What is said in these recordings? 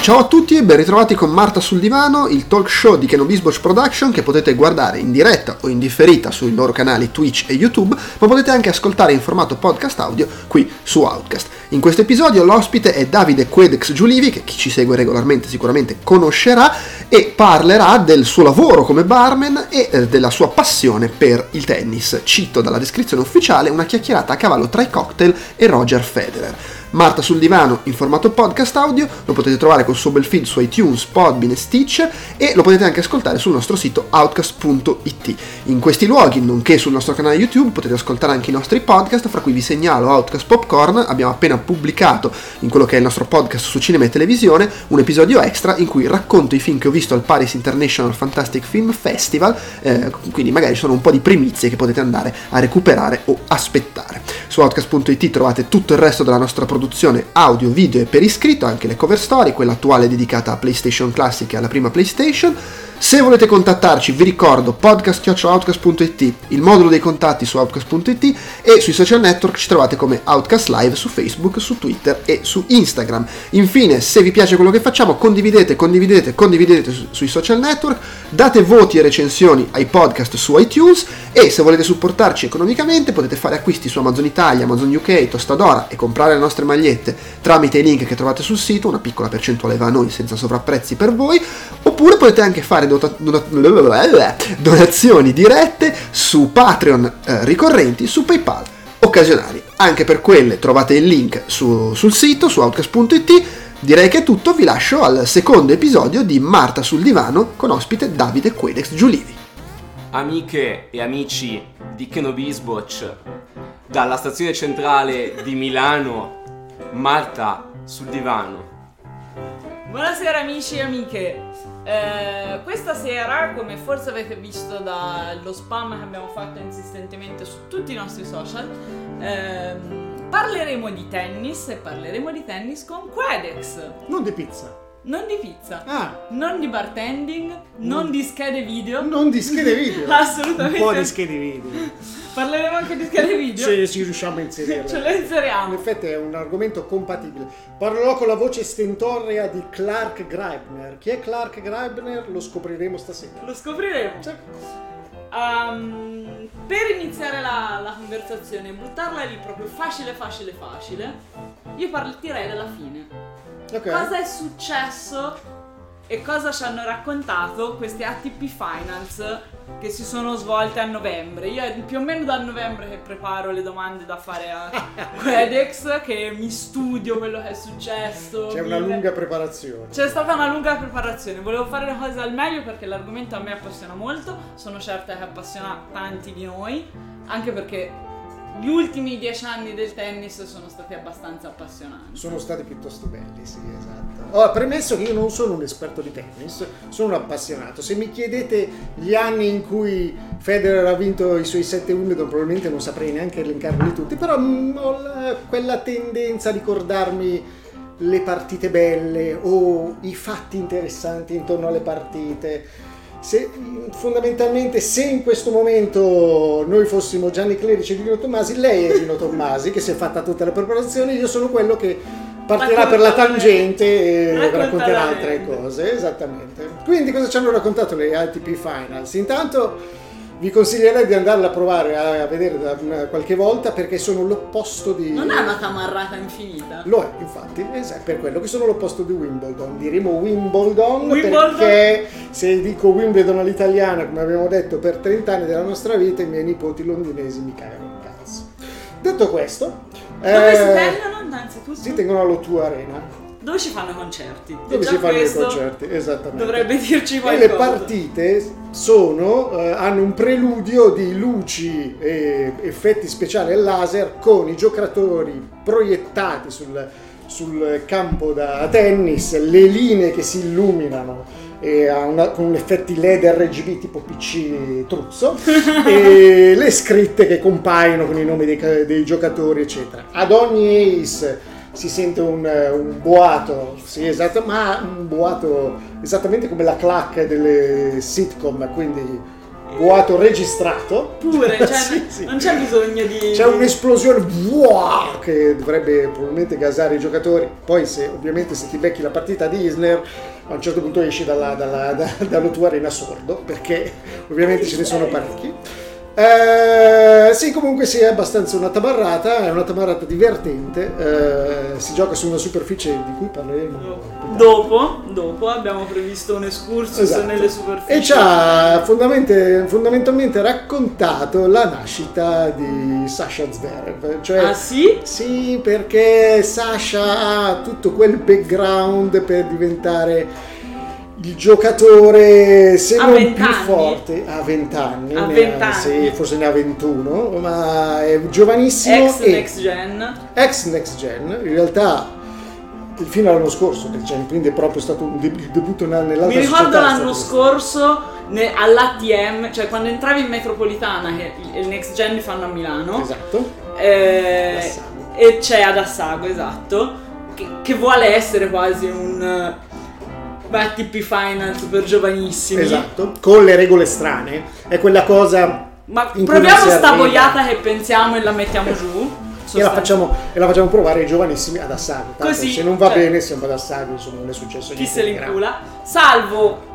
Ciao a tutti e ben ritrovati con Marta sul divano, il talk show di Kenobisboch Production che potete guardare in diretta o in differita sui loro canali Twitch e YouTube, ma potete anche ascoltare in formato podcast audio qui su Outcast. In questo episodio l'ospite è Davide Quedex Giulivi, che chi ci segue regolarmente sicuramente conoscerà, e parlerà del suo lavoro come barman e eh, della sua passione per il tennis. Cito dalla descrizione ufficiale una chiacchierata a cavallo tra i cocktail e Roger Federer. Marta sul divano in formato podcast audio, lo potete trovare col suo bel feed su iTunes, Podbean e Stitch e lo potete anche ascoltare sul nostro sito outcast.it. In questi luoghi, nonché sul nostro canale YouTube, potete ascoltare anche i nostri podcast, fra cui vi segnalo Outcast Popcorn, abbiamo appena pubblicato in quello che è il nostro podcast su cinema e televisione un episodio extra in cui racconto i film che ho visto al Paris International Fantastic Film Festival, eh, quindi magari sono un po' di primizie che potete andare a recuperare o aspettare. Su outcast.it trovate tutto il resto della nostra produzione audio, video e per iscritto, anche le cover story, quella attuale dedicata a PlayStation Classic e alla prima PlayStation. Se volete contattarci, vi ricordo podcast.outcast.it, il modulo dei contatti su outcast.it e sui social network ci trovate come Outcast Live su Facebook, su Twitter e su Instagram. Infine, se vi piace quello che facciamo, condividete, condividete, condividete su- sui social network, date voti e recensioni ai podcast su iTunes e se volete supportarci economicamente potete fare acquisti su Amazon Italia, Amazon UK, Tostadora e comprare le nostre magliette tramite i link che trovate sul sito, una piccola percentuale va a noi senza sovrapprezzi per voi, oppure potete anche fare dota- dona- donazioni dirette su Patreon eh, ricorrenti, su PayPal occasionali. Anche per quelle trovate il link su- sul sito, su outcast.it. Direi che è tutto, vi lascio al secondo episodio di Marta sul divano con ospite Davide Quedex Giulivi. Amiche e amici di Kenobisboch, dalla stazione centrale di Milano, Marta sul divano. Buonasera amici e amiche. Eh, questa sera, come forse avete visto dallo spam che abbiamo fatto insistentemente su tutti i nostri social, ehm, parleremo di tennis e parleremo di tennis con Quedex. Non di pizza. Non di pizza, Ah, non di bartending, non di schede video. non di schede video. Assolutamente. Un po' di schede video. Parleremo anche di schede video. Se ci riusciamo a inserirle. Ce In inseriamo. effetti è un argomento compatibile. Parlerò con la voce stentorea di Clark Greibner. Chi è Clark Greibner? Lo scopriremo stasera. Lo scopriremo. Cioè, Ehm, per iniziare la, la conversazione, buttarla lì proprio facile, facile, facile, io partirei dalla fine. Ok. Cosa è successo e cosa ci hanno raccontato questi ATP Finals che si sono svolte a novembre? Io è più o meno da novembre che preparo le domande da fare a Quedex, che mi studio quello che è successo. C'è una mi- lunga preparazione. c'è stata una lunga preparazione, volevo fare le cose al meglio perché l'argomento a me appassiona molto, sono certa che appassiona tanti di noi, anche perché gli ultimi dieci anni del tennis sono stati abbastanza appassionanti. Sono stati piuttosto belli, sì, esatto. Ho premesso che io non sono un esperto di tennis, sono un appassionato. Se mi chiedete gli anni in cui Federer ha vinto i suoi 7 Wimbledon, probabilmente non saprei neanche elencarli tutti, però mm, ho la- quella tendenza a ricordarmi le partite belle o i fatti interessanti intorno alle partite. Se, fondamentalmente se in questo momento noi fossimo Gianni Clerici e Dino Tommasi, lei è Dino Tommasi che si è fatta tutte le preparazioni, io sono quello che partirà per la tangente e Racconta racconterà altre cose, esattamente. Quindi cosa ci hanno raccontato le ATP Finals? Intanto vi consiglierei di andarla a provare a, a vedere da una- qualche volta perché sono l'opposto di... Non è una tamarrata infinita. Lo è, infatti, esatto, per quello che sono l'opposto di Wimbledon. Diremo Wimbledon, Wimbledon? perché se dico Wimbledon all'italiana, come abbiamo detto per 30 anni della nostra vita, i miei nipoti londinesi mi cagano un cazzo. Detto questo, Dove eh, si tengono innanzitutto? si tengono all'O2 Arena, Dove ci fanno i concerti? E dove si fanno i concerti, esattamente. Dovrebbe dirci E qualcosa. le partite sono, eh, hanno un preludio di luci e effetti speciali al laser con i giocatori proiettati sul, sul campo da tennis, le linee che si illuminano e una- con effetti LED RGB tipo PC truzzo e le scritte che compaiono con i nomi dei, dei giocatori eccetera. Ad ogni ace si sente un, un boato, sì, esatto, ma un boato esattamente come la clac delle sitcom, quindi boato registrato. Pure, cioè, Sì, sì. non c'è bisogno di... C'è un'esplosione wow, che dovrebbe probabilmente gasare i giocatori. Poi, se ovviamente se ti becchi la partita di Isner, a un certo punto esci dalla, dalla, da- dalla tua arena sordo, perché ovviamente ce ne sono parecchi. Eh, sì, comunque sì, è abbastanza una tabarrata, è una tabarata divertente. eh, si gioca su una superficie di cui parleremo. Dopo, dopo abbiamo previsto un excursus Esatto. nelle superfici. E ci ha fondamentalmente raccontato la nascita di Sasha Zverev. Cioè, Ah sì? Sì, perché Sasha ha tutto quel background per diventare il giocatore, se A non 20 più anni? forte, a 20 anni. A ne 20 ha- anni. Sì, forse ne ha 21, ma è giovanissimo Ex e next gen. ex next gen. In realtà fino all'anno scorso, che cioè, quindi è proprio stato un deb- il debutto nella- nell'altra Mi ricordo l'anno scorso ne- all'ATM, cioè quando entravi in metropolitana, che il- next gen li fanno a Milano. Esatto. eh, e c'è ad Assago, esatto. Che, che vuole essere quasi un eh, BTP Finance per giovanissimi. Esatto, con le regole strane. È quella cosa Ma proviamo sta boiata che pensiamo e la mettiamo giù. E la, facciamo, e la facciamo provare ai giovanissimi ad Assago. Tanto Così, se non va cioè- bene, siamo ad Assago, insomma, non è successo Chi niente. se di li grave. incula. Salvo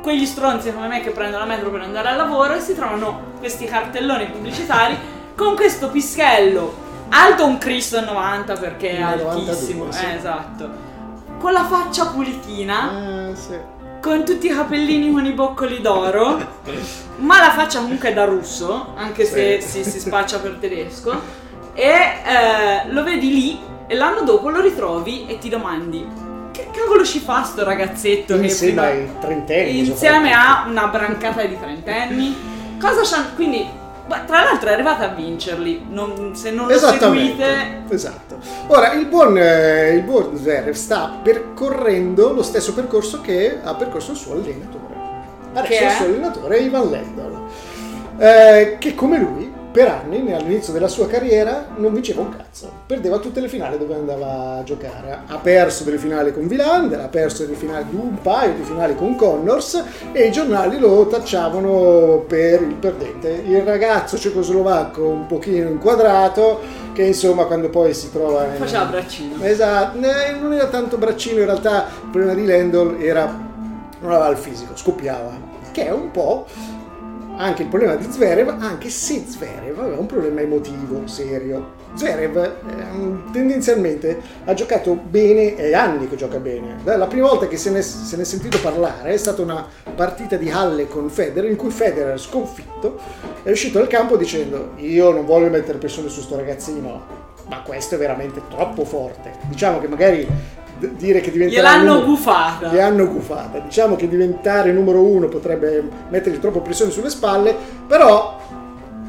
quegli stronzi come me che prendono la metro per andare al lavoro e si trovano questi cartelloni pubblicitari con questo pischello alto un Cristo a 90 perché è 92, altissimo. sì. Eh, esatto. Con la faccia pulitina, Ah, sì. con tutti i capellini con i boccoli d'oro, ma la faccia comunque è da russo, anche se Sì. si, si spaccia per tedesco. E eh, lo vedi lì e l'anno dopo lo ritrovi e ti domandi che cavolo ci fa sto ragazzetto che Insieme prima- ai trentenni. insieme soprattutto. a una brancata di trentenni cosa c'ha quindi ma tra l'altro è arrivata a vincerli non- se non lo seguite Esatto. Ora, il buon, eh, il buon Zverev sta percorrendo lo stesso percorso che ha percorso il suo allenatore. Adesso il suo allenatore è Ivan Lendl, eh, che come lui per anni all'inizio della sua carriera non vinceva un cazzo, perdeva tutte le finali dove andava a giocare. Ha perso delle finali con Vilander, ha perso delle finali, un paio di finali con Connors e i giornali lo tacciavano per il perdente. Il ragazzo cecoslovacco un pochino inquadrato che insomma quando poi si trova in- faceva braccino. Esatto, non era tanto braccino, in realtà problema di Lendl era non aveva il fisico, scoppiava, che è un po' anche il problema di Zverev, anche se Zverev aveva un problema emotivo serio. Zverev ehm, tendenzialmente ha giocato bene, è anni che gioca bene. La prima volta che se ne, se ne è sentito parlare è stata una partita di Halle con Federer in cui Federer sconfitto è uscito dal campo dicendo io non voglio mettere pressione su sto ragazzino, ma questo è veramente troppo forte. Diciamo che magari dire che diventerà gliel'hanno numero- gufata gli hanno gufata. Diciamo che diventare numero uno potrebbe mettergli troppo pressione sulle spalle, però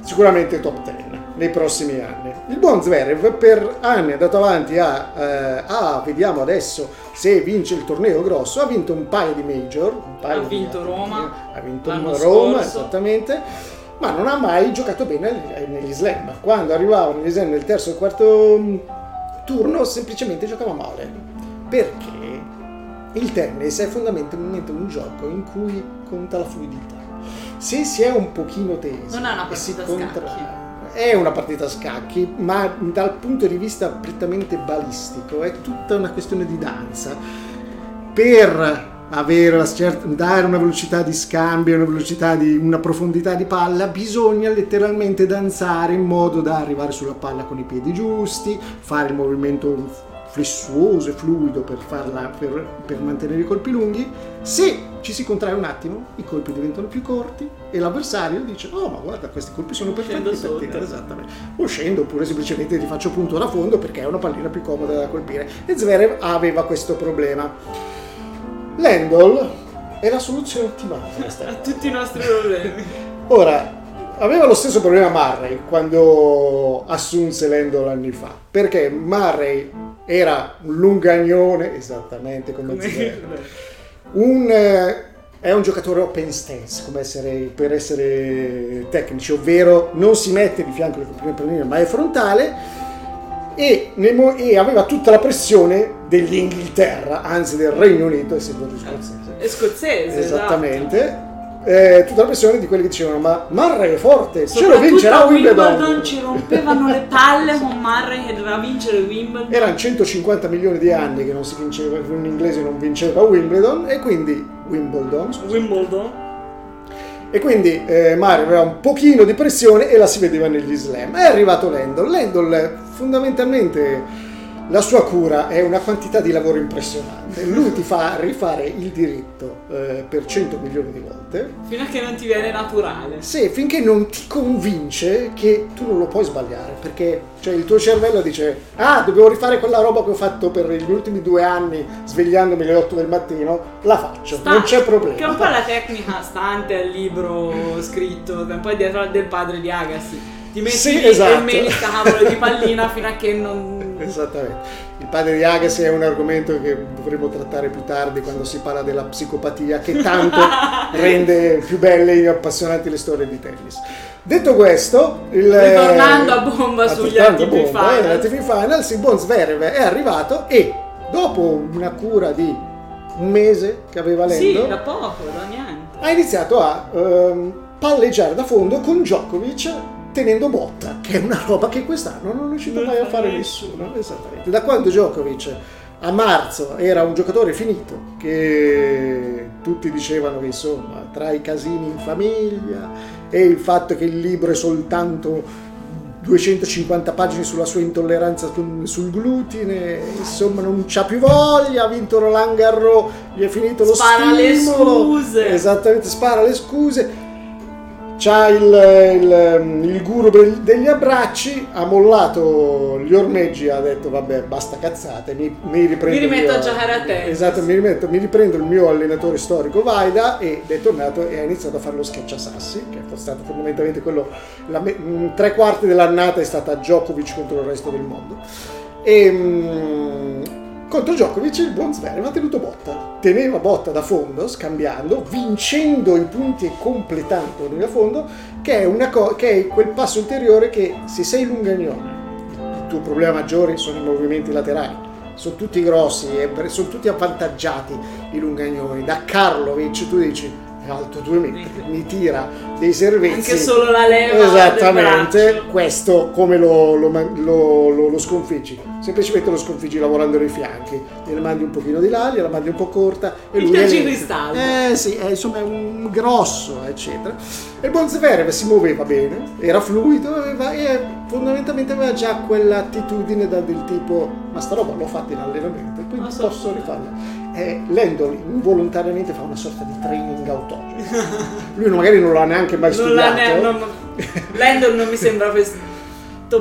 sicuramente top 10 nei prossimi anni. Il buon Zverev per anni è andato avanti a, eh, ah, vediamo adesso se vince il torneo grosso, ha vinto un paio di major, paio Ha di- vinto Roma ha vinto Roma, scorso. esattamente, ma non ha mai giocato bene negli slam. Quando arrivava negli slam nel terzo e quarto mm, turno semplicemente giocava male. Perché il tennis è fondamentalmente un gioco in cui conta la fluidità. Se si è un pochino tesi Non è una partita a contra- scacchi. È una partita a scacchi, ma dal punto di vista prettamente balistico è tutta una questione di danza. Per avere una certa, dare una velocità di scambio, una velocità di una profondità di palla, bisogna letteralmente danzare in modo da arrivare sulla palla con i piedi giusti, fare il movimento flessuoso e fluido per, farla, per, per mantenere i colpi lunghi. Se ci si contrae un attimo, i colpi diventano più corti e l'avversario dice: Oh, ma guarda, questi colpi sono perfetti per sotto." te. Esattamente. O scendo oppure semplicemente ti faccio punto da fondo perché è una pallina più comoda da colpire. E Zverev aveva questo problema. Lendl è la soluzione ottimale a tutti i nostri problemi Ora, aveva lo stesso problema Murray quando assunse Lendl anni fa, perché Murray era un lungagnone, esattamente come Come- Zverev, un, eh, è un giocatore open stance come essere- per essere tecnici, ovvero non si mette di fianco prime palline ma è frontale e, mo- e aveva tutta la pressione dell'Inghilterra, anzi del Regno Unito, essendo lui scozzese. è scozzese esatto. Eh, tutta la pressione di quelli che dicevano ma Murray è forte, ce lo vincerà Wimbledon. Wimbledon ci rompevano le palle con Murray che doveva vincere Wimbledon. Erano 150 milioni di anni che non si vinceva, che un inglese non vinceva Wimbledon e quindi Wimbledon, scusa. Wimbledon. E quindi eh, Mario aveva un pochino di pressione e la si vedeva negli slam. È arrivato Lendl. Lendl fondamentalmente la sua cura è una quantità di lavoro impressionante. Lui ti fa rifare il diritto eh, per 100 milioni di volte. Fino a che non ti viene naturale. Sì, finché non ti convince che tu non lo puoi sbagliare, perché cioè, il tuo cervello dice ah, dobbiamo rifare quella roba che ho fatto per gli ultimi due anni svegliandomi alle 8 del mattino, la faccio, Sta- non c'è problema. Che è un po' la tecnica stante al libro scritto, un po' dietro del padre di Agassi. Ti metti Sì, esatto. e meni sta cavolo di pallina fino a che non... Esattamente. Il padre di Agassi è un argomento che dovremo trattare più tardi quando si parla della psicopatia che tanto rende più belle e appassionanti le storie di tennis. Detto questo, il, Ritornando a bomba sugli ATP Finals. eh, Finals, il Bon Zverev è arrivato e dopo una cura di un mese che aveva Sì, Lendo, da poco, da niente. ha iniziato a ehm, palleggiare da fondo con Djokovic tenendo botta, che è una roba che quest'anno non è riuscito mai a fa fare nessuno. Esattamente. Da quando Djokovic a marzo era un giocatore finito, che tutti dicevano che insomma tra i casini in famiglia e il fatto che il libro è soltanto 250 pagine sulla sua intolleranza sul glutine, insomma non c'ha più voglia, ha vinto Roland Garros, gli è finito lo Spara le stimolo. scuse. Esattamente, spara le scuse. C'ha il, il, il guru degli abbracci, ha mollato gli ormeggi, ha detto vabbè basta cazzate, mi, mi riprendo Mi rimetto mio- a giocare a tennis." Esatto, mi, rimetto- mi riprendo il mio allenatore storico Vaida ed è tornato e ha iniziato a fare lo sketch a Sassi, che è stato fondamentalmente quello, la mh, tre quarti dell'annata è stata Djokovic contro il resto del mondo. E mh, contro Djokovic il buon Zverev ha tenuto botta, teneva botta da fondo, scambiando, vincendo i punti e completando lui a fondo, che è, co- che è quel passo ulteriore che se sei lungagnone, il tuo problema maggiore sono i movimenti laterali. Sono tutti grossi sono tutti avvantaggiati i lungagnoni. Da Karlovic tu dici è alto due metri, mi tira dei servizi. Anche solo la leva Esattamente, questo come lo, lo, lo- lo- sconfiggi? Semplicemente lo sconfiggi lavorando nei fianchi, gliela mandi un pochino di là, gliela mandi un po' corta e Il lui è- tergicristallo. Eh sì, è, insomma è un grosso, eccetera. E il Bonzverev si muoveva bene, era fluido e fondamentalmente aveva già quell'attitudine da- del tipo ma sta roba l'ho fatta in allenamento, quindi posso rifarla. E Lendl involontariamente fa una sorta di training autogeno. Lui magari non l'ha neanche mai Non studiato. ne- non- Landon non mi sembra questo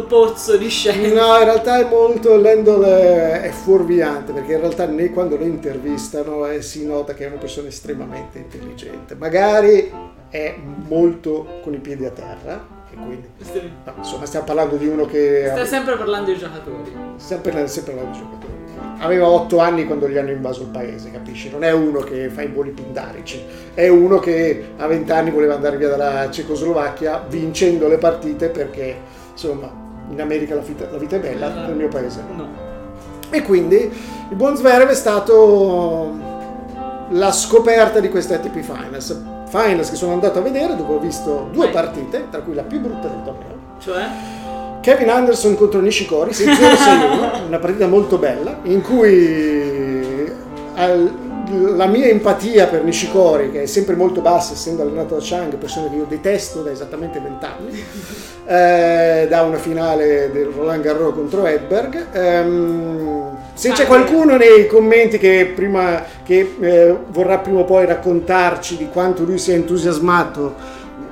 pozzo di scienza. No, in realtà è molto Lendl è, è fuorviante perché in realtà né quando lo intervistano eh, si nota che è una persona estremamente intelligente. Magari è molto con i piedi a terra e quindi no, insomma stiamo parlando di uno che Stai sempre parlando di giocatori. parlando sempre parlando di giocatori. Aveva otto anni quando gli hanno invaso il paese, capisci? Non è uno che fa i voli pindarici, è uno che a vent'anni voleva andare via dalla Cecoslovacchia vincendo le partite perché insomma in America la vita, la vita è bella, nel mio paese no. E quindi il buon Zverev è stato la scoperta di queste ATP Finals. Finals che sono andato a vedere dopo ho visto due partite, tra cui la più brutta del torneo. Cioè? Kevin Anderson contro Nishikori 6-0-6-1, una partita molto bella in cui la mia empatia per Nishikori, che è sempre molto bassa essendo allenato da Chang, persona che io detesto da esattamente vent'anni, eh, da una finale del Roland Garros contro Edberg. Ehm, se c'è qualcuno nei commenti che, prima, che eh, vorrà prima o poi raccontarci di quanto lui sia entusiasmato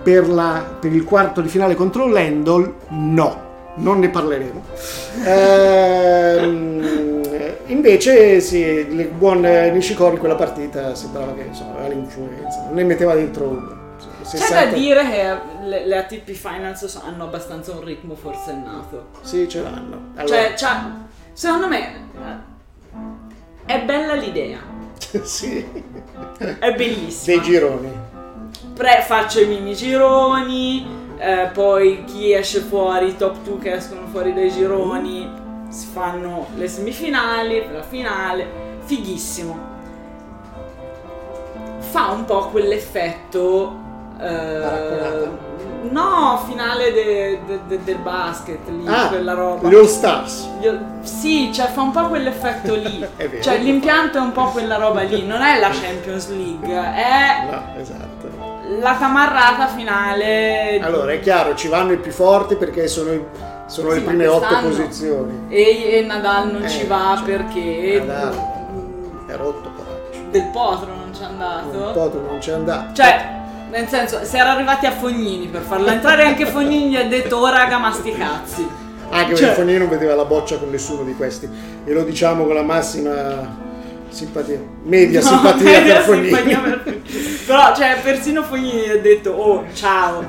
per, la- per il quarto di finale contro Lendl, no, non ne parleremo. Ehm, invece sì, il buon Nishikori quella partita sembrava che insomma, aveva l'influenza, non ne metteva dentro uno. C'è 60 da dire che le, le ATP Finals hanno abbastanza un ritmo forsennato. Sì, ce l'hanno. Allora, Cioè, c'ha- secondo me eh, è bella l'idea. sì, È bellissima. dei gironi. Pre- faccio i mini gironi, eh, poi chi esce fuori, i top 2 che escono fuori dai gironi, si fanno le semifinali, la finale, fighissimo. fa un po' quell'effetto. eh, no, finale de- de- de- del basket, lì, Ah, quella roba. gli All Stars. Sì, cioè fa un po' quell'effetto lì. Vero. Cioè l'impianto è un po' quella roba lì, non è la Champions League, è No, esatto. La tamarrata finale. Allora, è chiaro, ci vanno i più forti perché sono, i- sono Sì, le prime otto posizioni. E, e Nadal non Eh, ci va cioè, perché Nadal. È rotto, coraggio. del Potro non c'è andato. po' non c'è andato. Cioè, nel senso, si era arrivati a Fognini per farlo entrare anche Fognini gli ha detto oh raga ma sti cazzi. Anche cioè- perché Fognini non vedeva la boccia con nessuno di questi. E lo diciamo con la massima simpatia, media No, simpatia media per Fognini. simpatia per- Però, cioè, persino Fognini ha detto oh ciao.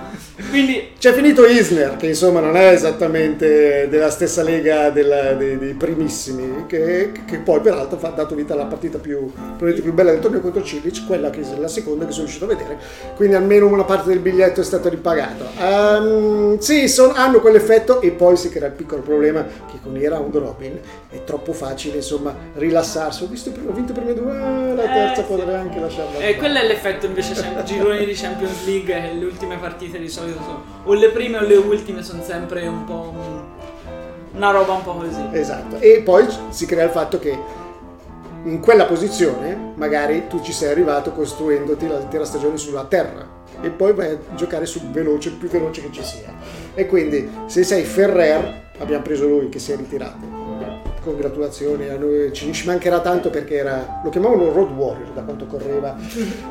Quindi C'è finito Isner, che insomma non è esattamente della stessa lega della- dei, dei primissimi, che, che poi peraltro ha dato vita alla partita più, più bella del torneo contro Cilic, quella che è la seconda che sono riuscito a vedere, quindi almeno una parte del biglietto è stato ripagato. Ehm, sì, son- hanno quell'effetto e poi si crea il piccolo problema che con i round robin è troppo facile insomma rilassarsi. Ho visto, ho vinto le prime due, eh, la terza Eh, potrei anche lasciarla. Eh, quello è l'effetto invece cioè, gironi di Champions League, le ultime partite di solito o le prime o le ultime sono sempre un po' un- una roba un po' così. Esatto, e poi si crea il fatto che in quella posizione magari tu ci sei arrivato costruendoti l'intera stagione sulla terra e poi vai a giocare sul veloce, il più veloce che ci sia. E quindi se sei Ferrer, abbiamo preso lui che si è ritirato. Congratulazioni, a noi ci, ci mancherà tanto perché era, lo chiamavano Road Warrior da quanto correva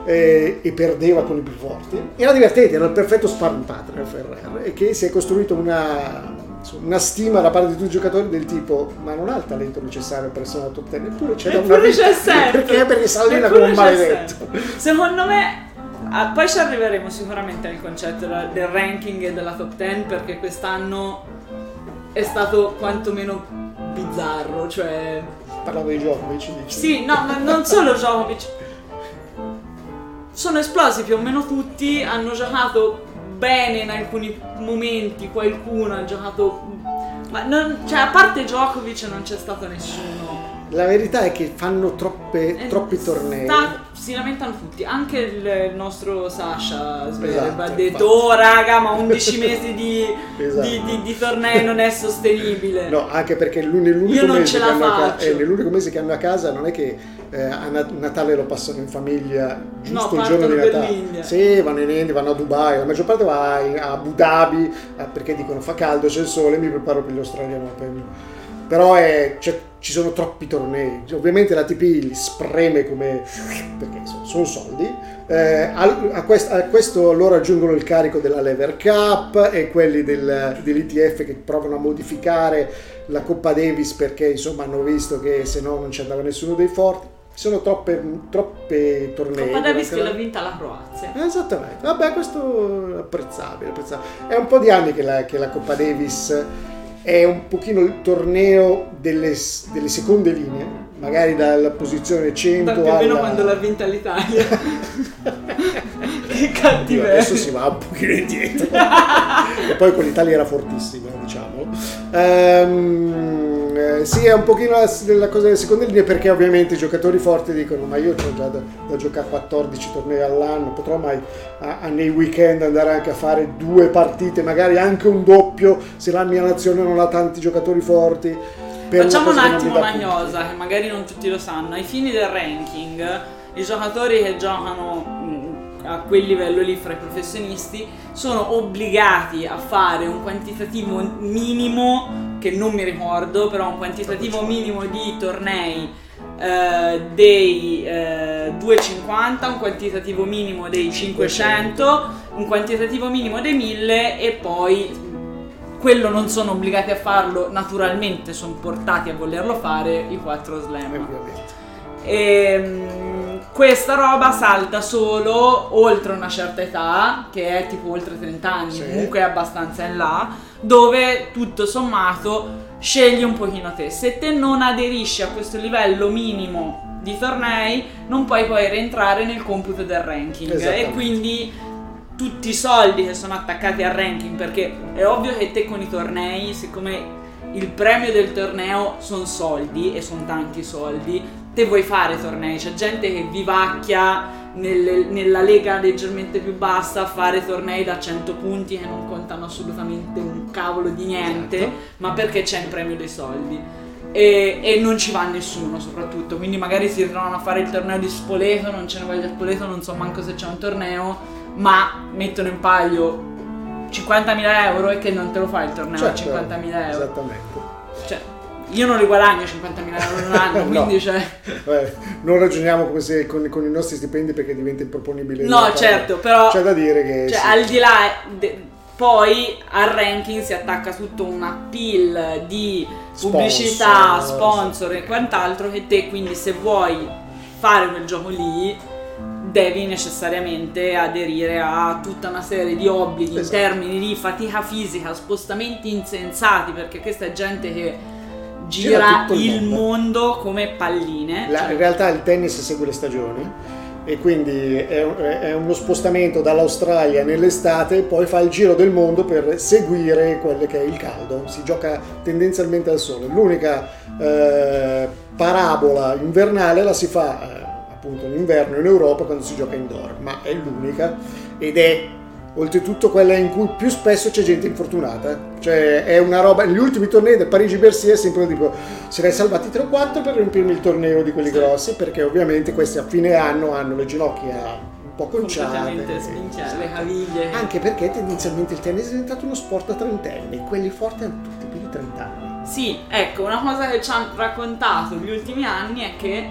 eh, e perdeva con i più forti. Era divertente, era il perfetto sparring partner Ferrer e che si è costruito una, una stima da parte di tutti i giocatori del tipo ma non ha il talento necessario per essere una top 10 eppure c'è da una vita sempre. perché perché Eppure come un maledetto. Secondo me, ah, poi ci arriveremo sicuramente al concetto del, del ranking e della top 10 perché quest'anno è stato quantomeno bizzarro, cioè... parlavo di Djokovic dici Sì, no, ma non solo Djokovic. Sono esplosi più o meno tutti, hanno giocato bene in alcuni momenti, qualcuno ha giocato... Ma non, cioè, a parte Djokovic non c'è stato nessuno. La verità è che fanno troppe, Eh, troppi tornei sta- si lamentano tutti, anche il, nostro Sasha Esatto, ha infatti. detto oh raga ma 11 mesi di, Esatto. di, di- di tornei non è sostenibile. No, anche perché l'un- nell'unico, mese ce che la hanno a ca- eh, nell'unico mese che hanno a casa non è che eh, a Na- Natale lo passano in famiglia giusto No, il giorno di Natale. Sì, vanno in India, vanno a Dubai, la maggior parte va a Abu Dhabi eh, perché dicono fa caldo, c'è il sole, mi preparo per gli Australian Open. Però è- c'è- ci sono troppi tornei. Ovviamente la TP li spreme come perché sono, soldi. Eh, al- a, quest- a questo loro aggiungono il carico della Lever Cup e quelli del- dell'ITF che provano a modificare la Coppa Davis perché insomma hanno visto che se no non ci andava nessuno dei forti. Ci sono troppe, troppe tornei. Coppa Davis che l'ha vinta la Croazia. la- Esattamente, vabbè questo è apprezzabile, apprezzabile. È un po' di anni che la, che la Coppa Davis è un pochino il torneo delle, delle seconde linee, magari dalla posizione 100 più meno alla... quando l'ha vinta l'Italia. che cattiveria. adesso si va un pochino indietro. e poi con l'Italia era fortissima, diciamo. Ehm, eh, sì, è un pochino la, la cosa delle seconde linee perché ovviamente i giocatori forti dicono ma io ho già da, da giocare 14 tornei all'anno, potrò mai a- a- nei weekend andare anche a fare due partite, magari anche un doppio se la mia nazione non ha tanti giocatori forti. Facciamo un cosa attimo una gnosa, che magari non tutti lo sanno. Ai fini del ranking, i giocatori che giocano mh, a quel livello lì fra i professionisti sono obbligati a fare un quantitativo minimo, che non mi ricordo, però un quantitativo minimo di tornei eh, dei eh, 250, un quantitativo minimo dei 500, un quantitativo minimo dei 1000 e poi quello non sono obbligati a farlo, naturalmente sono portati a volerlo fare i 4 Eh, slam. ovviamente. E questa roba salta solo oltre una certa età, che è tipo oltre 30 anni, Sì. comunque è abbastanza in là, dove tutto sommato scegli un pochino te. Se te non aderisci a questo livello minimo di tornei, non puoi poi rientrare nel computo del ranking. E quindi tutti i soldi che sono attaccati al ranking, perché è ovvio che te con i tornei, siccome il premio del torneo sono soldi e sono tanti soldi, te vuoi fare tornei, c'è gente che vivacchia nelle- nella lega leggermente più bassa a fare tornei da 100 punti che non contano assolutamente un cavolo di niente, Certo. ma perché c'è in premio dei soldi. E, e non ci va nessuno soprattutto, quindi magari si ritrovano a fare il torneo di Spoleto, non ce ne voglia Spoleto, non so manco se c'è un torneo, ma mettono in palio 50.000 euro e che non te lo fai il torneo a Certo, 50.000 euro. Esattamente. Cioè, io non li guadagno 50.000 euro in un anno, No. quindi cioè... Eh, non ragioniamo come se con, con i nostri stipendi perché diventa improponibile. No, certo, però... C'è da dire che. Cioè, sì. al di là, de- poi al ranking si attacca tutto un appeal di pubblicità, Sponsor. sponsor e quant'altro che te quindi se vuoi fare quel gioco lì devi necessariamente aderire a tutta una serie di obblighi Esatto. in termini di fatica fisica, spostamenti insensati, perché questa è gente che Gira gira, il il mondo. come palline. La- cioè- in realtà il tennis segue le stagioni e quindi è, è uno spostamento dall'Australia nell'estate poi fa il giro del mondo per seguire quello che è il caldo. Si gioca tendenzialmente al sole. L'unica eh, parabola invernale la si fa eh, appunto in inverno in Europa quando si gioca indoor, ma è l'unica ed è oltretutto quella in cui più spesso c'è gente infortunata. Cioè è una roba, negli ultimi tornei del Parigi-Bercy è sempre tipo se ne hai salvati 3 o 4 per riempirmi il torneo di quelli grossi perché ovviamente questi a fine anno hanno le ginocchia un po' conciate. le caviglie. Anche perché tendenzialmente il tennis è diventato uno sport da trentenni, quelli forti hanno tutti più di 30 anni. Sì, ecco, una cosa che ci hanno raccontato gli ultimi anni è che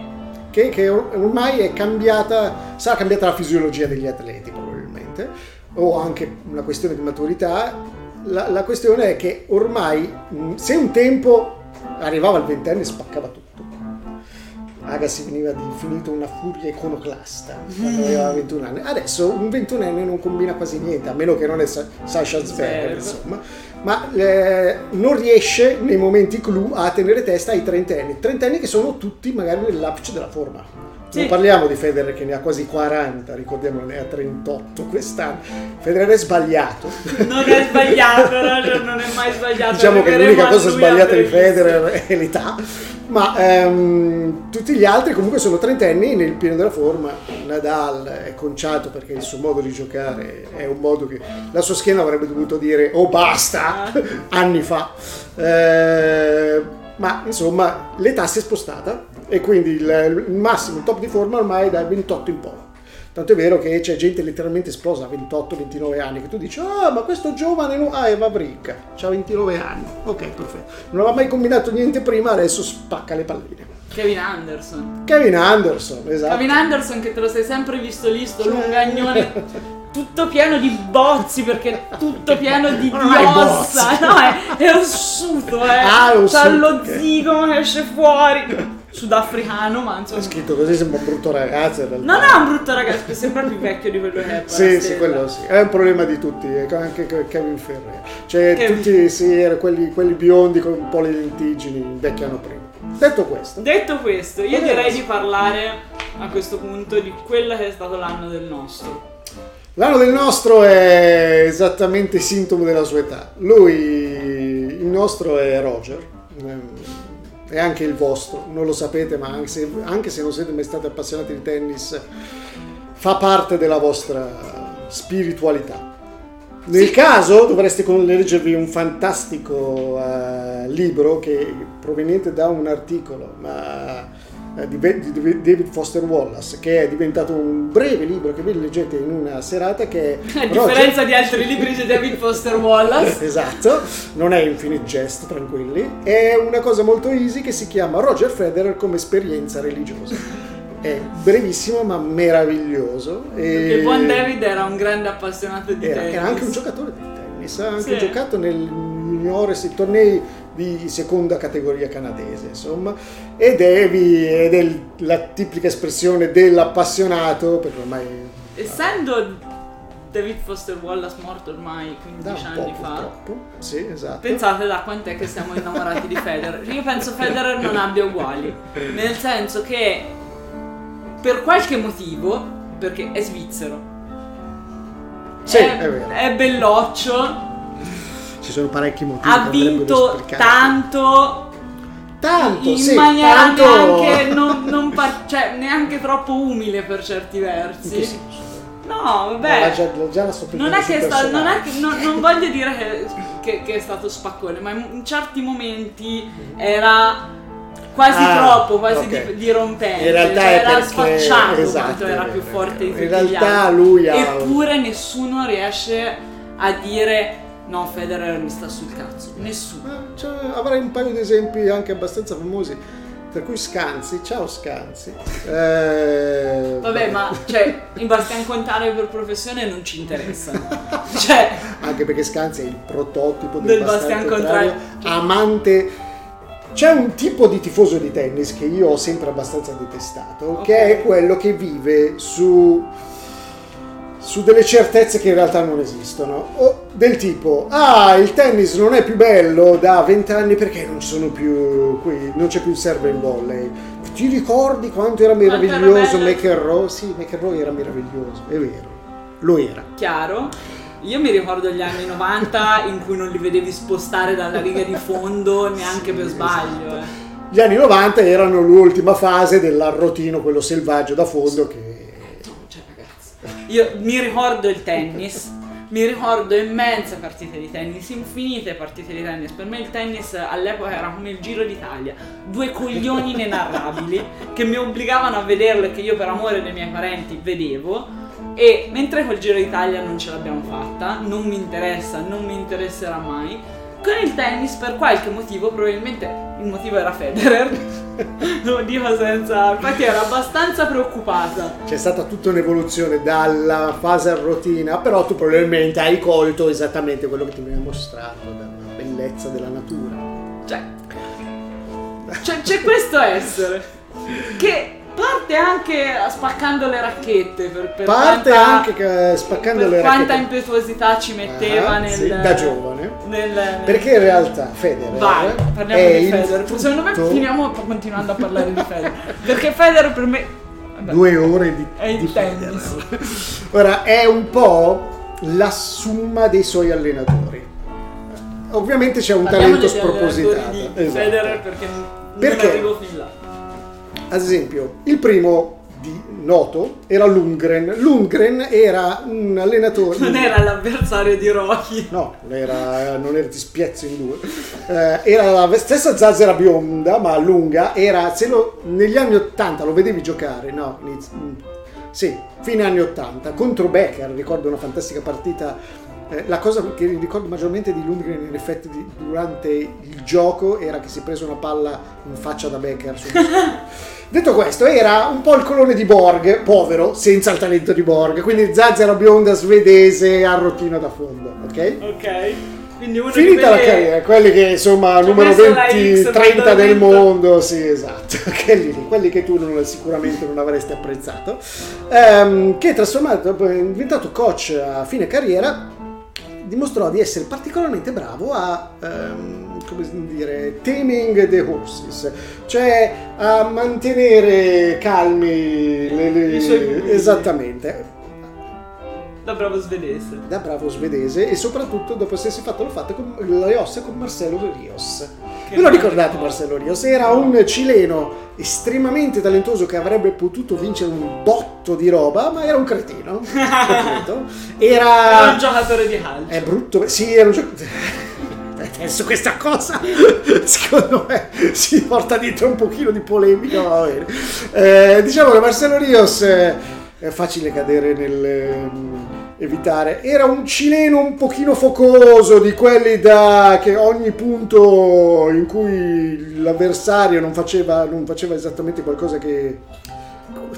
Che, che or- ormai è cambiata, sarà cambiata la fisiologia degli atleti probabilmente, o anche una questione di maturità. La, la questione è che ormai, mh, se un tempo arrivava al ventenne e spaccava tutto, Agassi veniva definito una furia iconoclasta quando aveva 21 anni. Adesso un ventunenne non combina quasi niente, a meno che non è Sa- Sasha Zverev, Zverev. insomma. Ma eh, non riesce nei momenti clou a tenere testa ai trentenni. Trentenni che sono tutti magari nell'apice della forma. Sì. Non parliamo di Federer che ne ha quasi 40, ricordiamo ne ha 38 quest'anno. Federer è sbagliato. non è sbagliato, no, non è mai sbagliato. diciamo che l'unica cosa sbagliata di. Federer è l'età, ma ehm, tutti gli altri comunque sono trentenni nel pieno della forma. Nadal è conciato perché il suo modo di giocare è un modo che la sua schiena avrebbe dovuto dire oh basta anni fa. Eh, ma insomma l'età si è spostata e quindi il, il massimo, il top di forma ormai è dai 28 in poi. Tanto è vero che c'è gente letteralmente esplosa a 28-29 anni che tu dici, ah, ma questo giovane, no- ah, Eva Brick, ha 29 anni. Ok, perfetto. Non aveva mai combinato niente prima, adesso spacca le palline. Kevin Anderson. Kevin Anderson, esatto. Kevin Anderson che te lo sei sempre visto lì, sto Cioè- lungagnone tutto pieno di bozzi perché tutto pieno di, di ossa. No, è, è ossuto, eh. Ah, è ossuto, C'ha lo zigomo che esce fuori. Sudafricano, ma È insomma. scritto così, sembra un brutto ragazzo in realtà. Non è un brutto ragazzo, sembra più vecchio di quello che è. Sì, sì, quello sì. È un problema di tutti, anche che- Kevin Ferrer. Cioè, Kevin. tutti, sì, erano quelli, quelli biondi con un po' le lentiggini invecchiano prima. Detto questo, Detto questo, io direi di parlare a questo punto di quello che è stato l'anno del nostro. L'anno del nostro è esattamente sintomo della sua età. Lui, il nostro è Roger, è anche il vostro, non lo sapete, ma anche se, anche se non siete mai stati appassionati di tennis, fa parte della vostra spiritualità. Nel caso dovreste leggervi un fantastico eh, libro che proveniente da un articolo ma, di, Ve- di David Foster Wallace che è diventato un breve libro che voi leggete in una serata che A Roger- differenza di altri libri di David Foster Wallace. Esatto, non è Infinite Jest, tranquilli. È una cosa molto easy che si chiama Roger Federer come esperienza religiosa. È brevissimo ma meraviglioso. E... Il buon David era un grande appassionato di era, tennis. era anche un giocatore di tennis, ha anche Sì. giocato nel juniores, i tornei di seconda categoria canadese, insomma, ed è, vi- ed è la tipica espressione dell'appassionato, perché ormai Essendo David Foster Wallace morto ormai da 15 un po' anni fa, purtroppo, sì, esatto. pensate da quant'è che siamo innamorati di Federer. Io penso Federer non abbia uguali, nel senso che per qualche motivo, perché è svizzero, Sì, è, è vero. è belloccio, Ci sono parecchi motivi. ha vinto tanto Tanto, in sì, maniera tanto- neanche, non, non par- cioè, neanche troppo umile per certi In versi. No, vabbè. già, già Non è che stato, non, è che, non, non voglio dire che, che- che è stato spaccone, ma in, in certi momenti era quasi Ah, troppo, quasi ok. di, dirompente. In realtà cioè, era perché- sfacciato esatto, quanto era più forte di In tutti gli realtà lui ha- Eppure nessuno riesce a dire no, Federer mi sta sul cazzo. Nessuno. Cioè, avrei un paio di esempi anche abbastanza famosi. Per cui Scanzi, ciao Scanzi. Eh, Vabbè, ma cioè, in Bastian Contare per professione non ci interessa. cioè, Anche perché Scanzi è il prototipo Del del, Bastian Bastian Contrario. Contrario, amante. C'è un tipo di tifoso di tennis che io ho sempre abbastanza detestato, Ok. che è quello che vive su, su delle certezze che in realtà non esistono. O del tipo, ah, il tennis non è più bello da vent'anni perché non ci sono più qui, non c'è più il serve in volley. Ti ricordi quanto era Quanto era meraviglioso? McEnroe? Sì, McEnroe era meraviglioso, è vero. Lo era. chiaro. Io mi ricordo gli anni 90 in cui non li vedevi spostare dalla riga di fondo neanche per sbaglio. eh. Gli anni 90 erano l'ultima fase dell'arrotino, quello selvaggio da fondo che... Io mi ricordo il tennis, mi ricordo immense partite di tennis, infinite partite di tennis. Per me il tennis all'epoca era come il Giro d'Italia, due coglioni inenarrabili che mi obbligavano a vederlo e che io per amore dei miei parenti vedevo. E mentre col Giro d'Italia non ce l'abbiamo fatta, non mi interessa, non mi interesserà mai. Con il tennis per qualche motivo, probabilmente il motivo era Federer, lo dico senza... infatti ero abbastanza preoccupata. C'è stata tutta un'evoluzione dalla fase arrotina, però tu probabilmente hai colto esattamente quello che ti viene mostrato dalla bellezza della natura. Cioè, c'è, c'è questo essere che parte anche spaccando le racchette per, per Parte quanta- anche che- spaccando per le quanta racchette. impetuosità ci metteva Ah, nel, sì, da giovane. nel- Perché in realtà Federer vai parliamo di Federer secondo me finiamo continuando a parlare di Federer perché Federer per me vabbè, due ore di, è di tennis Federer. Ora è un po' la somma dei suoi allenatori. Ovviamente c'è un Parliamo talento spropositato. Esatto. Federer perché non Perché? arrivo fin là Ad esempio, il primo di noto era Lundgren. Lundgren era un allenatore. non era l'avversario di Rocky No, era- non era di spiezzo in due. Eh, era la stessa zazzera bionda, ma lunga. Era, se lo, negli anni 80 lo vedevi giocare, no? iniz- mm, sì, fine anni 80, contro Becker. Ricordo una fantastica partita. Eh, la cosa che ricordo maggiormente di Lundgren in effetti di- durante il gioco era che si è preso una palla in faccia da Becker. Detto questo, era un po' il colone di Borg, povero, senza il talento di Borg, quindi zazzera bionda svedese a rottino da fondo, ok? ok quindi uno Finita la carriera, quelli che insomma numero messo la 20, X 30 del mondo, sì esatto, quelli lì, quelli che tu non- sicuramente non avresti apprezzato, ehm, che trasformato, poi è diventato coach a fine carriera, dimostrò di essere particolarmente bravo a, ehm, come dire, taming the horses, cioè a mantenere calmi le, le- esattamente, da bravo svedese da bravo svedese e soprattutto dopo essersi fatto lo fatto con le ossa con Marcelo Rios. Che Ve lo ricordate. Marcelo Rios? Era un cileno estremamente talentuoso che avrebbe potuto vincere un botto di roba, ma era un cretino. era Era... un giocatore di calcio È brutto, sì, era un giocatore... Adesso questa cosa, secondo me, si porta dietro un pochino di polemica, ma va bene. Eh, diciamo che Marcelo Rios è facile cadere nel evitare. Era un cileno un pochino focoso, di quelli da che ogni punto in cui l'avversario non faceva, non faceva esattamente qualcosa che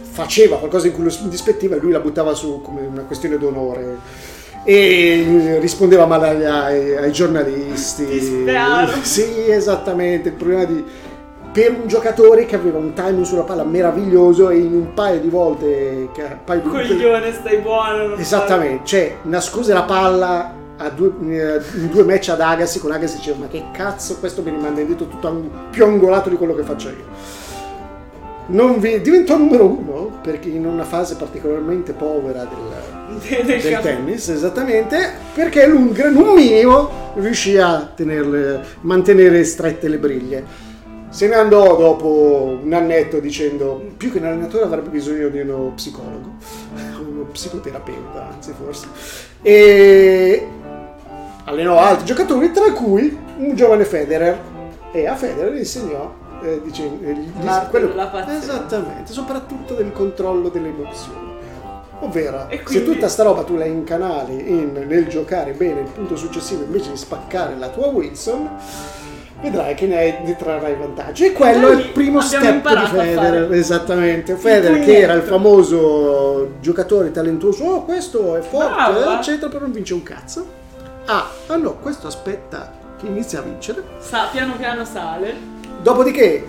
faceva qualcosa in cui lo dispettiva e lui la buttava su come una questione d'onore e rispondeva male agli- ai, ai giornalisti. Sì, esattamente. Il problema di per un giocatore che aveva un timing sulla palla meraviglioso e in un paio di volte paio di coglione stai buono Esattamente, cioè nascose la palla a due, eh, in due match ad Agassi con Agassi diceva ma che cazzo questo mi rimanda indietro tutto più angolato di quello che faccio io. Non vi, diventò numero uno perché in una fase particolarmente povera del. Del tennis, esattamente, perché Lundgren un minimo riuscì a tenerle, mantenere strette le briglie. Se ne andò dopo un annetto dicendo più che un allenatore avrebbe bisogno di uno psicologo, uno psicoterapeuta anzi forse, e allenò altri giocatori tra cui un giovane Federer e a Federer insegnò eh, dice, eh, pazienza. esattamente, soprattutto del controllo delle emozioni. Ovvero, E se quindi- tutta sta roba tu la incanali in- nel giocare bene il punto successivo invece di spaccare la tua Wilson, vedrai che ne, ne trarrai vantaggio. E quello da è il primo step di Federer, esattamente. Federer che era il famoso giocatore talentuoso, oh questo è forte, Brava. eccetera, però non vince un cazzo. Ah, ah no, questo aspetta che inizia a vincere. Sa, piano piano sale. Dopodiché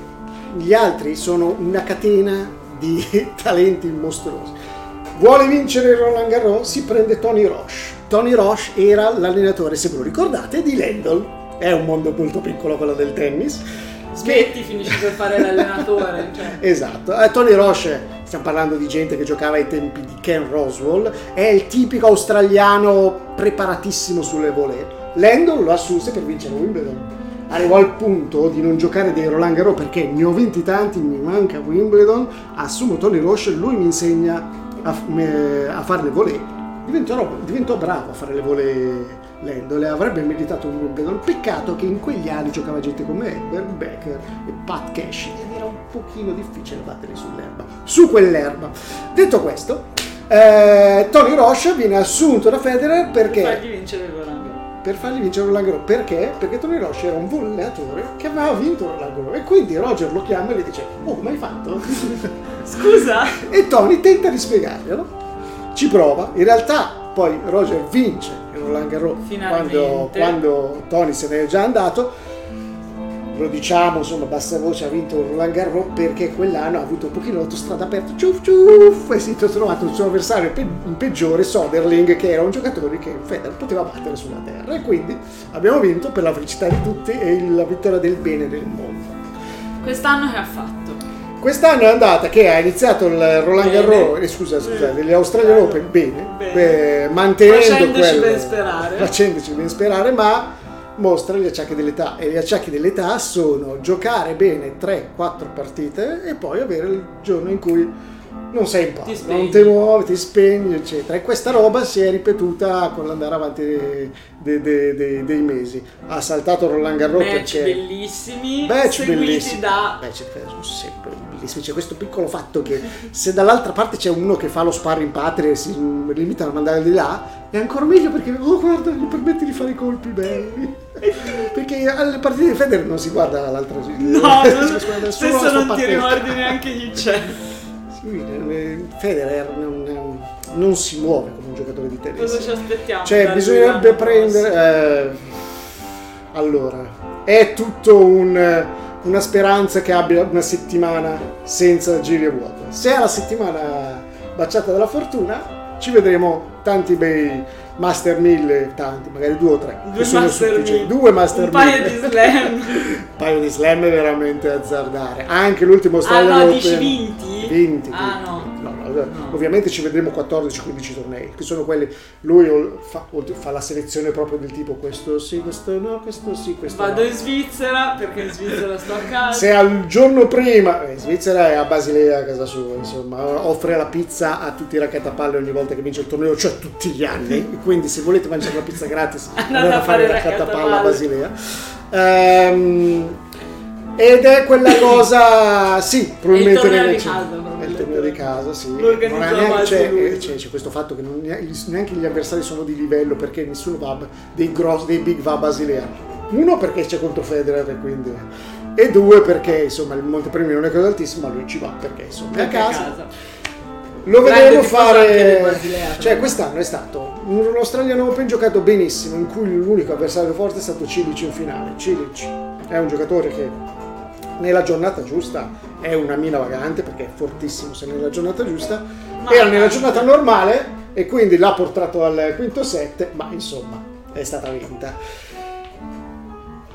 gli altri sono una catena di talenti mostruosi. Vuole vincere Roland Garros? Si prende Tony Roche. Tony Roche era l'allenatore, se ve lo ricordate, di Lendl. È un mondo molto piccolo quello del tennis. Smetti, finisci per fare l'allenatore. Cioè. Esatto, Eh, Tony Roche, stiamo parlando di gente che giocava ai tempi di Ken Roswell, è il tipico australiano preparatissimo sulle volée. Landon lo assunse per vincere Wimbledon. Arrivò al punto di non giocare dei Roland Garros perché ne ho vinti tanti, mi manca Wimbledon, assumo Tony Roche, lui mi insegna a, a fare le volée. Diventò, diventò bravo a fare le volée Lendo, le avrebbe meritato un Wimbledon. Peccato che in quegli anni giocava gente come Edward Becker e Pat Cash ed era un pochino difficile battere sull'erba, su quell'erba. Detto questo, eh, Tony Roche viene assunto da Federer perché Fagli vincere il Roland per fargli vincere Roland Garros. Perché? Perché Tony Roche era un volleatore che aveva vinto Roland Garros e quindi Roger lo chiama e gli dice "Oh, come hai fatto?" Scusa? e Tony tenta di spiegarglielo. Ci prova, in realtà poi Roger vince Roland Garros quando, quando Tony se ne è già andato. Lo diciamo, insomma, bassa voce ha vinto Roland Garros perché quell'anno ha avuto un pochino l'autostrada aperta, ciuff ciuff, e si è trovato il suo avversario pe- peggiore, Soderling, che era un giocatore che Federer poteva battere sulla terra. E quindi abbiamo vinto per la felicità di tutti e la vittoria del bene del mondo. Quest'anno che ha fatto? Quest'anno è andata che ha iniziato il Roland. Garros, eh, scusa, scusa, Bene. degli Australian Open bene, Bene. beh, mantenendo Facendoci quello, ben sperare. facendoci ben sperare, ma mostra gli acciacchi dell'età e gli acciacchi dell'età sono giocare bene 3-4 partite e poi avere il giorno in cui non sei in spegni. non ti muovi, ti spegni, eccetera. E questa roba si è ripetuta con l'andare avanti dei, dei- dei- dei mesi. Ha saltato Roland Garros Match perché bellissimi, Match seguiti bellissimi. da... C'è- sono sempre bellissimi. C'è questo piccolo fatto che se dall'altra parte c'è uno che fa lo sparring patria e si limitano a mandare di là, è ancora meglio perché, oh guarda, gli permette di fare i colpi belli. perché alle partite di Federer non si guarda l'altra No, si non- guarda solo sua non ti ricordi neanche chi c'è. Eh, Federer non, non si muove come un giocatore di tennis. Cosa ci aspettiamo? Cioè, bisognerebbe prendere. eh, allora, è tutto un- una speranza che abbia una settimana senza giri a vuoto. Se è la settimana baciata dalla fortuna, ci vedremo tanti bei Master 1000, tanti, magari due o tre. Due Master sufficienti. Mille. Due Master Un paio 1000. di slam. Un paio di slam è veramente azzardare. Anche l'ultimo ah Australian no, dici vinti? Vinti, Ah vinti. no. No, Ovviamente ci vedremo 14-15 tornei, che sono quelli. Lui fa, fa la selezione proprio del tipo questo sì, questo no, questo sì, questo Vado no. in Svizzera perché in Svizzera sto a casa. Se al giorno prima, eh, in Svizzera è a Basilea a casa sua, insomma, offre la pizza a tutti i raccattapalle ogni volta che vince il torneo, cioè tutti gli anni. Quindi se volete mangiare la pizza gratis, andate a fare il raccattapalle a Basilea. Ehm, ed è quella cosa, sì, probabilmente torneo nelle- di casa, È il torneo di casa, sì. Neanche- c'è, lui. eh, c'è- c'è questo fatto che neanche gli avversari sono di livello perché nessuno va dei, grossi, dei big va a Basilea. Uno perché c'è contro Federer e quindi... E due perché insomma il montepremi non è cosa altissima, ma lui ci va perché insomma è a casa. casa. Lo vedremo fare. Cioè, quest'anno è stato un Australian Open giocato benissimo, in cui l'unico avversario forte è stato Cilic in finale. Cilic è un giocatore che nella giornata giusta è una mina vagante perché è fortissimo se nella giornata giusta. Ma- Era nella giornata normale e quindi l'ha portato al quinto set, ma insomma è stata vinta.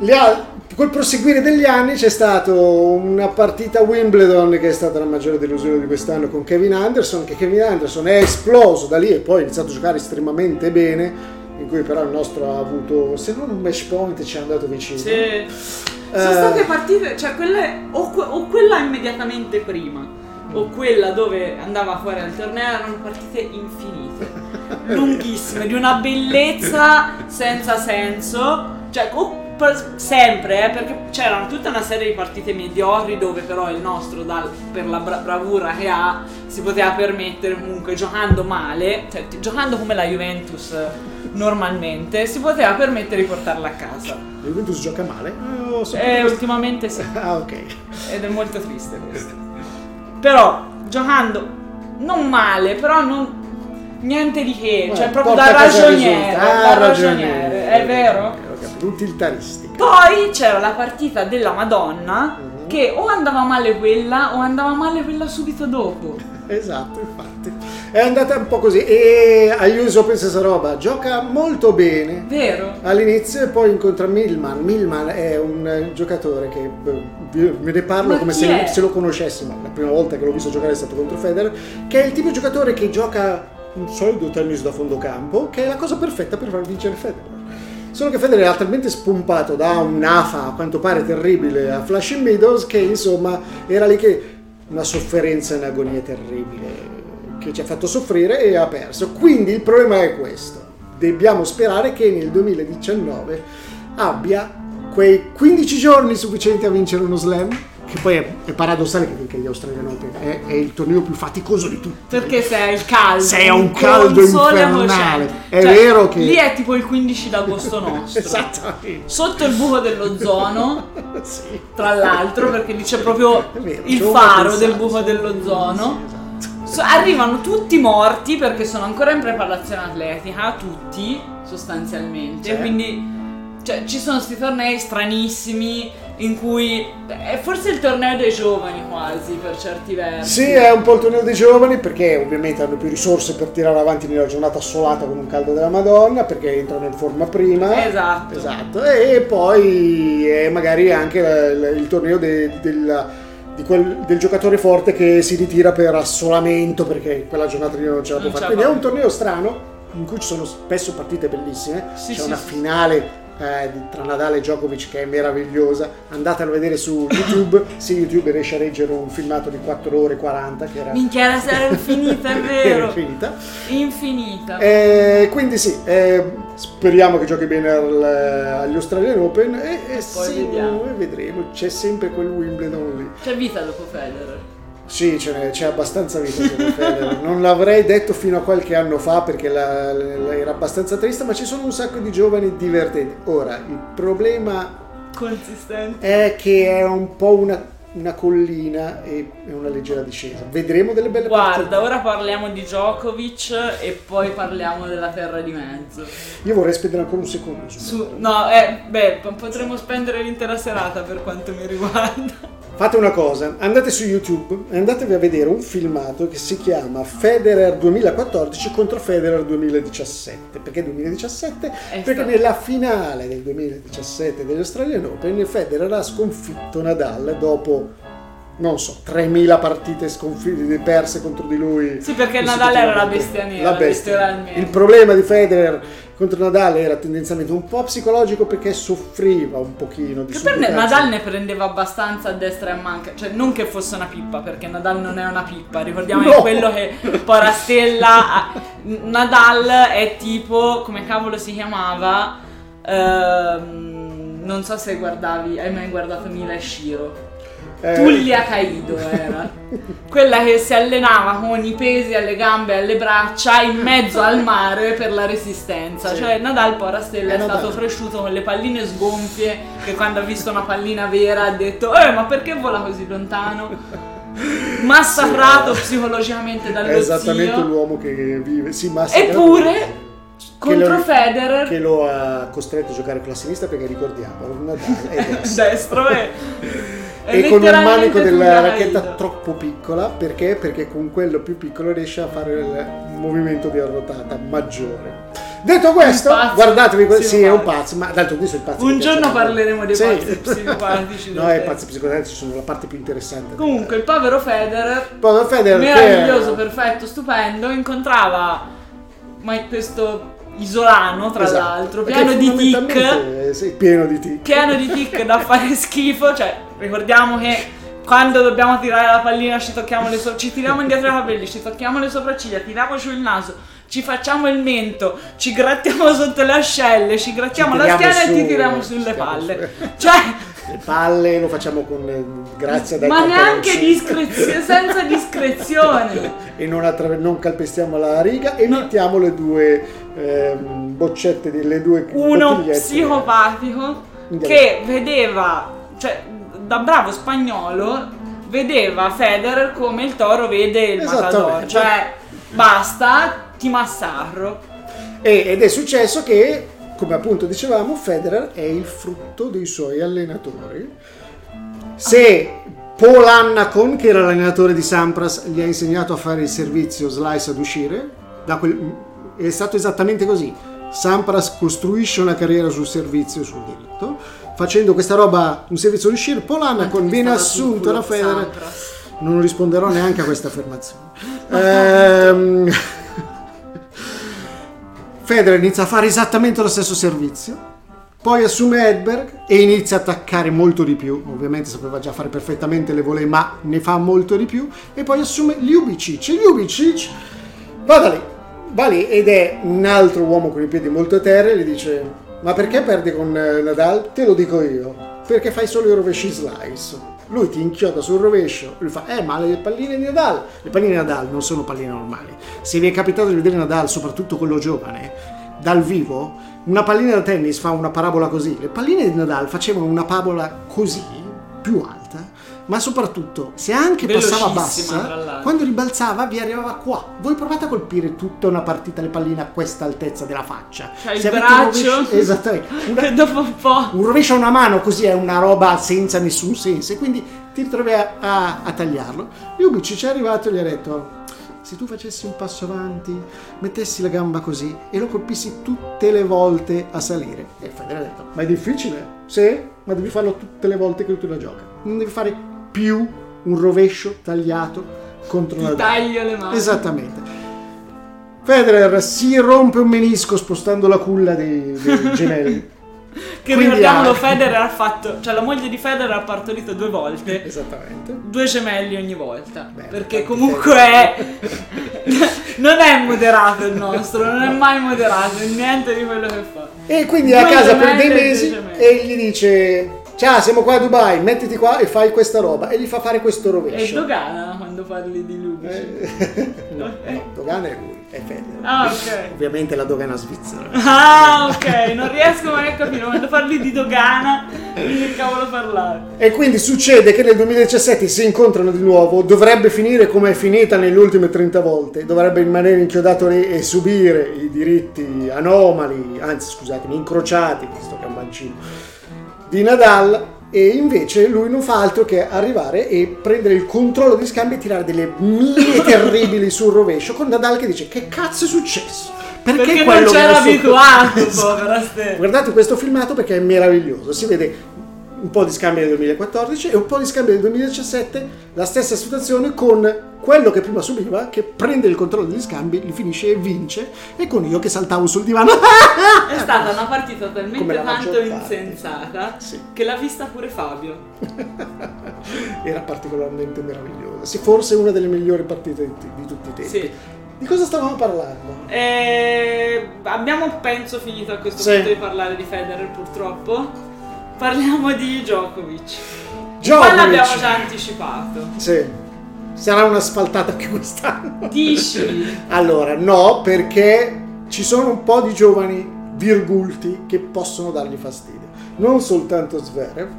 Al- col proseguire degli anni c'è stata una partita a Wimbledon che è stata la maggiore delusione di quest'anno con Kevin Anderson, che Kevin Anderson è esploso da lì e poi ha iniziato a giocare estremamente bene, in cui però il nostro ha avuto, se non un match point ci è andato vicino. Sì. Sono Eh, state partite, cioè quelle, o, que- o quella immediatamente prima, o quella dove andava fuori al torneo, erano partite infinite, lunghissime, di una bellezza senza senso, cioè o sempre, eh, perché c'erano tutta una serie di partite mediocri dove però il nostro, dal- per la bra- bravura che ha, si poteva permettere comunque giocando male, cioè giocando come la Juventus eh, normalmente, si poteva permettere di portarla a casa. La Juventus gioca male? Eh, Eh, ultimamente sì, Ah, ok. ed è molto triste questo. Però, giocando non male, però non niente di che, Eh, cioè proprio porta da ragioniere, da Ah, ragioniere, è vero? Utilitaristica. Poi c'era la partita della Madonna Mhm. che o andava male quella o andava male quella subito dopo. Esatto, infatti. È andata un po' così. E agli US Open stessa roba. Gioca molto bene. Vero? All'inizio e poi incontra Milman. Milman è un eh, giocatore che io me ne parlo Ma come se, se lo conoscessimo. La prima volta che l'ho visto giocare è stato contro Federer, che è il tipo di giocatore che gioca un solido tennis da fondo campo, che è la cosa perfetta per far vincere Federer. Solo che Federer era talmente spompato da un'afa a quanto pare terribile a Flushing Meadows che insomma era lì che una sofferenza un'agonia terribile che ci ha fatto soffrire e ha perso. Quindi il problema è questo. Dobbiamo sperare che nel 2019 abbia quei 15 giorni sufficienti a vincere uno slam, che poi è, è paradossale che vinca gli Australian Open, è, è il torneo più faticoso di tutti. Perché sei il caldo. Sei a un caldo infernale. È Cioè, vero che- Lì è tipo il 15 d'agosto nostro. Esattamente. Sotto il buco dell'ozono, Sì. tra l'altro, perché lì c'è proprio È vero, il faro pensato. del buco dell'ozono. Sì, esatto. So- arrivano tutti morti perché sono ancora in preparazione atletica, tutti sostanzialmente. Sì. Quindi cioè, ci sono questi tornei stranissimi in cui è forse il torneo dei giovani quasi per certi versi. Sì, è un po' il torneo dei giovani perché ovviamente hanno più risorse per tirare avanti nella giornata assolata con un caldo della Madonna perché entrano in forma prima. Esatto. Esatto. E poi è magari anche il, il torneo de- del, quel- del giocatore forte che si ritira per assolamento perché quella giornata lì non ce la può fare. Quindi è un torneo strano in cui ci sono spesso partite bellissime. Sì, C'è sì, una finale eh, tra Nadal e Djokovic che è meravigliosa. Andatelo a vedere su YouTube. sì, YouTube riesce a reggere un filmato di 4 ore e 40 che era, Minchia, la sera è infinita, è era vero. infinita. Infinita. Eh, quindi sì, eh, speriamo che giochi bene al- agli Australian Open e, e Poi sì, e vedremo. C'è sempre quel Wimbledon lì. C'è vita dopo Federer. Sì, ce n'è, c'è abbastanza vita su Federer. Non l'avrei detto fino a qualche anno fa perché la- la- era abbastanza triste, ma ci sono un sacco di giovani divertenti. Ora, il problema Consistente. è che è un po' una, una collina e una leggera discesa. Vedremo delle belle Guarda, partite. ora parliamo di Djokovic e poi parliamo della terra di mezzo. Io vorrei spendere ancora un secondo su Su, no, eh, beh, po- potremmo spendere l'intera serata per quanto mi riguarda. Fate una cosa, andate su YouTube e andatevi a vedere un filmato che si chiama Federer 2014 contro Federer 2017. Perché 2017? È Perché stato- nella finale del 2017 degli Australian Open Federer ha sconfitto Nadal dopo, non so, 3000 partite sconfitte perse contro di lui. Sì, perché Nadal era la bestia nera, La bestia. Il problema di Federer contro Nadal era tendenzialmente un po' psicologico perché soffriva un pochino di Che subbuglazio. Nadal ne prendeva abbastanza a destra e a manca, cioè non che fosse una pippa, perché Nadal non è una pippa, ricordiamo No. quello che Porastella Nadal è tipo, come cavolo si chiamava, Ehm, non so se guardavi, hai mai guardato Mila e Shiro? Eh, Tullia Kaido era quella che si allenava con i pesi alle gambe e alle braccia in mezzo al mare per la resistenza. Sì. Cioè, Nadal Porastella È è stato Nadal. cresciuto con le palline sgonfie. Che quando ha visto una pallina vera ha detto: Eh, ma perché vola così lontano? Massacrato psicologicamente dallo È esattamente zio. l'uomo che vive. Sì, massacra- Eppure, contro lo- Federer, Che lo ha costretto a giocare con la sinistra perché ricordiamo, Nadal è destro. destro è. è e con un manico della racchetta troppo piccola perché? Perché con quello più piccolo riesce a fare il movimento di arrotata maggiore. Detto questo, guardatevi questo. Sì, è un pazzo, ma d'altro questo il pazzo. Un giorno parleremo dei Sì. pazzi psicopatici no, i pazzi psicopatici sono la parte più interessante. Comunque, il povero Federer, Poi Federer che- meraviglioso, perfetto, stupendo, incontrava ma questo isolano, tra Esatto. l'altro, pieno di tic. Sì, pieno di tic. pieno di tic da fare schifo. Cioè, ricordiamo che quando dobbiamo tirare la pallina ci tocchiamo le so- ci tiriamo indietro i capelli, ci tocchiamo le sopracciglia, tiriamo giù il naso, ci facciamo il mento, ci grattiamo sotto le ascelle, ci grattiamo Ci la schiena e ti su, tiriamo sulle palle. su. Cioè, Le palle lo facciamo con eh, grazia dai ma neanche discrezio- senza discrezione. e non, attraver- non calpestiamo la riga e mettiamo le due ehm, boccette delle due Uno psicopatico che vedeva, cioè, da bravo spagnolo, vedeva Federer come il toro vede il matador. Cioè, basta, ti massacro. E- ed è successo che, come appunto dicevamo, Federer è il frutto dei suoi allenatori. Se Paul Annacon, che era l'allenatore di Sampras, gli ha insegnato a fare il servizio slice ad uscire, quel- è stato esattamente così. Sampras costruisce una carriera sul servizio e sul diritto. Facendo questa roba, un servizio ad uscire, Paul Annacon viene assunto da Federer. Non risponderò neanche a questa affermazione. Ehm, Federer inizia a fare esattamente lo stesso servizio. Poi assume Edberg e inizia a attaccare molto di più. Ovviamente sapeva già fare perfettamente le volée, ma ne fa molto di più. E poi assume Ljubicic. E Ljubicic va da lì, va lì ed è un altro uomo con i piedi molto a terra e gli dice: Ma perché perdi con eh, Nadal? Te lo dico io. Perché fai solo i rovesci slice. Lui ti inchioda sul rovescio, lui fa, eh ma le palline di Nadal, le palline di Nadal non sono palline normali. Se vi è capitato di vedere Nadal, soprattutto quello giovane, dal vivo, una pallina da tennis fa una parabola così, le palline di Nadal facevano una parabola così, più alta, ma soprattutto se anche passava bassa, quando ribalzava vi arrivava qua. Voi provate a colpire tutta una partita le palline a questa altezza della faccia. Cioè, il Se avete braccio. rovesci- esattamente. Una- Che dopo un po'. un rovescio a una mano così è una roba senza nessun senso e quindi ti ritrovi a, a- a tagliarlo. Ljubicic è arrivato e gli ha detto se tu facessi un passo avanti, mettessi la gamba così e lo colpissi tutte le volte a salire. E Federer ha detto ma è difficile? Sì, ma devi farlo tutte le volte che tu la gioca. Non devi fare più un rovescio tagliato contro Ti una taglio le mani. Esattamente. Federer si rompe un menisco spostando la culla dei, dei gemelli. Che Quindi ricordiamolo, ha- Federer ha fatto. Cioè, la moglie di Federer ha partorito due volte. Esattamente. Due gemelli ogni volta. Bene, perché comunque è. non è moderato il nostro, non è mai moderato niente di quello che fa. E quindi è a casa per dei mesi e gli dice ciao siamo qua a Dubai, mettiti qua e fai questa roba e gli fa fare questo È rovescio. dogana quando parli di Lubic. Eh, no, no, Dogana è lui, è Federer. Ah, ok. Ovviamente la dogana svizzera. Ah, ok, non riesco mai a capire. Quando parli di dogana, di che cavolo parlare. E quindi succede che nel 2017 si incontrano di nuovo, dovrebbe finire come è finita nelle ultime 30 volte, dovrebbe rimanere inchiodato lì e subire i diritti anomali, anzi scusatemi, incrociati, visto che è un mancino, di Nadal e invece lui non fa altro che arrivare e prendere il controllo di scambio e tirare delle mille terribili sul rovescio con Nadal che dice che cazzo è successo? Perché, Perché non c'era abituato, povera. Guardate questo filmato perché è meraviglioso. Si vede un po' di scambio del 2014 e un po' di scambio del 2017, la stessa situazione con quello che prima subiva, che prende il controllo degli scambi, li finisce e vince, e con io che saltavo sul divano. È stata una partita talmente tanto insensata Sì. che l'ha vista pure Fabio. Era particolarmente meravigliosa. Sì, forse una delle migliori partite di, di tutti i tempi. Sì. Di cosa stavamo parlando? E abbiamo penso finito a questo Sì. punto di parlare di Federer purtroppo. Parliamo di Djokovic. Djokovic. l'abbiamo già anticipato. Sì. Sarà una sfaltata anche quest'anno. Dici? Allora, no, perché ci sono un po' di giovani virgulti che possono dargli fastidio. Non soltanto Zverev,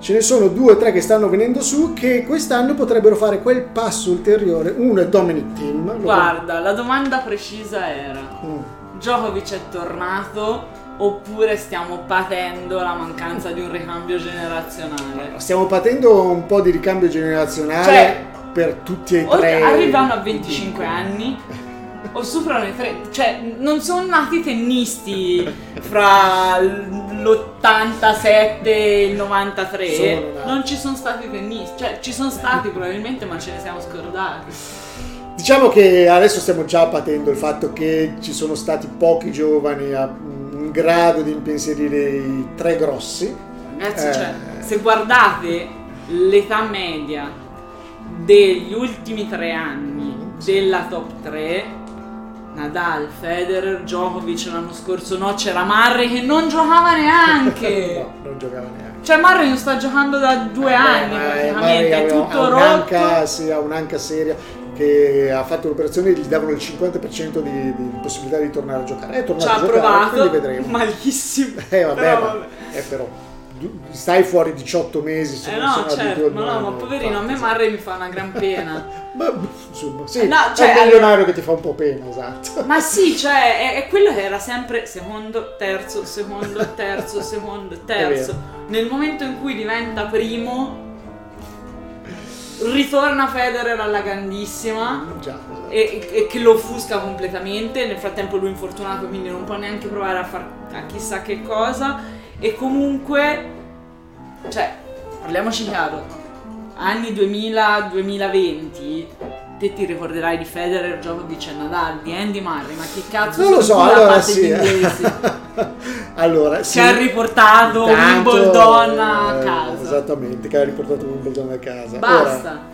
ce ne sono due o tre che stanno venendo su che quest'anno potrebbero fare quel passo ulteriore. Uno è Dominic lo- Guarda, la domanda precisa era: Mm. Djokovic è tornato oppure stiamo patendo la mancanza di un ricambio generazionale? Stiamo patendo un po' di ricambio generazionale Cioè, per tutti e tre. arrivano a 25 anni o superano i 30, cioè non sono nati tennisti fra l'87 e il 93, Sono nati. non ci sono stati tennisti, cioè ci sono stati probabilmente ma ce ne siamo scordati. Diciamo che adesso stiamo già patendo il fatto che ci sono stati pochi giovani a- in grado di impensierire i tre grossi. Ragazzi, Eh. cioè, se guardate l'età media degli ultimi tre anni della top 3, Nadal, Federer, Djokovic l'anno scorso no, c'era Murray che non giocava neanche. no, non giocava neanche. Cioè Murray non sta giocando da due anni Eh, praticamente, è tutto rotto. un'anca, sì, ha un'anca seria che ha fatto l'operazione e gli davano il 50% di, di possibilità di tornare a giocare. È tornato Ci ha a giocare, provato, vedremo. malissimo. Eh vabbè, Però ma, vabbè. eh, però stai fuori 18 mesi. se Eh no, certo, ma no, ma poverino, a me Murray mi fa una gran pena. Ma insomma, sì, No, cioè, un allora- milionario che ti fa un po' pena, esatto. Ma sì, cioè, è, è quello che era sempre secondo, terzo, secondo, terzo, secondo, terzo. Nel momento in cui diventa primo, ritorna Federer alla grandissima Già, esatto. e, e che lo offusca completamente. Nel frattempo lui è infortunato, quindi non può neanche provare a fare chissà che cosa. E comunque, cioè, parliamoci chiaro, anni 2000-2020, te ti ricorderai di Federer, Djokovic e Nadal, di Andy Murray, ma che cazzo non lo so, allora sì. inglesi? allora, sì. Che ha riportato Intanto, Wimbledon a eh, casa. Esattamente, che ha riportato Wimbledon a casa. Basta. Ora,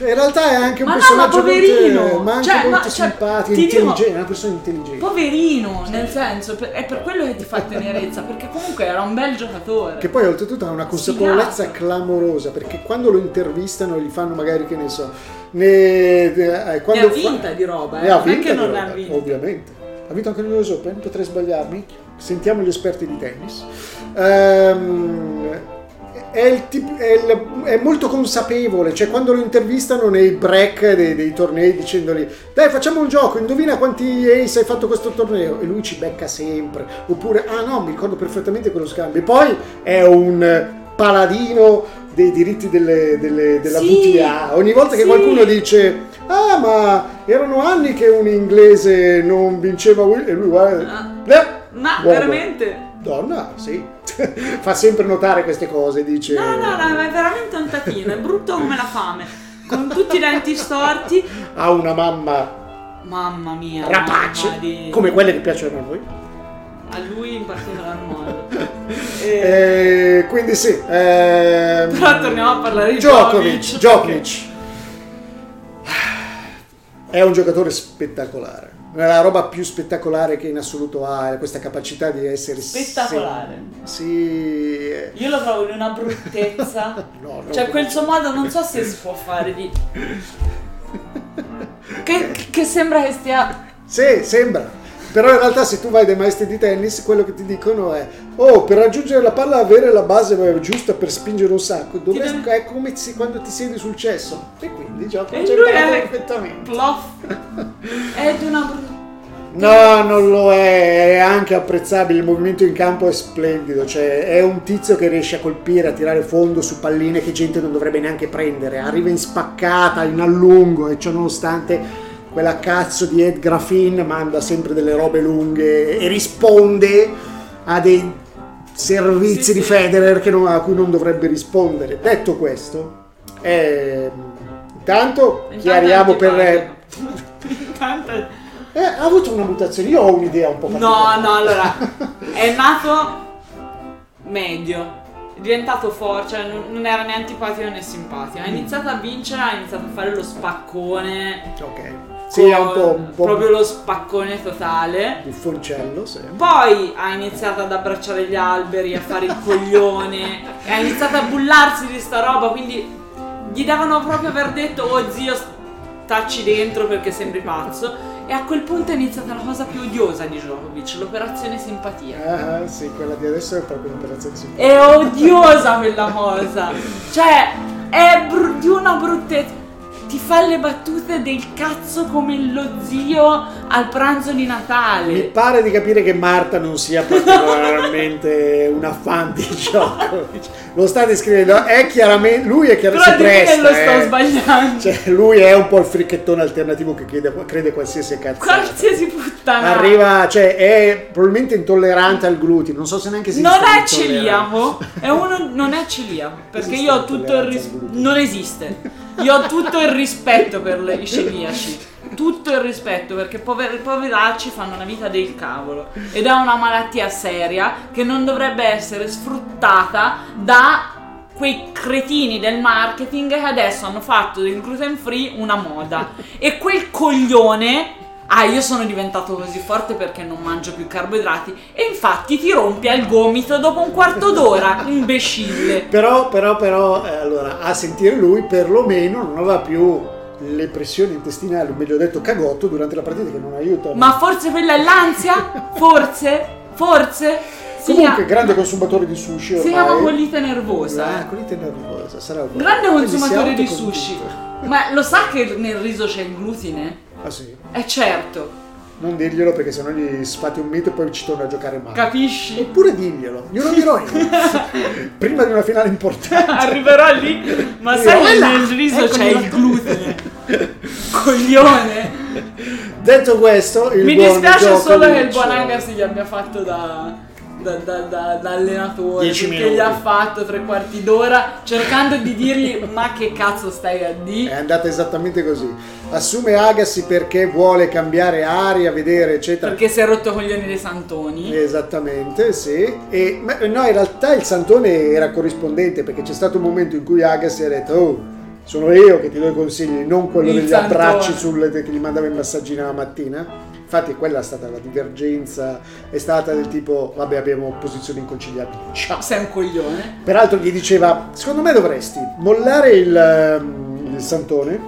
in realtà è anche un Ma no, personaggio ma poverino! molto, ma anche Cioè, molto cioè, simpatico, ti dico- intelligente, è una persona intelligente. Poverino, nel senso, è per quello che ti fa tenerezza, perché comunque era un bel giocatore. Che poi oltretutto ha una consapevolezza Sfigato. clamorosa, perché quando lo intervistano gli fanno magari, che ne so, ne, eh, Ne quando ha vinta fa- di roba, eh. Ne non è che non ne roba, ha vinta. Ovviamente. Ha vinto anche l'Unione Open, potrei sbagliarmi. Sentiamo gli esperti di tennis. Ehm, è, tip- è il- è molto consapevole, cioè quando lo intervistano nei break dei, dei tornei dicendogli dai facciamo un gioco, indovina quanti ace hai fatto questo torneo e lui ci becca sempre, oppure ah no mi ricordo perfettamente quello scambio, e poi è un paladino dei diritti delle- delle- della Sì, VTA, ogni volta che sì. qualcuno dice ah ma erano anni che un inglese non vinceva Will-" e lui guarda Ah. "Eh, Ma uomo." veramente? donna sì fa sempre notare queste cose dice No, no, no, è veramente un tatino, è brutto come la fame. Con tutti i denti storti. ha una mamma Mamma mia. rapace mamma di- come quelle che piacciono a noi A lui in particolar modo. E... Eh, quindi sì ehm, Però torniamo a parlare di Djokovic Djokovic. Djokovic è un giocatore spettacolare la roba più spettacolare che in assoluto ha questa capacità di essere Spettacolare. sì Io lo trovo di una bruttezza. No, no. Cioè, quel suo modo non so se si può fare di. Che, che sembra che stia. Sì, sembra. Però in realtà se tu vai dai maestri di tennis, quello che ti dicono è Oh, per raggiungere la palla avere la base giusta per spingere un sacco, dovresti- è come se- quando ti siedi sul cesso. E quindi gioca perfettamente. Plof. È di una brutta. No, non lo è, è anche apprezzabile, il movimento in campo è splendido, cioè è un tizio che riesce a colpire, a tirare fondo su palline che gente non dovrebbe neanche prendere, arriva in spaccata, in allungo e ciò nonostante quella cazzo di Ed Grafin manda sempre delle robe lunghe e risponde a dei servizi di. Federer che non- a cui non dovrebbe rispondere. Detto questo, ehm, intanto Intanto chiariamo per... antipatico. Intanto. Eh, ha avuto una mutazione, io ho un'idea un po' No, particolare. no, allora. È nato medio. È diventato forte, cioè non, non era né antipatico né simpatico. Ha iniziato a vincere, ha iniziato a fare lo spaccone. Ok. Sì, è un po', un po' Proprio lo spaccone totale. il foncello, sì. Poi ha iniziato ad abbracciare gli alberi, a fare il coglione, ha iniziato a bullarsi di sta roba, quindi gli davano proprio per detto, oh zio, stacci dentro perché sembri pazzo. E a quel punto è iniziata la cosa più odiosa di Djokovic, l'operazione simpatia. Ah, sì, quella di adesso è proprio un'operazione simpatica. È odiosa quella cosa. Cioè, è bru- di una bruttezza. Ti fa le battute del cazzo come lo zio al pranzo di Mi Natale. pare di capire che Marta non sia particolarmente una fan di Djokovic. Lo sta descrivendo, è chiaramente, lui è Però chiaramente che presta, lo sto eh. sbagliando. Cioè, lui è un po' il fricchettone alternativo che crede, crede qualsiasi cazzata. Qualsiasi puttana. Arriva, cioè, è probabilmente intollerante al glutine. Non so se neanche si Non è celiaco, è uno non è celiaco, perché Esiste io ho tutto il rispetto. Non esiste. Io ho tutto il rispetto per le- i celiaci. Tutto il rispetto perché pover- poveracci fanno una vita del cavolo ed è una malattia seria che non dovrebbe essere sfruttata da quei cretini del marketing che adesso hanno fatto del gluten free una moda e quel coglione Ah, io sono diventato così forte perché non mangio più carboidrati. E infatti ti rompi al gomito dopo un quarto d'ora, imbecille. Però, però, però, eh, allora, a sentire lui, perlomeno non aveva più le pressioni intestinali, o meglio detto cagotto, durante la partita che non aiuta. Ma forse quella è l'ansia? Forse? Forse? Si, Comunque, grande consumatore di sushi si ormai. chiama colite nervosa. Ah, colite nervosa, sarà un Grande si consumatore di sushi. Ma lo sa che nel riso c'è il glutine? Ah sì? Eh certo, Non dirglielo perché sennò gli sfati un mito e poi ci torna a giocare male. capisci? Oppure diglielo, glielo dirò io. Prima di una finale importante. Arriverò lì, ma sai che là, nel riso eccomi c'è il glutine. Coglione. Detto questo, il Mi dispiace solo che il buon Agassi gli abbia fatto da, da, da, da- da allenatore. Dieci che minuti. gli ha fatto tre quarti d'ora cercando di dirgli ma che cazzo stai a È dire? andata esattamente così. Assume Agassi perché vuole cambiare aria, vedere, eccetera. Perché si è rotto coglioni dei santoni. Esattamente, sì. E, ma, no, in realtà il Santone era corrispondente perché c'è stato un momento in cui Agassi ha detto Oh, sono io che ti do i consigli, non quello Il degli Santone. abbracci sulle, che gli mandava i massaggi la mattina. Infatti quella è stata la divergenza, è stata del tipo, vabbè abbiamo posizioni inconciliabili, ciao. Sei un coglione. Peraltro gli diceva, secondo me dovresti mollare il, ehm, il santone,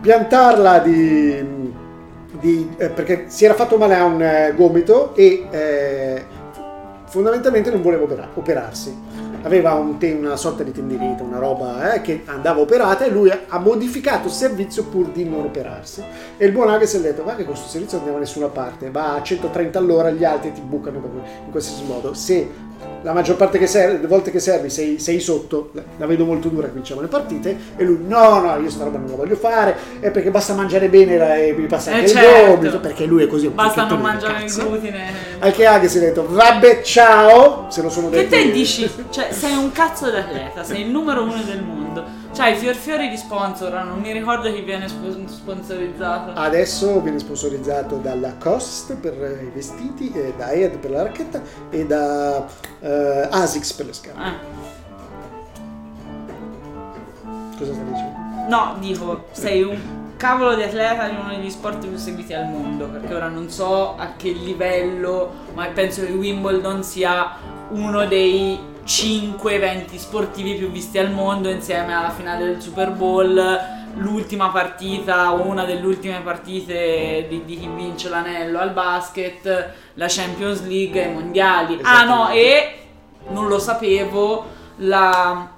piantarla di... di- eh, perché si era fatto male a un eh, gomito e eh, fondamentalmente non voleva opera- operarsi. Aveva un una sorta di tendinite, una roba eh, che andava operata e lui ha- modificato il servizio pur di non operarsi. E il buon Agnes ha detto, va che questo servizio non andiamo da nessuna parte, va a 130 all'ora, gli altri ti bucano in qualsiasi modo. Se la maggior parte che serve, delle volte che servi sei, sei sotto, la- la vedo molto dura che vinciamo le partite, e lui no, no, io sta roba non la voglio fare, è perché basta mangiare bene la- e mi passa Eh, anche il certo. gomito, perché lui è così Basta non mangiare il glutine. Al che Aghi si è detto, vabbè ciao, se lo sono Che detto te io. dici? Cioè, sei un cazzo d'atleta, sei il numero uno del mondo. Cioè, i fior fiori di sponsor, non mi ricordo chi viene sp- sponsorizzato. Adesso viene sponsorizzato da Lacoste per i vestiti, e da Ed per la racchetta e da eh, Asics per le scarpe. Eh. Cosa stai dicendo? No, dico, sei un cavolo di atleta di uno degli sport più seguiti al mondo, perché ora non so a che livello, ma penso che Wimbledon sia uno dei 5 eventi sportivi più visti al mondo insieme alla finale del Super Bowl, l'ultima partita o una delle ultime partite di, di chi vince l'anello al basket, la Champions League e i mondiali. Ah no, e non lo sapevo, la...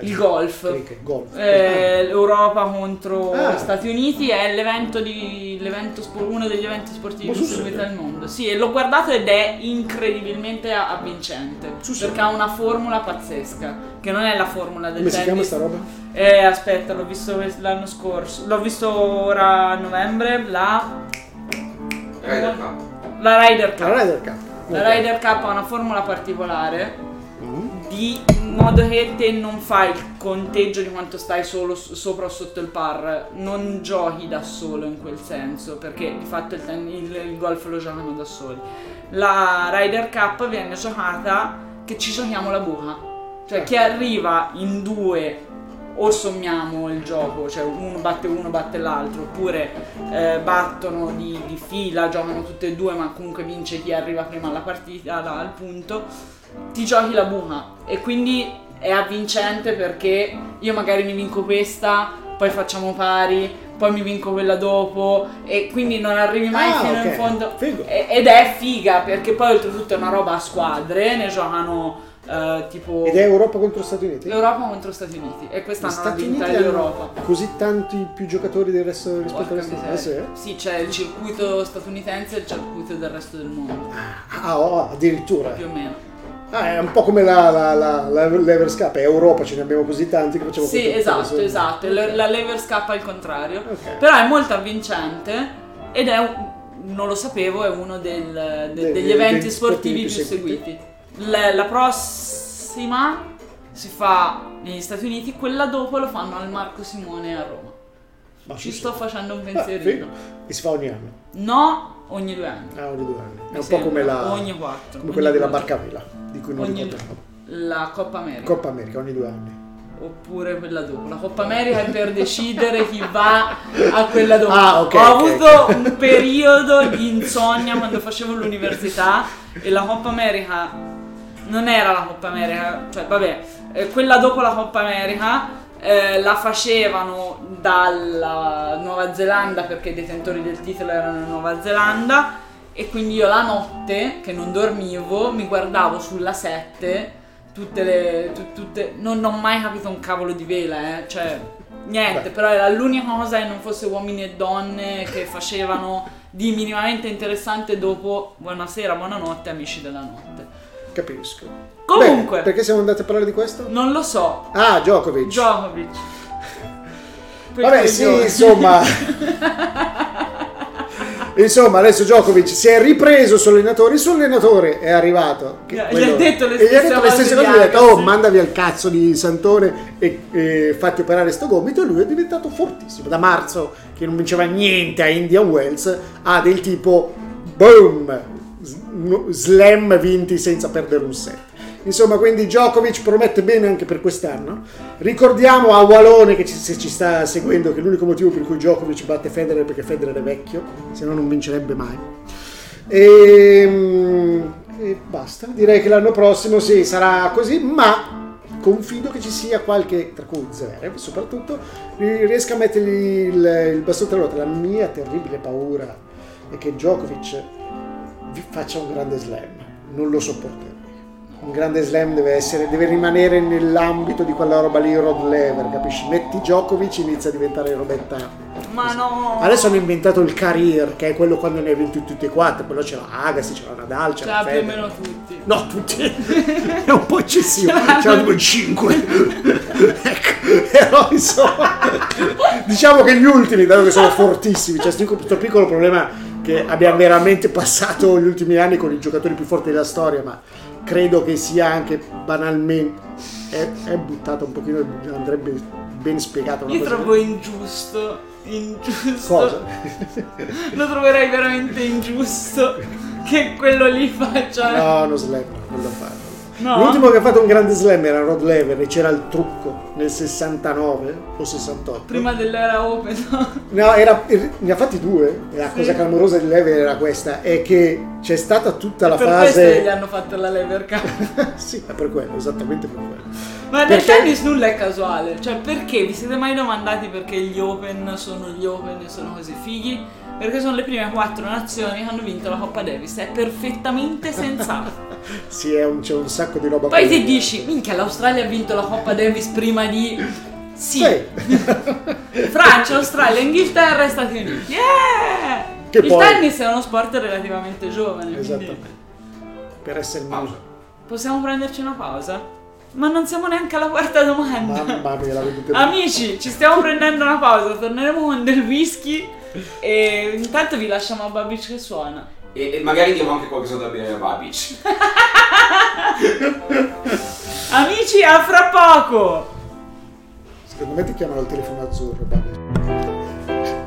il golf. Cricket, golf. Eh, L'Europa contro Ah. gli Stati Uniti è l'evento di, l'evento uno degli eventi sportivi più sul seguiti al mondo. Sì, e l'ho guardato ed è incredibilmente avvincente. Serio? perché ha una formula pazzesca. Che non è la formula del Come si chiama tennis. sta roba? Eh, aspetta, l'ho visto l'anno scorso. L'ho visto ora a novembre. La. Ryder Cup. La Ryder Cup. La Ryder Cup. La Ryder Cup ha una formula particolare Mm. di modo che te non fai il conteggio di quanto stai solo sopra o sotto il par, non giochi da solo in quel senso, perché di fatto il, ten- il- il golf lo giocano da soli. La Ryder Cup viene giocata che ci giochiamo la buca, cioè chi arriva in due o sommiamo il gioco, cioè uno batte uno, batte l'altro, oppure eh, battono di, di fila, giocano tutte e due, ma comunque vince chi arriva prima alla partita, alla- al punto, ti giochi la buca. E quindi è avvincente perché io magari mi vinco questa, poi facciamo pari, poi mi vinco quella dopo, e quindi non arrivi mai Ah, fino ok. in fondo. Figo. Ed è figa perché poi oltretutto è una roba a squadre, ne giocano eh, tipo Ed è Europa contro Stati Uniti? l'Europa contro Stati Uniti e quest'anno Stati Uniti è l'Europa. così tanti più giocatori del resto rispetto al resto? Eh, sì? Sì, c'è il circuito statunitense e il circuito del resto del mondo, Ah, oh, addirittura. più o meno. Ah, è un po' come la, la, la, la Levers Cup, è Europa, ce ne abbiamo così tanti che facciamo Sì, esatto, esatto. La, la lever scappa al contrario. Ok. Però è molto avvincente ed è, non lo sapevo, è uno del- de- degli eventi sportivi più più seguiti. La, la prossima si fa negli Stati Uniti, quella dopo lo fanno al Marco Simone a Roma. Ma Ci sì, sto sì. facendo un Ah, pensierino. figo. E si fa ogni anno. No, ogni due anni. Ah, ogni due anni. È Mi un po' sembra. come la, Ogni quattro. come quella della barca vela, di cui non Ogni- ricordiamo. La Coppa America. Coppa America, ogni due anni. Oppure quella dopo. La Coppa America è per decidere chi va a quella dopo. Ah, ok, Ho ok, avuto un periodo di insonnia quando facevo l'università e la Coppa America non era la Coppa America, cioè vabbè, eh, quella dopo la Coppa America eh, la facevano dalla Nuova Zelanda perché i detentori del titolo erano in Nuova Zelanda e quindi io la notte che non dormivo mi guardavo sulla 7 tutte le tu- tutte non ho mai capito un cavolo di vela eh cioè niente Beh. però era l'unica cosa che non fosse uomini e donne che facevano di minimamente interessante dopo buonasera buonanotte amici della notte Capisco. comunque Beh, perché siamo andati a parlare di questo? non lo so Ah, Djokovic. Djokovic Vabbè, sì, insomma. Insomma, adesso Djokovic si è ripreso suo allenatore, il suo allenatore è arrivato. che Gli ha detto le e gli ha stesse detto le stesse cose gli ha detto, oh, Agassi." mandavi al cazzo di Santone e, e fatti operare sto gomito e lui è diventato fortissimo. Da marzo, che non vinceva niente a Indian Wells, ha del tipo, boom, slam vinti senza perdere un set. Insomma, quindi Djokovic promette bene anche per quest'anno. Ricordiamo a Walone che ci, se ci sta seguendo che l'unico motivo per cui Djokovic batte Federer è perché Federer è vecchio, se no non vincerebbe mai. E, e basta, direi che l'anno prossimo sì, sarà così, ma confido che ci sia qualche, tra cui Zverev soprattutto, ri- riesca a mettergli il, il bastone tra ruote. La mia terribile paura è che Djokovic vi- faccia un grande slam, non lo sopporterei. Un grande slam deve, essere, deve rimanere nell'ambito di quella roba lì, Rod Lever, capisci? Metti Djokovic inizia a diventare robetta. ma no Adesso hanno inventato il career, che è quello quando ne hai vinti tutti e quattro, c'è la Agassi, c'è la Nadal, c'è ce la l'ha più o meno tutti No, tutti. È un po' eccessivo. Ce Ce l'hanno 5. ecco, però insomma. Diciamo che gli ultimi, dato che sono fortissimi, c'è questo questo piccolo problema che abbiamo veramente passato gli ultimi anni con i giocatori più forti della storia, ma credo che sia anche banalmente. È, è buttato un pochino, andrebbe ben spiegato. una io trovo ingiusto ingiusto Cosa? lo troverei veramente ingiusto che quello lì faccia No, non slam, non lo fa. No? L'ultimo che ha fatto un grande slam era Rod Lever e c'era il trucco nel 69 o 68. prima dell'era open no? Era, ne ha fatti due. E La Sì. cosa clamorosa di Lever era questa: è che c'è stata tutta la per questo fase. gli hanno fatto la lever cup sì, è per quello, esattamente per quello. ma nel Perché- tennis nulla è casuale cioè perché vi siete mai domandati perché gli open sono gli open e sono così fighi perché sono le prime quattro nazioni che hanno vinto la Coppa Davis è perfettamente sensato Sì, è un- c'è un sacco di roba. poi ti dici minchia l'Australia ha vinto la Coppa Davis prima di sì, Sì. Francia, Australia, Inghilterra e Stati Uniti. Yeah! Che Il poi- tennis è uno sport relativamente giovane, quindi Esattamente. Per essere Pausa. possiamo prenderci una pausa? Ma non siamo neanche alla quarta domanda. Mamma mia, la vedete. Amici, ci stiamo prendendo una pausa, torneremo con del whisky e intanto vi lasciamo a Babic che suona. E, e magari diamo anche qualcosa da bere a Babic. Amici, a fra poco! Secondo me ti chiamano al telefono azzurro. Babbo.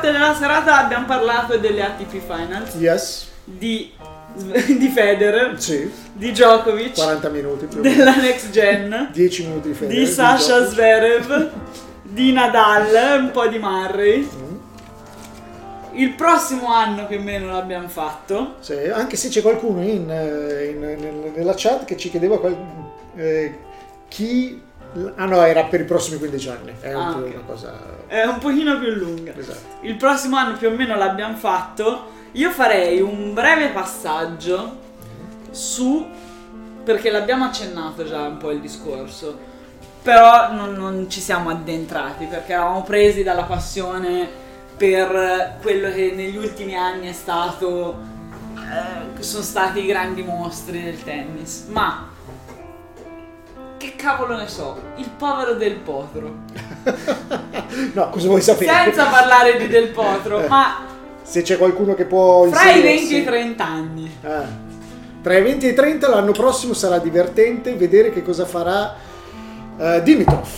Parte della serata abbiamo parlato delle ATP Finals, Yes, di, di Federer, sì, di Djokovic, 40 minuti più della Next Gen, 10 minuti di Federer. di Sasha. Zverev, di Nadal, un po' di Murray. Il prossimo anno o meno l'abbiamo fatto. Sì, anche se c'è qualcuno in, eh, in- nel- nella chat che ci chiedeva qual- eh, chi... Ah no, era per i prossimi 15 anni. È Ah, po' ok. una cosa... È un pochino più lunga. Esatto. Il prossimo anno più o meno l'abbiamo fatto. Io farei un breve passaggio su perché l'abbiamo accennato già un po' il discorso. Però non, non ci siamo addentrati perché eravamo presi dalla passione per quello che negli ultimi anni è stato eh, sono stati i grandi mostri del tennis. Ma che cavolo ne so, il povero del potro. No, cosa vuoi sapere? Senza parlare di Del Potro, ma Se c'è qualcuno che può fra i inserirsi- 20 e i 30 anni. Ah. Tra i 20 e i 30 l'anno prossimo sarà divertente vedere che cosa farà eh, Dimitrov.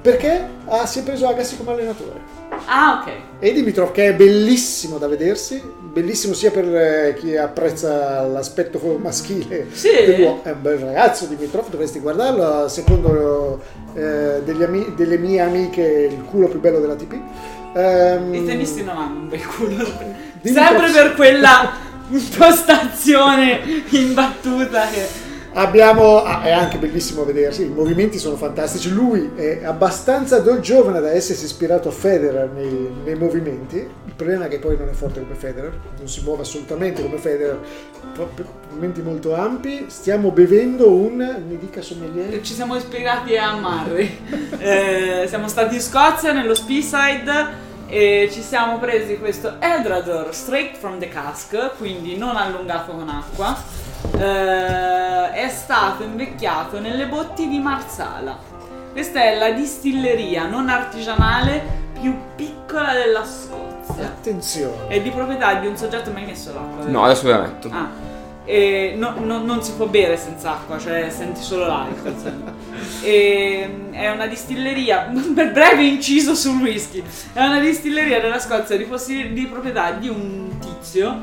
Perché ah, si è preso Agassi come allenatore. Ah, ok. E Dimitrov che è bellissimo da vedersi, bellissimo sia per eh, chi apprezza l'aspetto maschile Sì. dell'uomo. È un bel ragazzo Dimitrov, dovresti guardarlo, secondo eh, ami- delle mie amiche il culo più bello della TP. Ehm, I tennisti non hanno un bel culo. Dimitrov Sempre per quella impostazione imbattuta che... Abbiamo, ah, è anche bellissimo vedersi, i movimenti sono fantastici. Lui è abbastanza giovane da essersi ispirato a Federer nei, nei movimenti. Il problema è che poi non è forte come Federer, non si muove assolutamente come Federer, movimenti molto ampi. Stiamo bevendo un, mi dica sommelier, Ci siamo ispirati a Murray. Eh, siamo stati in Scozia, nello Speyside, e ci siamo presi questo Eldrador straight from the cask, quindi non allungato con acqua. Eh, è stato invecchiato nelle botti di Marsala. Questa è la distilleria non artigianale più piccola della Scozia. attenzione. È di proprietà di un soggetto mai messo l'acqua. No, adesso ve la metto. Ah, e no- no- non si può bere senza acqua, cioè senti solo l'alcol. E, è una distilleria, per breve inciso sul whisky, è una distilleria della Scozia di, possi- di proprietà di un tizio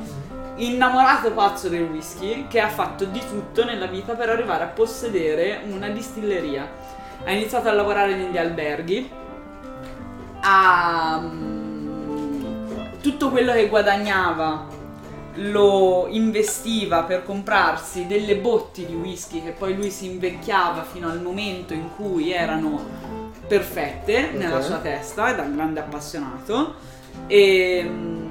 innamorato pazzo del whisky che ha fatto di tutto nella vita per arrivare a possedere una distilleria. Ha iniziato a lavorare negli alberghi, ha mm, tutto quello che guadagnava lo investiva per comprarsi delle botti di whisky che poi lui si invecchiava fino al momento in cui erano perfette nella Ok. sua testa, da un grande appassionato. E mm,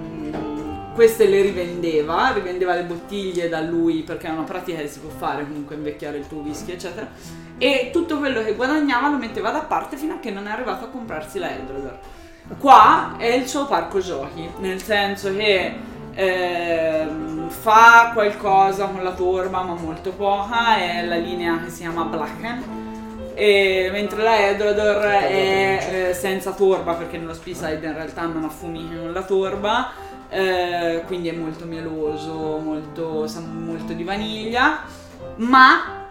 queste le rivendeva, rivendeva le bottiglie da lui perché è una pratica che si può fare comunque invecchiare il tuo whisky, eccetera. E tutto quello che guadagnava lo metteva da parte fino a che non è arrivato a comprarsi la Eldrador. Qua è il suo parco giochi, nel senso che ehm, fa qualcosa con la torba, ma molto poca, è la linea che si chiama Blacken. E mentre la Edrador è eh, senza torba perché nello Speyside in realtà non affumicano con la torba eh, quindi è molto mieloso molto, sa molto di vaniglia ma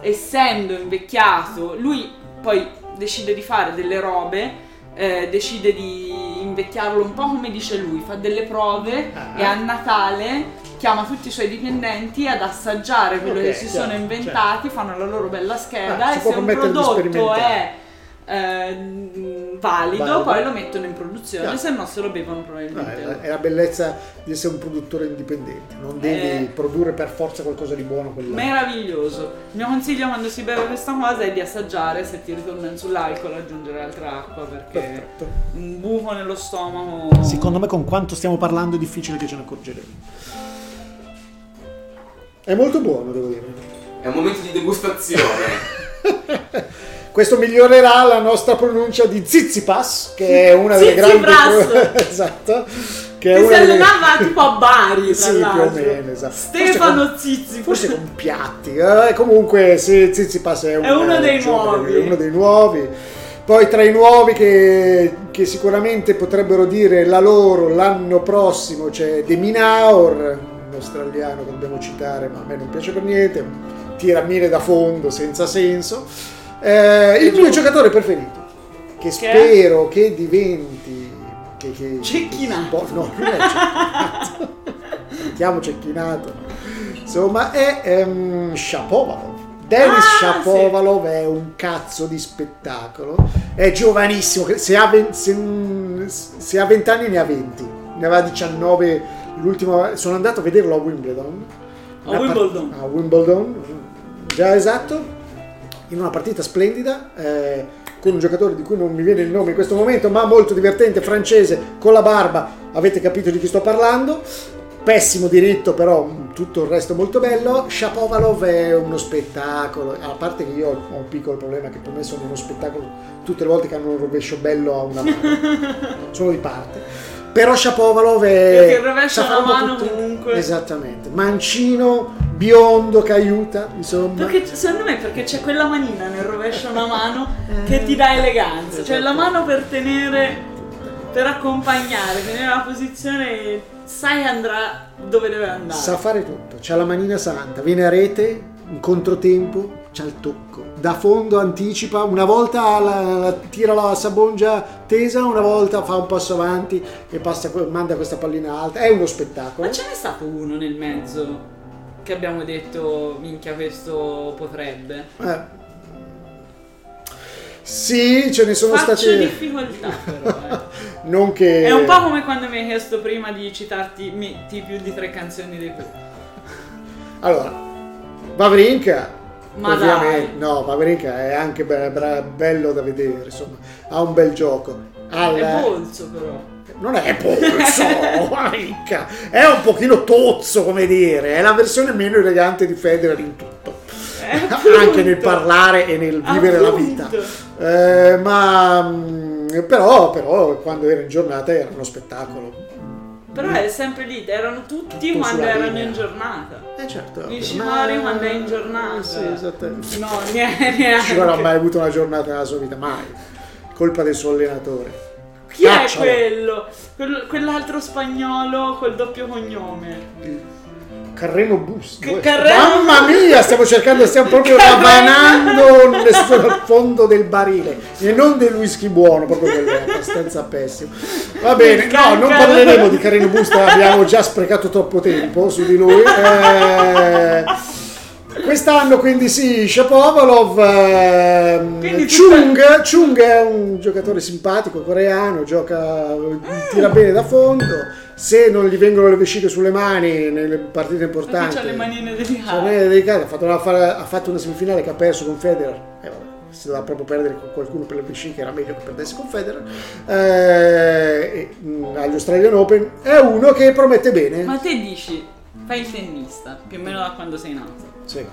essendo invecchiato lui poi decide di fare delle robe eh, decide di invecchiarlo un po' come dice lui fa delle prove Ah. e a Natale chiama tutti i suoi dipendenti ad assaggiare quello Ok, che si chiaro, sono inventati fanno la loro bella scheda Ah, e se un prodotto è eh, valido, Valido. poi lo mettono in produzione Chiaro. se no se lo bevono No, probabilmente è, è la bellezza di essere un produttore indipendente, non devi Eh. produrre per forza qualcosa di buono quell'anno. Meraviglioso. Il mio consiglio quando si beve questa cosa è di assaggiare, se ti ritorna sull'alcol aggiungere altra acqua perché Perfetto. un buco nello stomaco. Secondo me con quanto stiamo parlando è difficile che ce ne accorgeremo. È molto buono, devo dire. È un momento di degustazione. Questo migliorerà la nostra pronuncia di Zizipas, che è una delle grandi... Esatto. Che Che si una delle... allenava tipo a Bari, Sì, più o meno, esatto. Stefano Forse con- Zizi. Forse con piatti. eh, comunque sì, Zizipas è, un- È uno dei giovane, nuovi. è uno dei nuovi. Poi tra i nuovi che, che sicuramente potrebbero dire la loro l'anno prossimo c'è De Minaur, un australiano che dobbiamo citare, ma a me non piace per niente, tira mire da fondo senza senso. Eh, il mio giocatore preferito, che Che è? spero che diventi che, che Cecchinato. spo- no, non è cecchinato. Chiamo cecchinato. Insomma, è ehm, Shapovalov. Dennis Ah, Shapovalov è un cazzo di spettacolo. È giovanissimo, se ha, ven- se, se ha 20 anni ne ha 20. Ne aveva 19 l'ultimo. Sono andato a vederlo a Wimbledon. A Wimbledon. a Wimbledon, già esatto, in una partita splendida. eh, con un giocatore di cui non mi viene il nome in questo momento, ma molto divertente, francese, con la barba, avete capito di chi sto parlando. Pessimo diritto, però tutto il resto molto bello. Shapovalov è uno spettacolo, a parte che io ho un piccolo problema che per me sono uno spettacolo tutte le volte che hanno un rovescio bello a una mano. sono di parte. Però Shapovalov è... Perché il rovescio a una mano tutto. Comunque. Esattamente. Mancino, biondo che aiuta, insomma. Perché secondo me perché c'è quella manina nel rovescio una mano che ti dà eleganza. Cioè la mano per tenere, per accompagnare, tenere la posizione sai andrà dove deve andare. Sa fare tutto, c'ha la manina santa, viene a rete, in controtempo, c'ha il tocco. Da fondo anticipa, una volta la, la- tira la sabongia tesa, una volta fa un passo avanti e passa, manda questa pallina alta. È uno spettacolo. Ma ce n'è stato uno nel mezzo che abbiamo detto, minchia, questo potrebbe. Eh. Sì, ce ne sono Faccio stati... difficoltà però, eh. Non che... È un po' come quando mi hai chiesto prima di citarti metti più di tre canzoni dei Pooh. Allora, Vavrinka, Ma ovviamente, dai. no, Vavrinka è anche be- bra- bello da vedere, insomma, ha un bel gioco. Al- È bolso però. non è polso, Vavrinka, è un pochino tozzo, come dire, è la versione meno elegante di Federer in tutto. Eh, anche nel appunto. parlare e nel vivere la vita. Appunto. Eh, ma mm, però, però quando era in giornata era uno spettacolo. Però è sempre lì, erano tutti Tutto quando erano linea. in giornata. Eh certo. Nishimori quando è in giornata. Sì, esattamente. No, neanche. Ci non ha mai avuto una giornata nella sua vita, mai. Colpa del suo allenatore. Chi è Caccialo. quello? Quel- quell'altro spagnolo col doppio cognome. Carreno Bus. Carreno- Mamma mia, stiamo cercando, stiamo proprio Carreno- ravanando sul fondo del barile e non del whisky buono, proprio quello è abbastanza pessimo. Va bene, no, non parleremo di Carreno Busta, abbiamo già sprecato troppo tempo su di lui. Eh, Quest'anno quindi sì, Shapovalov, ehm, Chung, Chung è un giocatore simpatico, coreano, gioca, tira bene da fondo, se non gli vengono le vesciche sulle mani nelle partite importanti. C'ha le manine delicate. ha fatto, una, ha fatto una semifinale che ha perso con Federer. Eh, vabbè, se doveva proprio perdere con qualcuno per le vesciche era meglio che perdesse con Federer. Eh, e, agli Australian Open è uno che promette bene. Ma te dici, fai il tennista, più o meno da quando sei nato. Sì.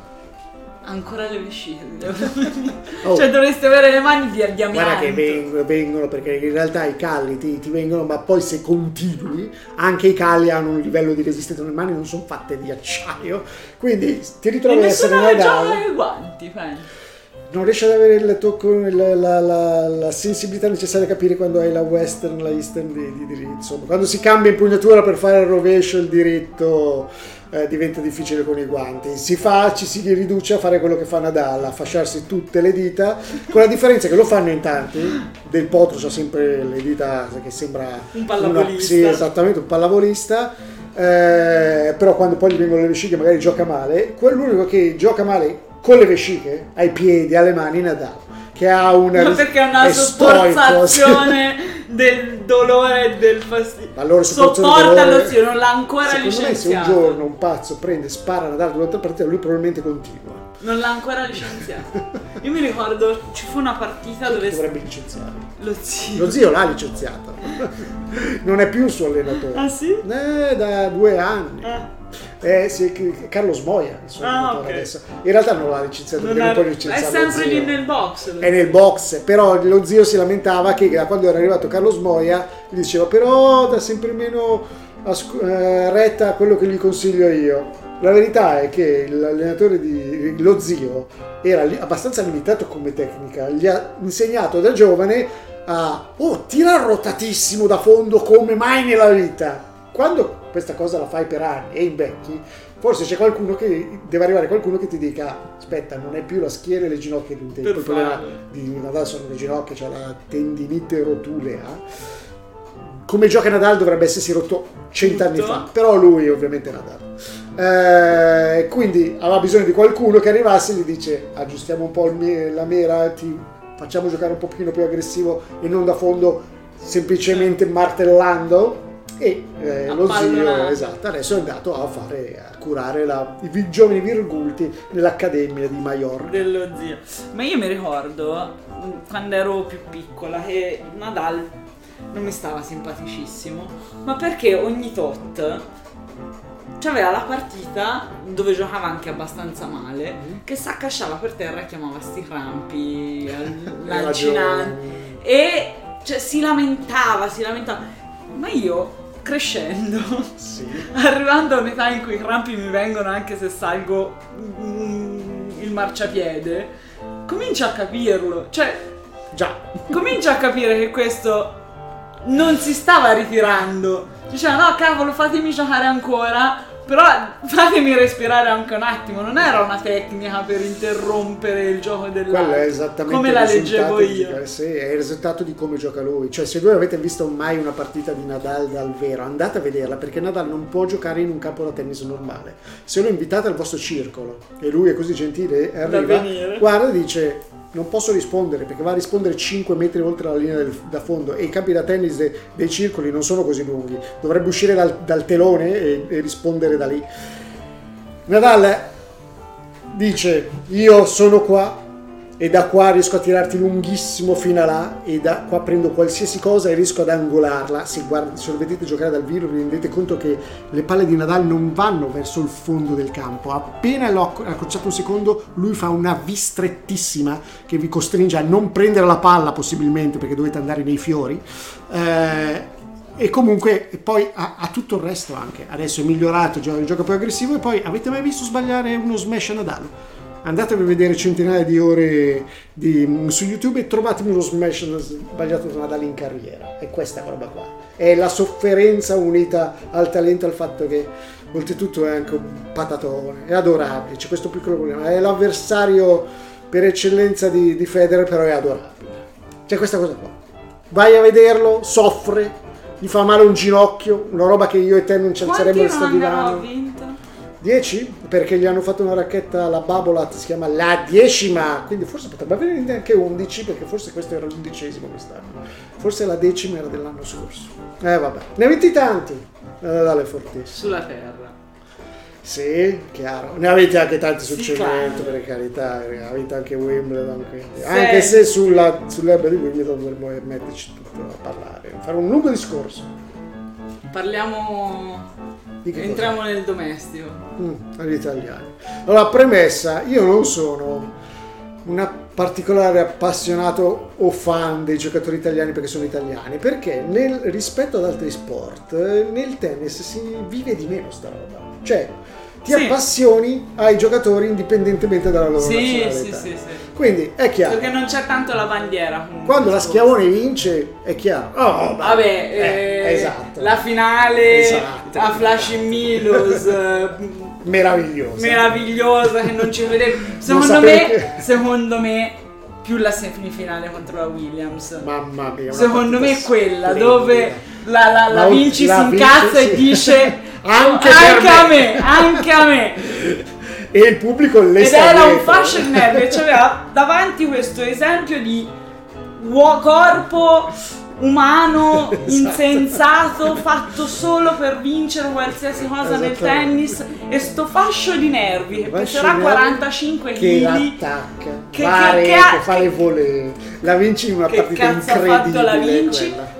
Ancora le vesciche. Oh. Cioè dovresti avere le mani di, di amianto. Guarda che vengono, vengono, perché in realtà i calli ti, ti vengono, ma poi se continui, anche i calli hanno un livello di resistenza, le mani non sono fatte di acciaio, quindi ti E ritrovi a essere Nadal. gioca i guanti, fai. non riesci ad avere il tocco, la, la- la- la sensibilità necessaria a capire quando hai la western, la eastern di, di diritto. Insomma, quando si cambia impugnatura per fare il rovescio, il diritto eh, diventa difficile con i guanti. Si fa, ci si riduce a fare quello che fa Nadal, a fasciarsi tutte le dita, con la differenza che lo fanno in tanti. Del potro c'ha sempre le dita che sembra Un pallavolista. una- sì, esattamente, un pallavolista. eh, però quando poi gli vengono le vesciche magari gioca male. Quell'unico che gioca male con le vesciche, ai piedi, alle mani, Nadal. Che ha una. Ma perché è una sforzazione del dolore e del fastidio. Sopportano Sopporta lo zio, non l'ha ancora Secondo me se un licenziato. giorno un pazzo prende e spara a Nadal durante la partita, lui probabilmente continua. Non l'ha ancora licenziato. Io mi ricordo ci fu una partita dove Dovrebbe licenziarlo. lo zio. Lo zio l'ha licenziato. non è più il suo allenatore. Ah sì? Eh, da due anni. Ah, Eh, sì, che- Carlo Smoia, il suo Ah, allenatore ok. adesso. In realtà non l'ha licenziato non perché non è, sempre lì nel box. è nel box, però lo zio si lamentava che quando era arrivato Carlo Smoia gli diceva però dà sempre meno asco- eh, retta a quello che gli consiglio io. La verità è che l'allenatore di lo zio era abbastanza limitato come tecnica, gli ha insegnato da giovane a oh, tira rotatissimo da fondo come mai nella vita. Quando questa cosa la fai per anni e invecchi, forse c'è qualcuno che deve arrivare qualcuno che ti dica aspetta, non è più la schiena e le ginocchia di un tempo, Per il problema di Nadal sono le ginocchia, c'è la tendinite rotulea. come gioca Nadal dovrebbe essersi rotto cent'anni fa, però lui ovviamente è Nadal. Eh, quindi aveva bisogno di qualcuno che arrivasse e gli dice aggiustiamo un po' me- la mera, ti facciamo giocare un pochino più aggressivo e non da fondo semplicemente martellando e eh, lo zio esatto adesso è andato a fare a curare la- i giovani virgulti nell'accademia di Maior dello zio. Ma io mi ricordo mm, quando ero più piccola che Nadal non mi stava simpaticissimo, ma perché ogni tot c'aveva la partita dove giocava anche abbastanza male, che si accasciava per terra e chiamava sti crampi lancinanti e cioè, si lamentava, si lamentava. Ma io crescendo sì. Arrivando a un'età in cui i crampi mi vengono anche se salgo mm, il marciapiede, comincio a capirlo. Cioè, già comincio a capire che questo non si stava ritirando. Diceva, no, cavolo, fatemi giocare ancora. Però fatemi respirare anche un attimo. Non era una tecnica per interrompere il gioco dell'altro. Quello è esattamente come la leggevo di- io. sì, è il risultato di come gioca lui. Cioè, se voi avete visto mai una partita di Nadal dal vero, andate a vederla perché Nadal non può giocare in un campo da tennis normale. Se lo invitate al vostro circolo e lui è così gentile e arriva, guarda e dice non posso rispondere perché va a rispondere 5 metri oltre la linea del- da fondo e i campi da tennis de- dei circoli non sono così lunghi. Dovrebbe uscire dal, dal telone e- e rispondere da lì. Nadal dice io sono qua e da qua riesco a tirarti lunghissimo fino a là e da qua prendo qualsiasi cosa e riesco ad angolarla se, guarda, se lo vedete giocare dal vivo vi rendete conto che le palle di Nadal non vanno verso il fondo del campo appena l'ho acc- accorciato un secondo lui fa una V strettissima che vi costringe a non prendere la palla possibilmente perché dovete andare nei fiori Eh, e comunque e poi ha tutto il resto anche. Adesso è migliorato, gioca, gioca più aggressivo e poi avete mai visto sbagliare uno smash a Nadal? Andatevi a vedere centinaia di ore di- su YouTube e trovatemi uno smash sbagliato da Nadal in carriera. E questa roba qua. È la sofferenza unita al talento, al fatto che oltretutto è anche un patatone, è adorabile, c'è questo piccolo problema. È l'avversario per eccellenza di, di Federer, però è adorabile. C'è questa cosa qua. Vai a vederlo, soffre, gli fa male un ginocchio, una roba che io e te non ci Quanti alzeremo da sto round ha divano. vinto? 10? Perché gli hanno fatto una racchetta alla Babolat, si chiama la decima, quindi forse potrebbe avere anche 11 perché forse questo era l'undicesimo quest'anno. Forse la decima era dell'anno scorso. Eh vabbè, ne ha vinti tanti. Eh, dalle fortissime. Sulla terra. Sì, chiaro. Ne avete anche tanti sul Sì, cemento, per carità, ha vinto anche Wimbledon. quindi. Sì. Anche se sulla, sull'erba di Wimbledon dovremmo metterci tutto a parlare, fare un lungo discorso. Parliamo. Che cosa? Entriamo nel domestico. Mm, agli italiani. Allora, premessa, io non sono un particolare appassionato o fan dei giocatori italiani perché sono italiani, perché nel, rispetto ad altri sport, nel tennis si vive di meno sta roba. Cioè, ti Sì. appassioni ai giocatori indipendentemente dalla loro Sì, sì, nazionalità. sì, sì. Quindi è chiaro, Perché non c'è tanto la bandiera. comunque. quando la Schiavone vince è chiaro. Oh, Vabbè, eh, eh, esatto. la finale Esatto. a Flushing Meadows eh, Meraviglioso. meravigliosa che non ci vedevo. Secondo me, che- secondo me più la semifinale contro la Williams. Mamma mia. Secondo me quella splendida. dove la, la, la Vinci la si Vinci, incazza sì. e dice Anche anche, a me." me, anche a me. E il pubblico le Ed era un fashion nerd e c'aveva davanti questo esempio di uo- corpo umano Esatto. insensato fatto solo per vincere qualsiasi cosa nel tennis e sto fascio di nervi che peserà di nervi 45 che kg l'attacca Che- va che- rete, che ha- fa le volée la vinci in una Che partita cazzo ha incredibile fatto la Vinci? quella.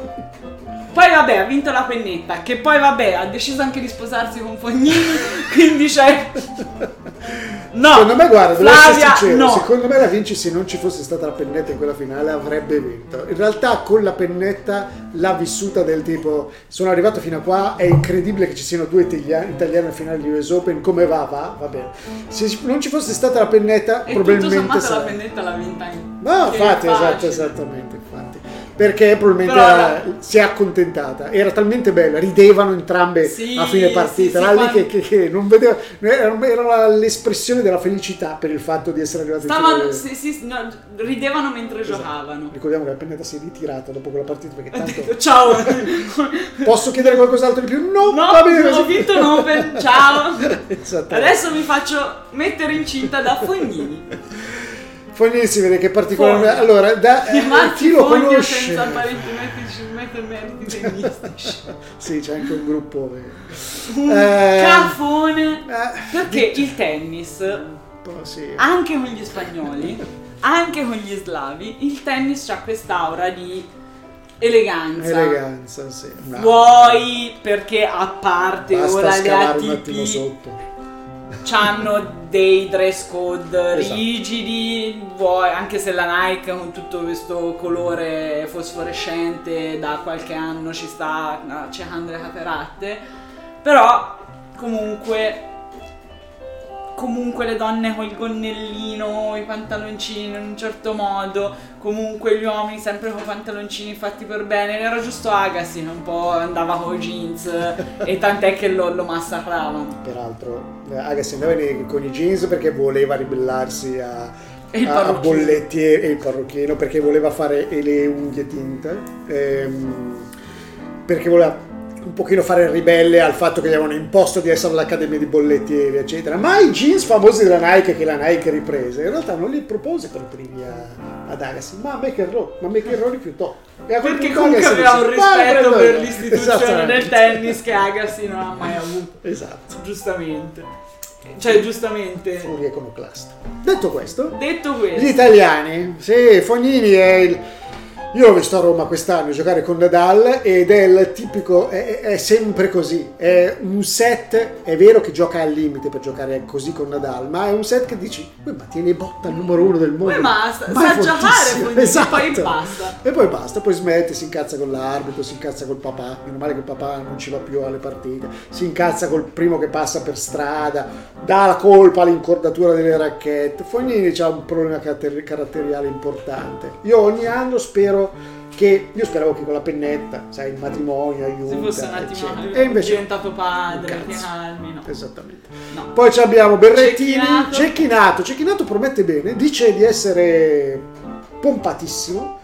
Poi vabbè ha vinto la pennetta che poi vabbè ha deciso anche di sposarsi con Fognini quindi c'è no. Secondo me guarda devo essere Flavia sincero no. secondo me la Vinci se non ci fosse stata la pennetta in quella finale avrebbe vinto. In realtà con la pennetta l'ha vissuta del tipo sono arrivato fino a qua è incredibile che ci siano due italiani, italiani al finale di US Open come va va va bene. Se non ci fosse stata la pennetta e tutto probabilmente sommato la sarebbe pennetta l'ha vinta in No, infatti, esatto, esattamente, infatti. Perché probabilmente era- si è accontentata. Era talmente bella, ridevano entrambe Sì, a fine partita. sì, sì, lì che, quando- che- che non vedeva, era, l'espressione della felicità per il fatto di essere arrivati in Stavano, sì, no, ridevano mentre Esatto. giocavano. Ricordiamo che la pennetta si è ritirata dopo quella partita perché tanto detto ciao. posso chiedere qualcos'altro di più? No, No, va bene ho vinto un Open, ciao. Adesso mi faccio mettere incinta da Fognini. Fognini si vede che è particolarmente. Fogni. Allora, da, eh, chi lo conosce? senza apparentemente mettere meriti tennistici. Sì, c'è anche un gruppo. Un Eh, cafone. eh, Perché il tennis, sì. anche con gli spagnoli, anche con gli slavi, il tennis ha quest'aura di eleganza. Eleganza, sì. Vuoi perché a parte Basta ora gli scalare un attimo ATP sotto. Hanno dei dress code Esatto. rigidi, vuoi, anche se la Nike con tutto questo colore fosforescente da qualche anno ci sta cercando le cataratte, però comunque comunque le donne col gonnellino, i pantaloncini in un certo modo, comunque gli uomini sempre con i pantaloncini fatti per bene, era giusto Agassi che un po' andava con i jeans e tant'è che lo, lo massacravano. Peraltro, eh, Agassi andava con i jeans perché voleva ribellarsi a, E il a- parrucchino. bollettieri e il parrucchiero perché voleva fare le unghie tinte. ehm, perché voleva un pochino fare il ribelle al fatto che gli avevano imposto di essere all'Accademia di Bollettieri, eccetera. Ma i jeans famosi della Nike che la Nike riprese, in realtà non li propose per primi a- ad Agassi, ma a McEnroe, ma McEnroe rifiutò. Perché comunque Agassi aveva un disse, "Vai, rispetto per io." l'istituzione del tennis che Agassi non ha mai avuto. Esatto, Giustamente. Cioè, giustamente. furia iconoclasta. Detto questo, Detto Gli questo, italiani, sì, Fognini è il... Io l'ho visto a Roma quest'anno giocare con Nadal ed è il tipico, è, è sempre così, è un set, è vero che gioca al limite per giocare così con Nadal, ma è un set che dici, "Uè, ma tiene botta al numero uno del mondo. Poi basta, Ma è sa giocare, fortissimo." Fognini, Esatto. poi basta. E poi basta, poi smette, si incazza con l'arbitro, si incazza col papà, meno male che il papà non ci va più alle partite, si incazza col primo che passa per strada, dà la colpa all'incordatura delle racchette. Fognini ha un problema caratter- caratteriale importante. Io ogni anno spero che, io speravo che con la pennetta, sai, il matrimonio aiuta, Se fosse un attimo. E invece diventato padre, un che cazzo. calmi, no. Esattamente. No. Poi ci abbiamo Berrettini, Cecchinato. Cecchinato. Promette bene, dice di essere pompatissimo.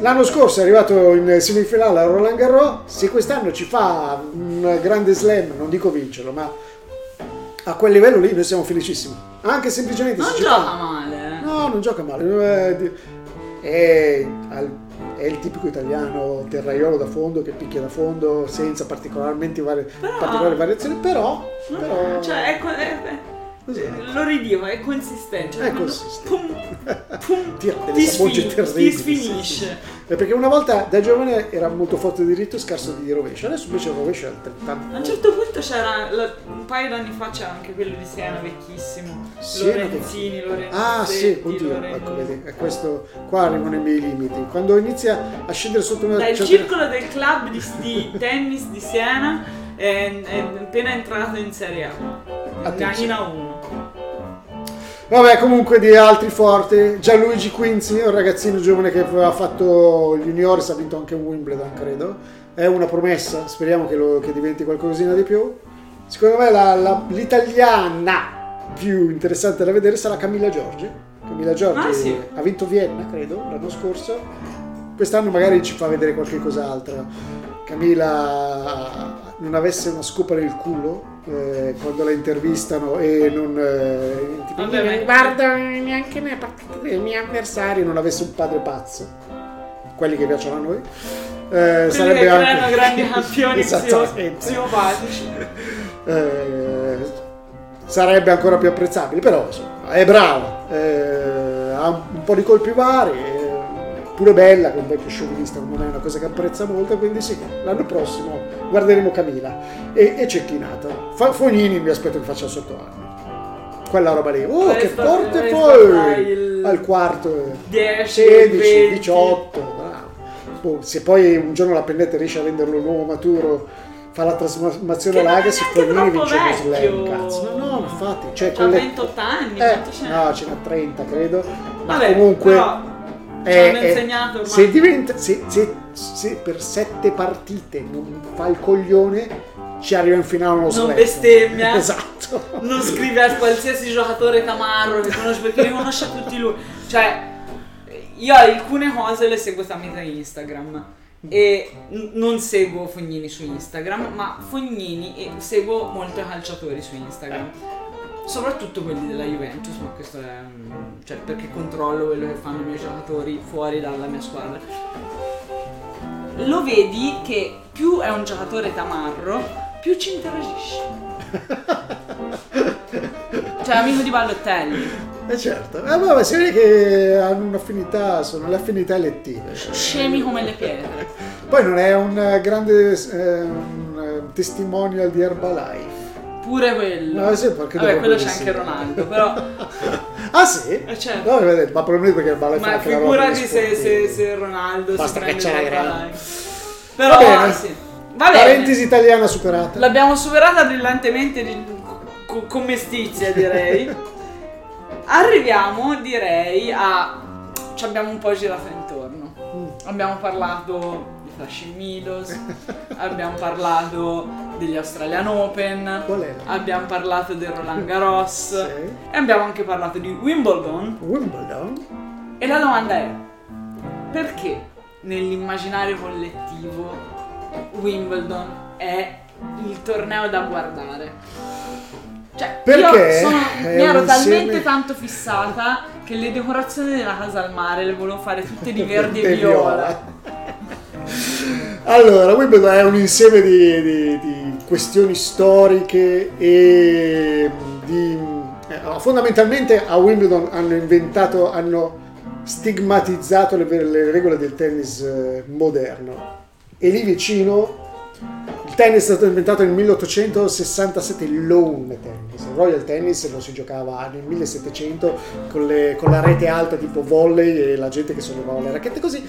L'anno scorso è arrivato in semifinale a Roland Garros. Se quest'anno ci fa un grande slam, non dico vincerlo, ma a quel livello lì noi siamo felicissimi. Anche semplicemente Non se gioca fa- male, eh. No, non gioca male. È, al- è il tipico italiano terraiolo da fondo che picchia da fondo senza particolarmente vari- Però- particolari variazioni, però, Non- però Cioè, è, co- è- Esatto. lo ridico, è consistente. Cioè, È consistente. Pum, pum, ti, sabogge sfin- ti sì, sì, sfinisce. sì. Eh, Perché una volta da giovane era molto forte di diritto e scarso di rovescio, adesso invece il rovescio è altrettanto. A un certo punto c'era, la- un paio d'anni fa c'era anche quello di Siena vecchissimo. Siena Lorenzini, Lorenzetti. Ah sì, oddio, Loren- ecco vedi, è questo qua arrivano i miei limiti. Quando inizia a scendere sotto una Dal certa- circolo del club di, di tennis di Siena è, è appena entrato in Serie A. In A1. Vabbè, comunque di altri forti, Gianluigi Quinzi, un ragazzino giovane che aveva fatto juniores, ha vinto anche un Wimbledon, credo. È una promessa, speriamo che, lo- che diventi qualcosina di più. Secondo me la- la- l'italiana più interessante da vedere sarà Camilla Giorgi. Camilla Giorgi Ah, sì. ha vinto Vienna, credo, l'anno scorso. Quest'anno magari ci fa vedere qualche cos'altro. Camilla non avesse una scopa nel culo eh, quando la intervistano e non eh, tipo, Vabbè, guarda neanche partite dei miei avversari non avesse un padre pazzo. Quelli che piacciono a noi eh, sarebbe che anche grandi campioni psicopatici. Eh, sarebbe ancora più apprezzabile però insomma è brava eh, ha un, po' di colpi vari pure bella che è un vecchio sciovinista non è una cosa che apprezza molto quindi sì l'anno prossimo guarderemo Camila e, e Cecchinato Fa- Fognini mi aspetto che faccia sotto anni. Quella roba lì. Oh che forte poi! il- al quarto 10, 16 20. 18 bravo. Boh, se poi un giorno la pennetta riesce a venderlo nuovo maturo fa la trasformazione all'Agassi neanche Fognini vince lo slam cazzo. No no infatti cioè con le- 28 anni, eh, no ce n'ha 30 credo. Ma Vabbè, comunque però Ci hanno insegnato ormai. se, diventa, se, se- se per sette partite non fa il coglione, ci arriva in finale uno Non slam. bestemmia. Esatto. non scrive a qualsiasi giocatore tamarro che conosce perché riconosce tutti lui. Cioè, io alcune cose le seguo tramite Instagram. E n- non seguo Fognini su Instagram, ma Fognini e seguo molti calciatori su Instagram. Soprattutto quelli della Juventus, ma questo è. mm, cioè, perché controllo quello che fanno i miei giocatori fuori dalla mia squadra. Lo vedi che più è un giocatore tamarro, più ci interagisce. Cioè, amico di Ballotelli. Eh certo. Eh, vabbè, si vede che hanno un'affinità, sono le affinità elettive. Scemi come le pietre. Poi non è un grande eh, un, eh, testimonial di Herbalife. Pure quello. No, sì, perché Vabbè, quello c'è anche Ronaldo, però. Ah sì? Eh, certo. No, vedete, ma probabilmente perché Herbalife fa Ma anche la roba figurati se, se, se Ronaldo Basta si prende cacciare il la grana. Herbalife. Però, Va bene. sì. Va bene. Parentesi italiana superata. L'abbiamo superata brillantemente di- co- con mestizia, direi. Arriviamo, direi, a... Ci abbiamo un po' girato intorno. Mm. Abbiamo parlato Flushing Meadows, abbiamo parlato degli Australian Open, abbiamo parlato del Roland Garros Sì. e abbiamo anche parlato di Wimbledon. Wimbledon? E la domanda è, perché nell'immaginario collettivo Wimbledon è il torneo da guardare? Cioè, Perché io sono- è mi ero talmente insieme- tanto fissata che le decorazioni della casa al mare le volevo fare tutte di Verde e viola. Allora, Wimbledon è un insieme di, di- di questioni storiche e di... eh, fondamentalmente a Wimbledon hanno inventato, hanno stigmatizzato le, le regole del tennis eh, moderno. E lì vicino il tennis è stato inventato nel 1867, il lawn tennis. Il Royal tennis lo si giocava nel 1700 con, le- con la rete alta tipo volley e la gente che sollevava le racchette così.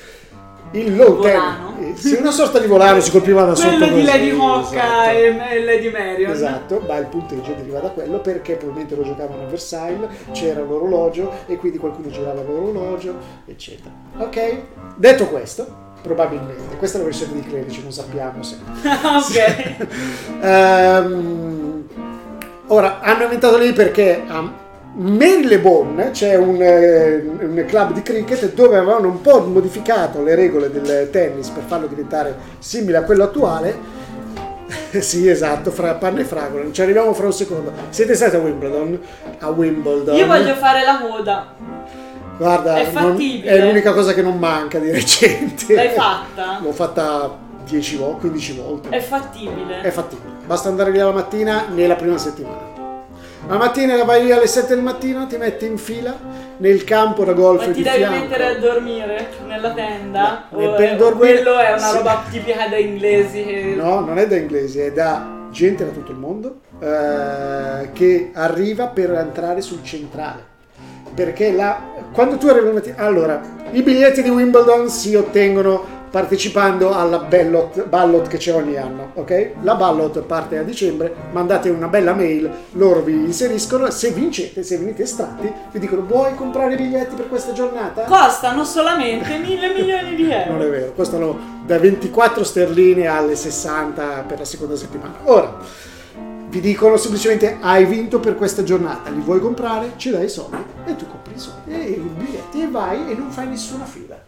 Il lawn Volano? tennis, sì, una sorta di volano, si colpiva da sotto. Quello di Lady Hocca esatto. e, Lady Marion. Esatto, ma il punteggio deriva da quello perché probabilmente lo giocavano a Versailles, c'era l'orologio e quindi qualcuno girava l'orologio, eccetera. Ok? Detto questo, probabilmente, questa è la versione di Clerici, non sappiamo se. ok. Ehm, ora, hanno inventato lì perché a Marylebone c'è un, eh, un club di cricket dove avevano un po' modificato le regole del tennis per farlo diventare simile a quello attuale. sì, esatto, fra panne e fragole. Ci arriviamo fra un secondo. Siete stati a Wimbledon? A Wimbledon. Io voglio fare la coda. Guarda, È non- è l'unica cosa che non manca di recente. L'hai fatta? L'ho fatta 10 volte, 15 volte. È fattibile. È fattibile. Basta andare via la mattina nella prima settimana. La mattina vai via alle 7 del mattino, ti metti in fila nel campo da golf Ma ti devi fianco. mettere a dormire nella tenda? No, o per dormire- quello è una sì. roba tipica da inglesi che... No, non è da inglesi, è da gente da tutto il mondo eh, che arriva per entrare sul centrale. Perché la, quando tu arrivi la mattina... Allora, i biglietti di Wimbledon si ottengono partecipando alla ballot, ballot che c'è ogni anno, ok? La ballot parte a dicembre, mandate una bella mail, loro vi inseriscono, se vincete, se venite estratti, vi dicono vuoi comprare i biglietti per questa giornata? Costano solamente mille milioni di euro. Non è vero, costano da 24 sterline alle 60 per la seconda settimana. Ora, vi dicono semplicemente hai vinto per questa giornata, li vuoi comprare? Ci dai i soldi e tu compri i soldi e i biglietti e vai e non fai nessuna fila.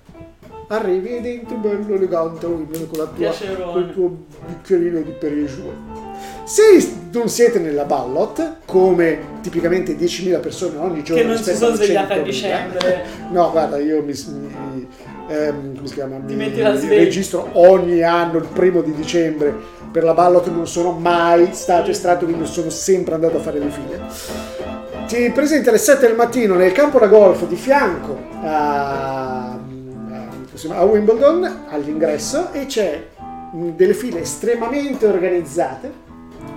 Arrivi e dentro bello elegante con la tua, col tuo bicchierino di Perrier Se non siete nella ballot, come tipicamente 10.000 persone ogni giorno Che non si sono svegliate a 100.000, dicembre. No, guarda, io mi, mi- ehm, come si chiama? Mi sveglia. registro ogni anno il primo di dicembre per la ballot, non sono mai stato estratto, quindi sono sempre andato a fare le file. Ti presenti alle 7 del mattino nel campo da golf di fianco a, a- Wimbledon all'ingresso e c'è mh, delle file estremamente organizzate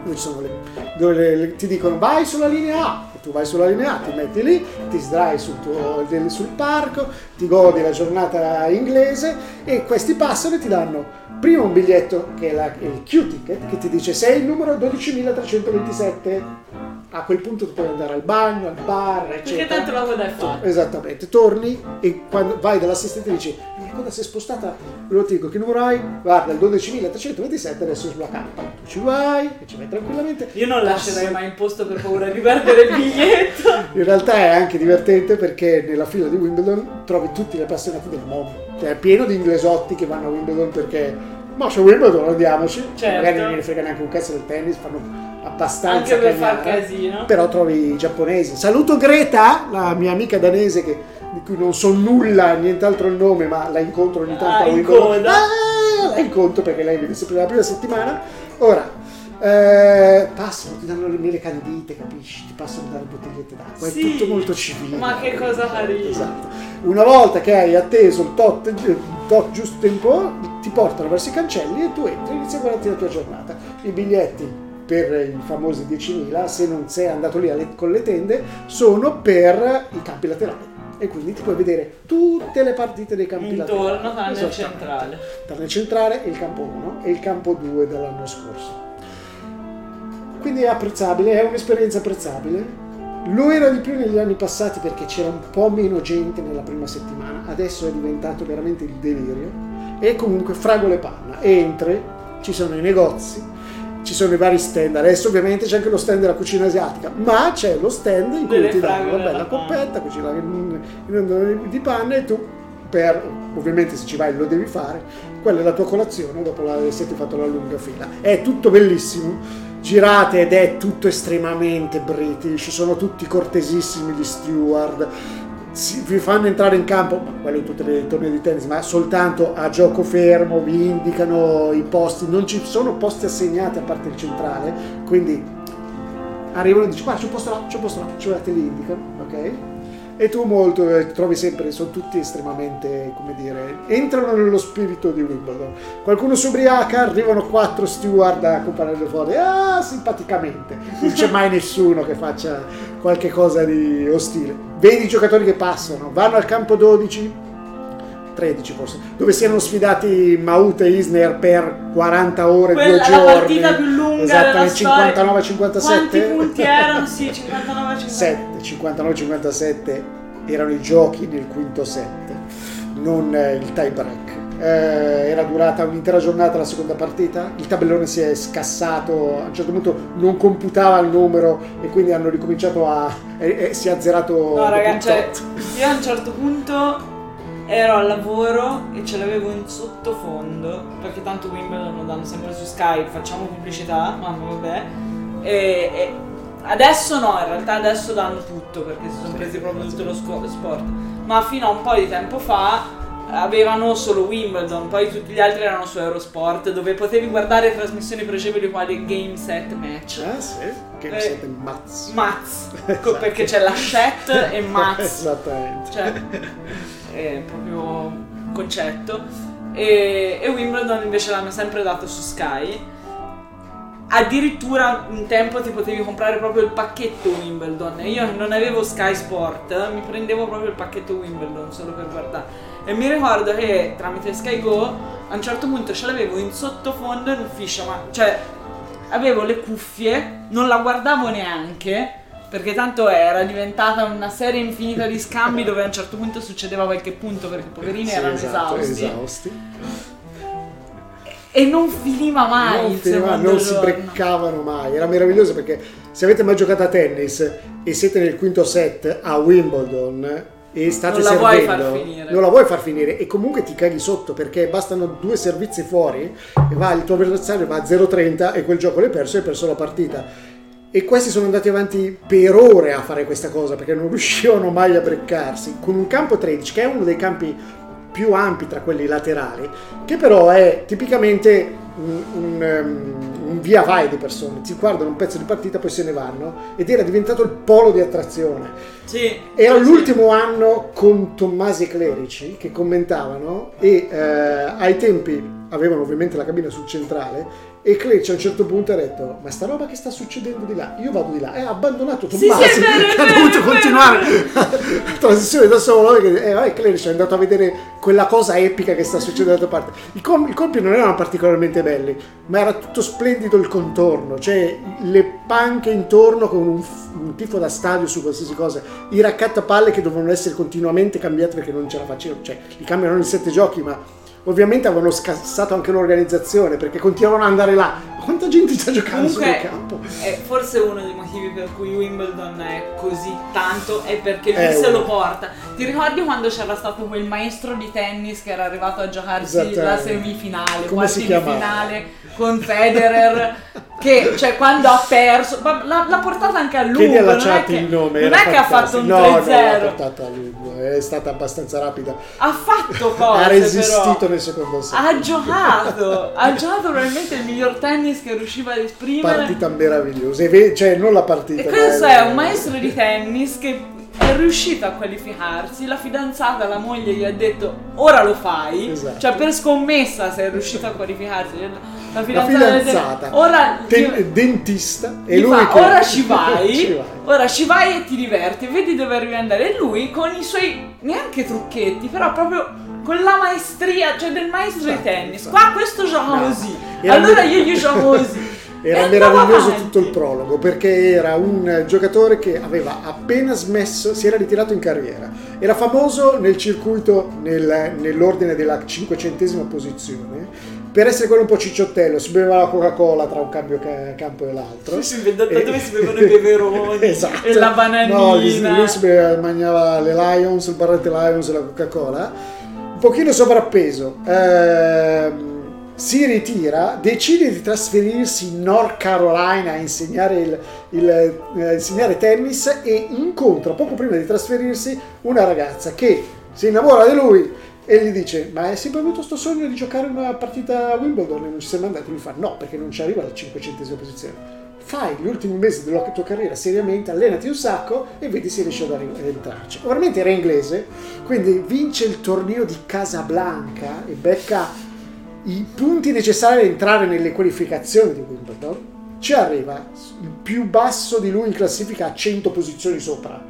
dove, le- dove le- le- ti dicono vai sulla linea A tu vai sulla linea A, ti metti lì, ti sdrai sul, tuo- del- sul parco, ti godi la giornata inglese e questi passano e ti danno prima un biglietto che è la- il Q-ticket che ti dice sei il numero 12327 a quel punto tu puoi andare al bagno, al bar, Perché eccetera. tanto la coda è fatta. Esattamente, torni e quando vai dall'assistente e dici la coda si è spostata, lo ti dico che numero hai? Guarda, il 12.327 adesso è sulla campa. Tu ci vai, e ci vai tranquillamente. Io non lascerei mai in posto per paura di perdere il biglietto. In realtà è anche divertente perché nella fila di Wimbledon trovi tutti gli appassionati del mondo. Cioè è pieno di inglesotti che vanno a Wimbledon perché ma se Wimbledon andiamoci. Certo. Magari non ne frega neanche un cazzo del tennis, fanno abbastanza Anche per far casino. Però trovi i giapponesi. Saluto Greta, la mia amica danese che, di cui non so nulla, nient'altro il nome, ma la incontro ogni tanto Ah, in coda. Ah, la incontro perché lei viene sempre la prima settimana. Ora, eh, passano, ti danno le mele candite, capisci? Ti passano dalle bottigliette d'acqua. Sì. È tutto molto civile. Ma che cosa carina. Esatto. Una volta che hai atteso il tot, il tot giusto tempo, ti portano verso i cancelli e tu entri e inizi a guardarti la tua giornata. I biglietti per i famosi 10.000, se non sei andato lì alle- con le tende, sono per i campi laterali. E quindi ti puoi vedere tutte le partite dei campi laterali. Intorno, tranne il Esattamente. centrale. Tra il centrale e il campo 1 e il campo 2 dell'anno scorso. Quindi è apprezzabile, è un'esperienza apprezzabile. Lo era di più negli anni passati perché c'era un po' meno gente nella prima settimana, adesso è diventato veramente il delirio. E comunque fragole panna, entri, ci sono i negozi, ci sono i vari stand, adesso ovviamente c'è anche lo stand della cucina asiatica, ma c'è lo stand in cui Delle ti danno una bella coppetta, cucina in- in- di panna e tu per, ovviamente se ci vai lo devi fare, quella è la tua colazione dopo la, se ti hai fatto la lunga fila. È tutto bellissimo, girate ed è tutto estremamente british, sono tutti cortesissimi gli steward, si- vi fanno entrare in campo, ma quello in tutte le tornei di tennis, ma soltanto a gioco fermo, vi indicano i posti, non ci sono posti assegnati a parte il centrale, quindi arrivano e dici guarda c'è un posto là, c'è un posto là, cioè te li indicano, ok? E tu molto, eh, trovi sempre, sono tutti estremamente, come dire, entrano nello spirito di Wimbledon. Qualcuno si ubriaca, arrivano quattro steward a accompagnarlo fuori, ah, simpaticamente. Non c'è mai nessuno che faccia qualche cosa di ostile. Vedi i giocatori che passano, vanno al campo 12, 13 forse, dove si erano sfidati Maut e Isner per 40 ore, Quella due la giorni. partita più lunga Esattamente, della storia. 59-57. Quanti punti erano? Sì, 59-57. 7, 59-57 erano i giochi nel quinto set, non il tie break. Eh, era durata un'intera giornata la seconda partita, il tabellone si è scassato, a un certo punto non computava il numero e quindi hanno ricominciato a... e- e si è azzerato... No, dopo raga, un cioè, io a un certo punto ero al lavoro e ce l'avevo in sottofondo, perché tanto Wimbledon lo danno sempre su Skype, facciamo pubblicità, ma vabbè. E, e adesso no, in realtà adesso danno tutto, perché si sono presi proprio tutto lo sport. Ma fino a un po' di tempo fa avevano solo Wimbledon, poi tutti gli altri erano su Eurosport, dove potevi guardare trasmissioni precevoli quali Game Set Match. Ah sì, che Eh, siete mazzi. Maz, Esatto. perché c'è la Chat e Maz. Esattamente. Cioè, è proprio concetto. E, e Wimbledon invece l'hanno sempre dato su Sky. Addirittura un tempo ti potevi comprare proprio il pacchetto Wimbledon. E io non avevo Sky Sport, mi prendevo proprio il pacchetto Wimbledon solo per guardare. E mi ricordo che tramite Sky Go a un certo punto ce l'avevo in sottofondo in ufficio, ma cioè avevo le cuffie, non la guardavo neanche. Perché tanto era diventata una serie infinita di scambi dove a un certo punto succedeva qualche punto perché i poverini Sì, erano esatto, esausti. esausti. E non finiva mai non, finiva- non si breccavano mai, era meraviglioso perché se avete mai giocato a tennis e siete nel quinto set a Wimbledon e state Non la vuoi servendo, far finire. non la vuoi far finire e comunque ti caghi sotto perché bastano due servizi fuori e va il tuo avversario va a 0,30 e quel gioco l'hai perso e hai perso la partita. E questi sono andati avanti per ore a fare questa cosa perché non riuscivano mai a breccarsi. Con un campo 13, che è uno dei campi più ampi tra quelli laterali, che però è tipicamente un, un, um, un via vai di persone. Ti guardano un pezzo di partita, poi se ne vanno ed era diventato il polo di attrazione. Sì. Era sì, l'ultimo anno con Tommasi e Clerici che commentavano e eh, ai tempi avevano ovviamente la cabina sul centrale E Cleccia a un certo punto ha detto: Ma sta roba che sta succedendo di là, io vado di là. E ha abbandonato Sì, Tommaso. sì, vero, è che ha dovuto continuare la transizione da solo. Perché, eh, vai, Cleccia è andato a vedere quella cosa epica che sta succedendo dall'altra parte. I, com- i colpi non erano particolarmente belli, ma era tutto splendido il contorno. Cioè, le panche intorno con un, f- un tifo da stadio su qualsiasi cosa. I raccattapalle che dovevano essere continuamente cambiati perché non ce la facevano. Cioè, li cambiano in sette giochi, ma ovviamente avevano scassato anche l'organizzazione perché continuavano ad andare là. Ma quanta gente sta giocando Comunque, sul campo? è forse uno dei motivi per cui Wimbledon è così tanto è perché lui Eh, se lo porta. Ti ricordi quando c'era stato quel maestro di tennis che era arrivato a giocarsi la semifinale, Come quarti di finale con Federer? che cioè quando ha perso, l'ha, l'ha portata anche a lungo. Chiedi alla non è chat che, il nome. non è che ha fatto un no, no, 3-0. l'ha portata a lungo, è stata abbastanza rapida. ha fatto cose ha resistito. Nel secondo set. Ha giocato, ha giocato probabilmente il miglior tennis che riusciva ad esprimere. Partita meravigliosa, cioè non la partita. E questo il- è un maestro di tennis che è riuscito a qualificarsi, la fidanzata, la moglie gli ha detto ora lo fai, Esatto. cioè per scommessa se è riuscito a qualificarsi, la La fidanzata, gli ha detto, fidanzata, ora ten- ti- dentista, e lui fa, che... ora ci vai, Ci vai. ora ci vai e ti diverti, vedi dove arrivi andare. E lui con i suoi neanche trucchetti, però proprio con la maestria, cioè del maestro di Infatti, tennis. infatti. Qua questo gioca No. così, Era allora io gli gioco così. Era meraviglioso avanti. tutto il prologo perché era un giocatore che aveva appena smesso, si era ritirato in carriera. Era famoso nel circuito nel- nell'ordine della cinquecentesima posizione per essere quello un po' cicciottello, si beveva la Coca-Cola tra un cambio ca- campo e l'altro. Sì, sì, da- da E- dove si bevono i beveroni esatto. e la bananina. No, lui, lui si beveva- mangiava le Lions, il barrette Lions e la Coca-Cola. Pochino sovrappeso. Ehm, si ritira, decide di trasferirsi in North Carolina a insegnare, il, il, eh, insegnare tennis e incontra poco prima di trasferirsi una ragazza che si innamora di lui e gli dice ma hai sempre avuto sto sogno di giocare una partita a Wimbledon e non ci sei mai andato? Lui fa no perché non ci arriva alla 500 posizione fai gli ultimi mesi della tua carriera seriamente, allenati un sacco e vedi se riesci ad entrarci. Ovviamente era inglese, quindi vince il torneo di Casablanca e becca i punti necessari ad entrare nelle qualificazioni di Wimbledon. Ci arriva il più basso di lui in classifica a 100 posizioni sopra.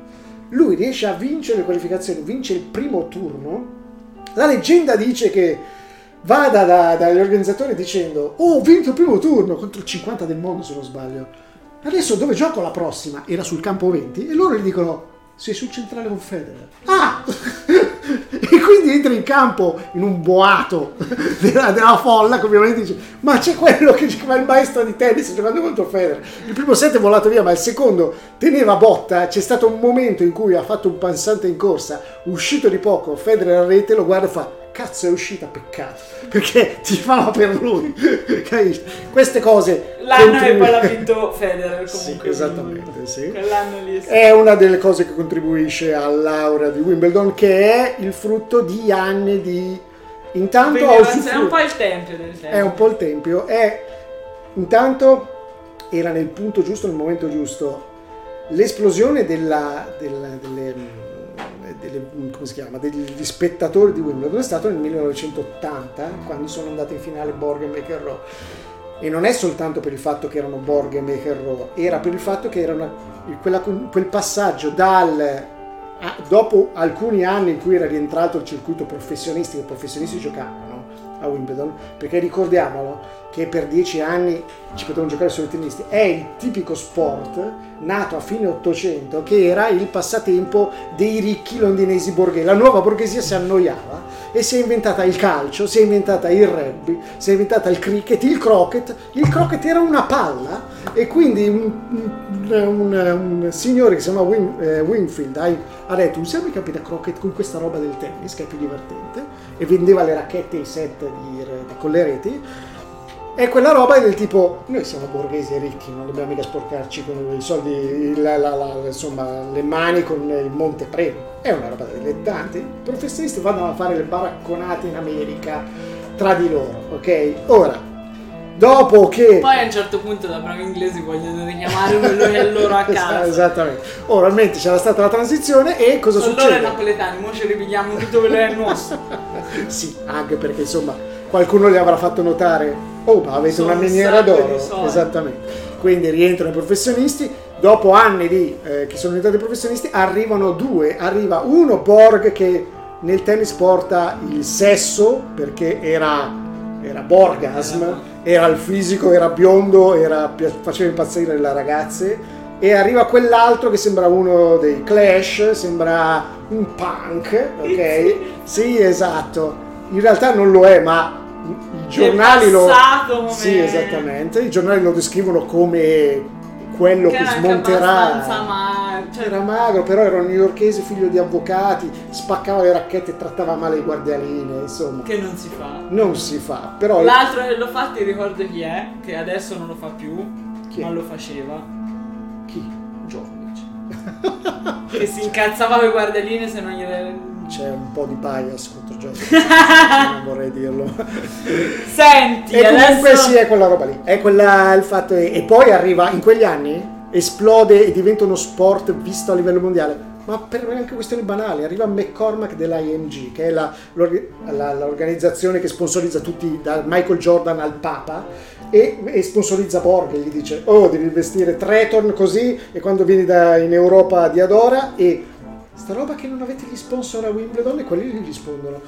Lui riesce a vincere le qualificazioni, vince il primo turno. La leggenda dice che vada da- dagli organizzatori dicendo oh ho vinto il primo turno contro il 50 del mondo se non sbaglio. Adesso dove gioco la prossima? Era sul campo 20 e loro gli dicono sei sul centrale con Federer. Ah! E quindi entra in campo in un boato della, della folla che ovviamente dice ma c'è quello che fa il maestro di tennis giocando contro Federer. Il primo set è volato via ma il secondo teneva botta. C'è stato un momento in cui ha fatto un passante in corsa uscito di poco. Federer a rete lo guarda e fa cazzo è uscita peccato perché ti fava per lui queste cose L'anno contribu- poi l'ha vinto Federer Sì, comunque. esattamente sì lì. sì. è una delle cose che contribuisce all'aura di Wimbledon che è il frutto di anni di intanto Quindi ha è un po' il tempio del tempo. è un po' il tempio è intanto era nel punto giusto nel momento giusto l'esplosione della, della- delle, delle- chiama degli spettatori di Wimbledon. È stato nel 1980 quando sono andati in finale Borg e McEnroe. E non è soltanto per il fatto che erano Borg e McEnroe era per il fatto che era una- quella- quel passaggio dal dopo alcuni anni in cui era rientrato il circuito professionistico, i professionisti giocavano a Wimbledon, perché ricordiamolo che per dieci anni ci potevano giocare solo i tennisti, è il tipico sport nato a fine Ottocento che era il passatempo dei ricchi londinesi borghesi. La nuova borghesia si annoiava e si è inventata il calcio, si è inventata il rugby, si è inventata il cricket, il croquet. Il croquet era una palla e quindi un, un- un- un signore che si chiama Win- eh, Winfield ha, detto usiamo i campi da croquet con questa roba del tennis che è più divertente e vendeva le racchette e i set di, di- con le reti e quella roba è del tipo noi siamo borghesi ricchi non dobbiamo mica sporcarci con i soldi il- la- la- la- insomma le mani con il monte premio è una roba da dilettanti i professionisti vanno a fare le baracconate in America tra di loro ok ora dopo che Poi a un certo punto da bravi inglesi vogliono richiamare quello che è loro a casa. Esattamente. Oralmente c'era stata la transizione e cosa Sono succede? napoletani, mo ci ripigliamo tutto quello che è nostro. Sì, anche perché insomma qualcuno gli avrà fatto notare Oh, avete Sono una un miniera d'oro. Esattamente. Quindi rientrano i professionisti. Dopo anni di, eh, che sono diventati professionisti, arrivano due. Arriva uno Borg che nel tennis porta il sesso perché era, era Borgasm, era il fisico, era biondo, era, faceva impazzire le ragazze. E arriva quell'altro che sembra uno dei Clash, sembra un punk, ok? Sì, esatto. In realtà non lo è, ma i giornali lo... come- Sì, esattamente. I giornali lo descrivono come quello che, Che smonterà. ma- cioè, Era magro, però era un newyorkese figlio di avvocati, spaccava le racchette e trattava male i guardialine, insomma. che non si fa. Non si fa, però L'altro che lo fa, ti ricordo chi è? Che adesso non lo fa più, Chi è? ma lo faceva. chi? Djokovic. che si incazzava con i guardialine se non gliele... C'è un po' di bias contro Djokovic, non vorrei dirlo. Senti, E comunque adesso... sì, è quella roba lì. È quella il fatto. E poi arriva in quegli anni, esplode e diventa uno sport visto a livello mondiale. Ma per anche questioni banali, arriva McCormack dell'IMG, che è la- la- l'organizzazione che sponsorizza tutti, da Michael Jordan al Papa, e, e sponsorizza Borg e gli dice: Oh, devi vestire Treton così, e quando vieni da- in Europa di Adora, e sta roba che non avete gli sponsor a Wimbledon, e quelli gli rispondono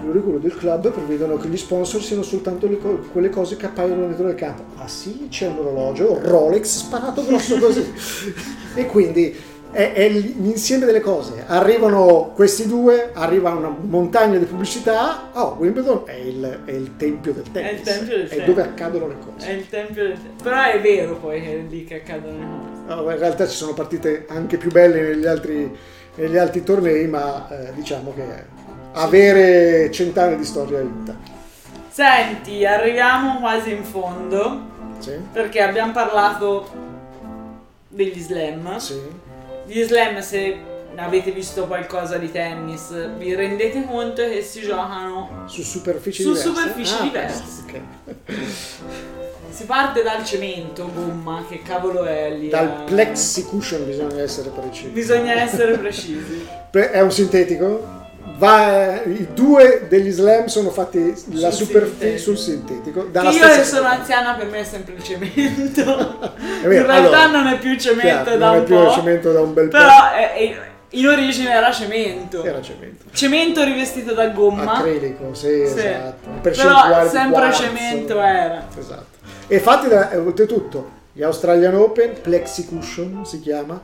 curriculum del club prevedono che gli sponsor siano soltanto co- quelle cose che appaiono dentro del campo. Ah sì, c'è un orologio, Rolex sparato grosso così. e quindi è, è l'insieme delle cose. Arrivano questi due, arriva una montagna di pubblicità. Oh, Wimbledon è il, è il tempio del tennis. È il tempio del È tennis. dove accadono le cose. È il tempio del tempo. Però è vero poi che è lì che accadono le cose. No, in realtà ci sono partite anche più belle negli altri, negli altri tornei, ma eh, diciamo che avere cent'anni di storia aiuta. Senti, arriviamo quasi in fondo Sì? perché abbiamo parlato degli slam. Sì. Gli slam, se avete visto qualcosa di tennis, vi rendete conto che si giocano. Su superfici Su diverse? superfici Ah, diverse. ok. Si parte dal cemento, gomma, che cavolo è lì? Dal eh? plexi cushion bisogna essere precisi. Bisogna essere precisi. È un sintetico? Va, I due degli slam sono fatti la Sul superficie sul sintetico. Dalla io sono anziana per me è sempre il cemento. Vero, in realtà allora, non è più cemento chiaro, da non un è più po'. cemento da un bel Però è- è- in origine era cemento. po'. Era cemento. Cemento rivestito da gomma. Acrilico, sì, Sì. esatto. Però sempre quarzo. cemento era. Esatto. E fatti da, eh, oltretutto gli Australian Open, Plexi Cushion si chiama,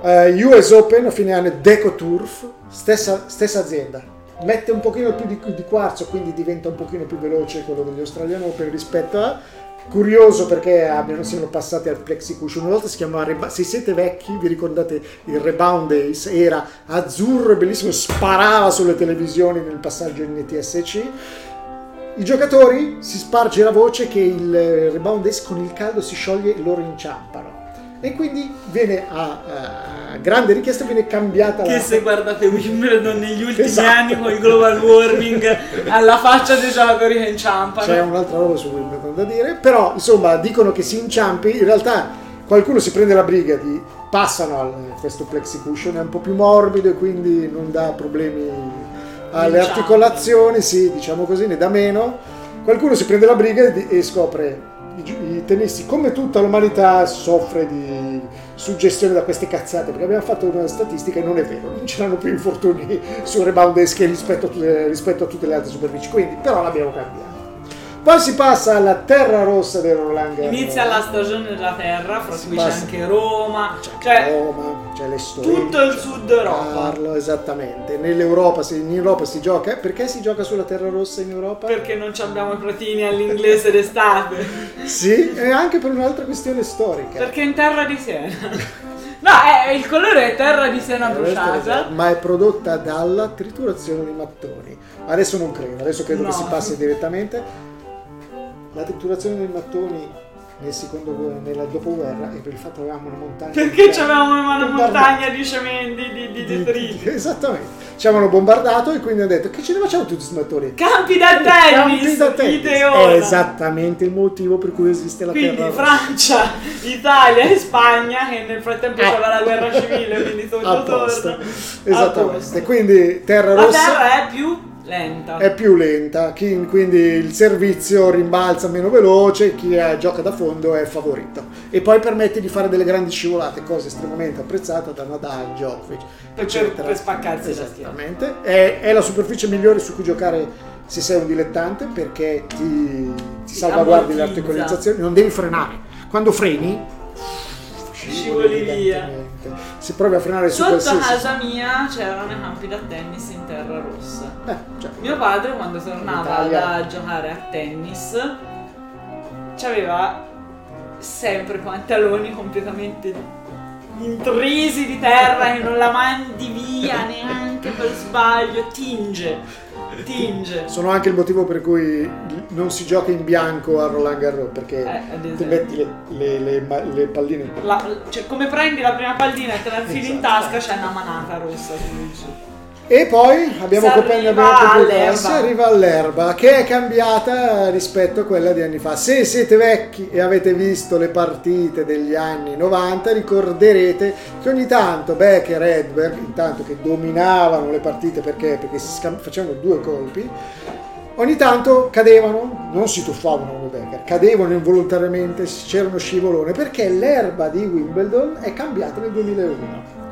eh, US Open a fine anno Deco Turf, stessa, stessa azienda. Mette un pochino più di, di quarzo, quindi diventa un pochino più veloce quello degli Australian Open rispetto a... Curioso perché abbiano, siano passati al Plexi Cushion. Una volta si chiamava Reba- se siete vecchi, vi ricordate il Rebound Days? Era azzurro e bellissimo, sparava sulle televisioni nel passaggio NTSC. I giocatori si sparge la voce che il eh, rebound days con il caldo si scioglie e loro inciampano. E quindi viene a, a grande richiesta viene cambiata Che la se guardate Wimbledon negli ultimi Esatto. anni con il global warming alla faccia dei giocatori che inciampano. c'è un'altra roba su Wimbledon da dire, però insomma dicono che si inciampi, in realtà qualcuno si prende la briga di passano a questo plexi cushion, è un po' più morbido e quindi non dà problemi alle articolazioni, sì, diciamo così, ne dà meno. Qualcuno si prende la briga e scopre i, tennisti, come tutta l'umanità, soffre di suggestione da queste cazzate, perché abbiamo fatto una statistica e non è vero, non c'erano più infortuni sul rebound rispetto tutte, rispetto a tutte le altre superfici, quindi però l'abbiamo cambiato. Poi si passa alla terra rossa del Roland Garros. Inizia la stagione della terra, fra Si cui c'è anche Roma, C'è cioè Roma, c'è l'Estonia, tutto il sud Europa. Carlo, esattamente. Nell'Europa, in Europa si gioca. Perché si gioca sulla terra rossa in Europa? perché non ci abbiamo i platini all'inglese d'estate. Sì, e anche per un'altra questione storica. Perché in terra di Siena. No, è, il colore è terra di Siena bruciata. esatto, Ma è prodotta dalla triturazione dei mattoni. Adesso non credo, adesso credo No. che si passi direttamente. La triturazione dei mattoni nel secondo nella dopoguerra e per il fatto che avevamo una montagna. Perché c'avevamo una montagna di cementi, di, di Di- detriti. Esattamente. Ci avevano bombardato e quindi hanno detto che ce ne facciamo tutti questi mattoni? Campi da Campi tennis, da tennis. È esattamente il motivo per cui esiste la Quindi terra. Francia, Italia e Spagna che nel frattempo Ah. c'era la guerra civile, quindi tutto a posto. torna. Esattamente. Quindi terra La rossa. terra è più lenta. è più lenta, chi- quindi il servizio rimbalza meno veloce, chi gioca da fondo è favorito. E poi permette di fare delle grandi scivolate, cosa estremamente apprezzata da Nadal, Djokovic, Per- eccetera. per spaccarsi la schiena. Esattamente. È, è la superficie migliore su cui giocare se sei un dilettante perché ti, ti salvaguardi le articolizzazioni, non devi frenare. Quando freni, Scivoli via. Se provi a frenare su Sotto qualsiasi... casa mia c'erano i campi da tennis in terra rossa. Eh, cioè, Mio padre quando tornava da giocare a tennis aveva sempre pantaloni completamente intrisi di terra e non la mandi via neanche per sbaglio, tinge, tinge. Sono anche il motivo per cui non si gioca in bianco a Roland Garros perché Eh, ti metti le, le- le le palline. La- cioè, come prendi la prima pallina e te la infili in Esatto. tasca c'è una manata rossa su- su. E poi abbiamo coperto abbiamo si arriva all'erba che è cambiata rispetto a quella di anni fa. Se siete vecchi e avete visto le partite degli anni 90 ricorderete che ogni tanto Becker e Edberg, intanto che dominavano le partite perché, perché si scam- facevano due colpi, ogni tanto cadevano, non si tuffavano come Becker, cadevano involontariamente, c'era uno scivolone perché l'erba di Wimbledon è cambiata nel 2001.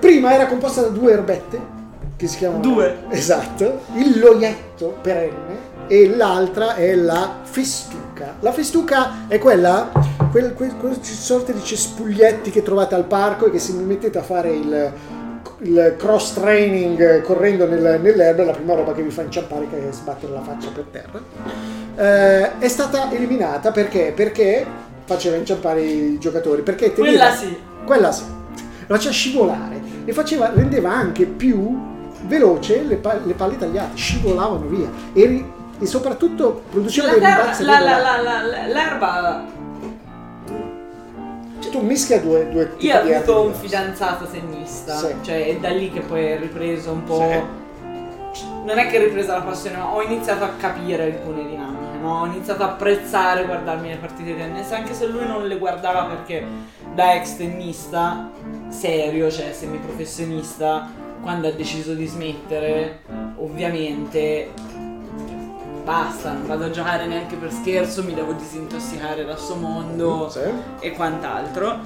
Prima era composta da due erbette che si chiamano Due. Esatto, il loietto perenne e l'altra è la festuca. La festuca è quella quel, quel, quel sorta di cespuglietti che trovate al parco e che se mi mettete a fare il, il cross training correndo nel- nell'erba è la prima roba che vi fa inciampare che è sbattere la faccia per terra. Eh, è stata eliminata perché? Perché faceva inciampare i giocatori. Perché teneva- Quella sì. quella sì. La faceva scivolare e faceva, rendeva anche più veloce le, pa- le palle tagliate, scivolavano via e, ri- e soprattutto produceva dei terra- rimbalzi la- la- la- la- l'erba Cioè, tu mischia due, due tipi Io ho avuto arti un fidanzato tennista, Sì. cioè è da lì che poi è ripreso un po'. Sì. Non è che è ripresa la passione, ma ho iniziato a capire alcune dinamiche, no? Ho iniziato a apprezzare guardarmi le partite di tennis, anche se lui non le guardava perché da ex tennista, serio, cioè semiprofessionista, quando ha deciso di smettere, ovviamente basta, non vado a giocare neanche per scherzo, mi devo disintossicare dal suo mondo Sì. e quant'altro.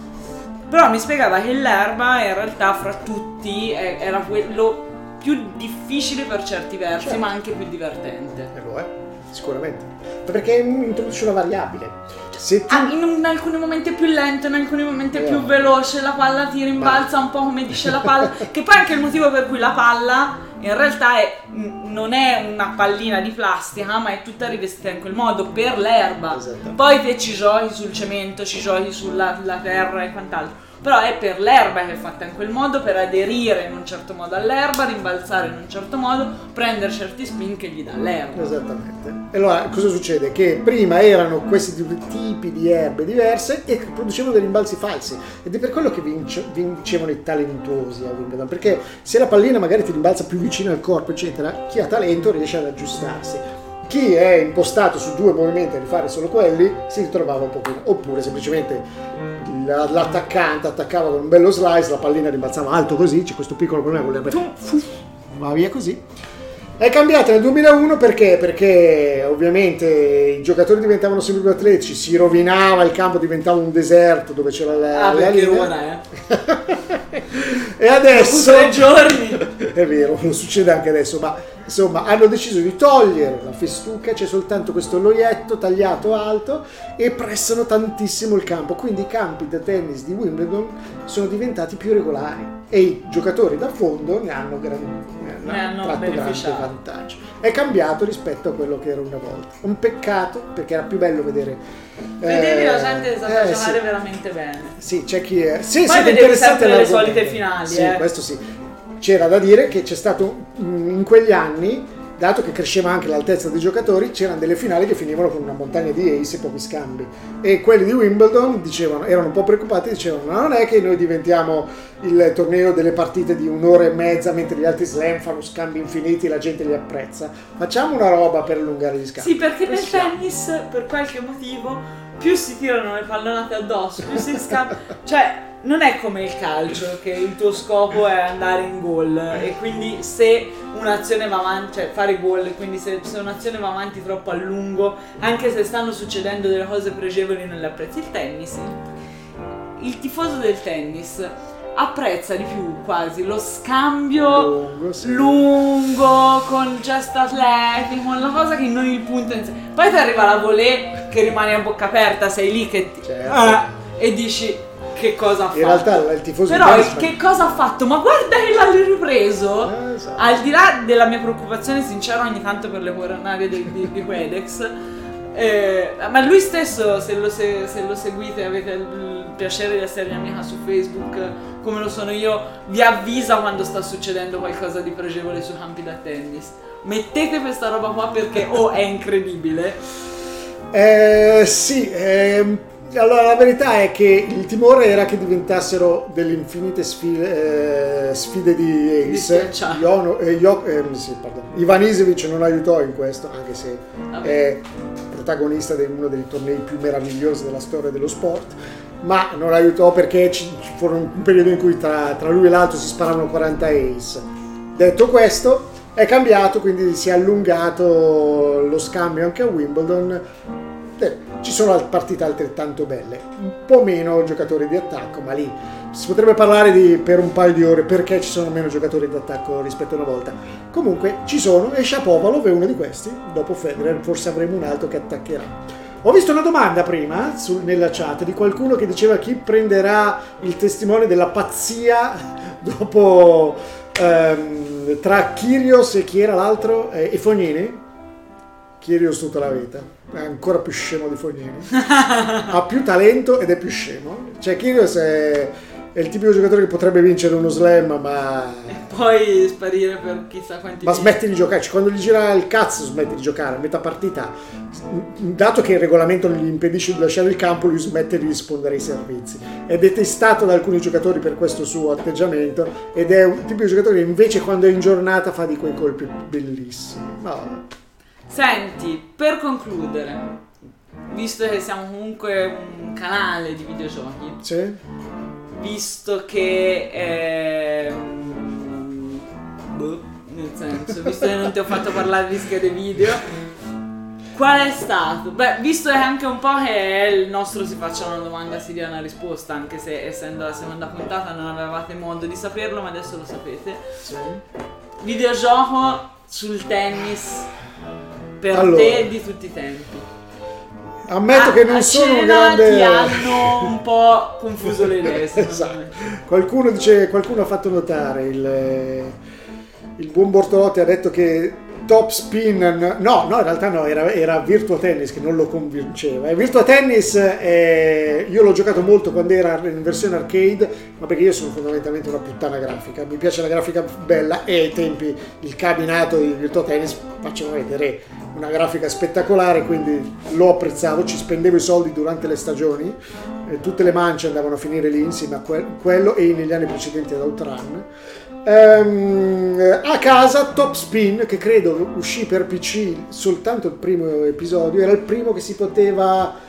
Però mi spiegava che l'erba in realtà fra tutti era quello più difficile per certi versi, Certo. ma anche più divertente. E lo è, sicuramente. Perché introduce una variabile. Se tu... Ah, in, un- in alcuni momenti è più lento, in alcuni momenti è più veloce, la palla ti rimbalza un po' come dice la palla. che poi è anche il motivo per cui la palla in realtà è- non è una pallina di plastica, ma è tutta rivestita in quel modo per l'erba. Esatto. Poi te ci giochi sul cemento, ci giochi sulla la terra e quant'altro. Però è per l'erba che è fatta in quel modo, per aderire in un certo modo all'erba, rimbalzare in un certo modo, prendere certi spin che gli dà l'erba. Esattamente. Allora cosa succede? Che prima erano questi due tipi di erbe diverse e producevano dei rimbalzi falsi ed è per quello che vince- vincevano i talentuosi a Wimbledon perché se la pallina magari ti rimbalza più vicino al corpo eccetera chi ha talento riesce ad aggiustarsi chi è impostato su due movimenti a rifare solo quelli si ritrovava un pochino oppure semplicemente la- l'attaccante attaccava con un bello slice la pallina rimbalzava alto così c'è questo piccolo problema con le va via così è cambiata nel 2001 perché? Perché ovviamente i giocatori diventavano sempre più atletici, si rovinava il campo, diventava un deserto dove c'era la, Ah, la linea. ora, eh. e adesso Dopo tre giorni. È vero, lo succede anche adesso, ma insomma hanno deciso di togliere la festuca, c'è soltanto questo loietto tagliato alto e pressano tantissimo il campo, quindi i campi da tennis di Wimbledon sono diventati più regolari e i giocatori da fondo ne hanno, gran- Ne hanno tratto grande vantaggio. È cambiato rispetto a quello che era una volta. Un peccato perché era più bello vedere... Vedevi eh, la gente eh, giocare sì. veramente bene. Sì, c'è chi è. Se Poi siete vedevi interessati sempre le solite finali, Sì, eh. questo sì. C'era da dire che c'è stato in quegli anni, dato che cresceva anche l'altezza dei giocatori, c'erano delle finali che finivano con una montagna di ace e pochi scambi. E quelli di Wimbledon dicevano, erano un po' preoccupati, dicevano: "Ma non è che noi diventiamo il torneo delle partite di un'ora e mezza mentre gli altri slam fanno scambi infiniti e la gente li apprezza. Facciamo una roba per allungare gli scambi. Sì, perché nel Facciamo." tennis, per qualche motivo, più si tirano le pallonate addosso, più si scambiano. cioè, non è come il calcio che il tuo scopo è andare in gol e quindi se un'azione va avanti, cioè fare gol, quindi se, se un'azione va avanti troppo a lungo, anche se stanno succedendo delle cose pregevoli non le apprezzi. Il tennis, il tifoso del tennis apprezza di più quasi lo scambio Lungo, sì. lungo, con gesto atletico, una cosa che non il punto in sé. Poi ti arriva la volée che rimane a bocca aperta, sei lì che ti... Certo. Ah, e dici che cosa ha fatto. In realtà il tifoso Però il che cosa ha fatto? Ma guarda che l'ha ripreso! Eh, esatto. Al di là della mia preoccupazione sincera ogni tanto per le coronarie di, di, di Quedex, eh, ma lui stesso, se lo, se, se lo seguite, avete il piacere di essere mia amica su Facebook, come lo sono io, vi avvisa quando sta succedendo qualcosa di pregevole sui campi da tennis. Mettete questa roba qua perché o è incredibile. Eh, sì, ehm, allora la verità è che il timore era che diventassero delle infinite sfide, eh, sfide di Ace. Iono- eh, Io- ehm, sì, pardon. Ivan Isevic non aiutò in questo, anche se Vabbè. è protagonista di uno dei tornei più meravigliosi della storia dello sport. Ma non aiutò perché ci, ci fu un periodo in cui tra, tra lui e l'altro si sparavano 40 ace. Detto questo, è cambiato, quindi si è allungato lo scambio anche a Wimbledon. Eh, ci sono partite altrettanto belle, un po' meno giocatori di attacco, ma lì si potrebbe parlare di, per un paio di ore perché ci sono meno giocatori di attacco rispetto a una volta. Comunque ci sono e Shapovalov è uno di questi. Dopo Federer forse avremo un altro che attaccherà. Ho visto una domanda prima sul- nella chat di qualcuno che diceva chi prenderà il testimone della pazzia dopo ehm, tra Kyrios e chi era l'altro? Eh, e Fognini? Kyrios tutta la vita, è ancora più scemo di Fognini. ha più talento ed è più scemo. Cioè Kyrios è, è il tipico giocatore che potrebbe vincere uno slam, ma E poi sparire per chissà quanti ma smetti di giocare, cioè, quando gli gira il cazzo smetti di giocare, a metà partita, dato che il regolamento non gli impedisce di lasciare il campo, lui smette di rispondere ai servizi. È detestato da alcuni giocatori per questo suo atteggiamento ed è un tipo di giocatore che invece quando è in giornata fa di quei colpi bellissimi. Ma. Senti, per concludere, visto che siamo comunque un canale di videogiochi, Sì? Visto che ehm, boh, nel senso, visto che non ti ho fatto parlare di schede video, qual è stato? Beh, visto che anche un po' che è il nostro si faccia una domanda si dia una risposta, anche se essendo la seconda puntata non avevate modo di saperlo, ma adesso lo sapete. Sì. Videogioco sul tennis per Allora. te di tutti i tempi. Ammetto A- che non a sono un cena grande... ti hanno un po' confuso le idee, Esatto. Qualcuno, dice, qualcuno ha fatto notare, il, il buon Bortolotti ha detto che top spin, no, no in realtà no, era, era Virtua Tennis che non lo convinceva. E Virtua Tennis eh, io l'ho giocato molto quando era in versione arcade, ma perché io sono fondamentalmente una puttana grafica, mi piace la grafica bella e ai tempi il cabinato di Virtua Tennis faceva vedere una grafica spettacolare, quindi lo apprezzavo, ci spendevo i soldi durante le stagioni, eh, tutte le mance andavano a finire lì insieme a que- quello e negli anni precedenti ad Outrun. Ehm, a casa Top Spin, che credo uscì per PC soltanto il primo episodio, era il primo che si poteva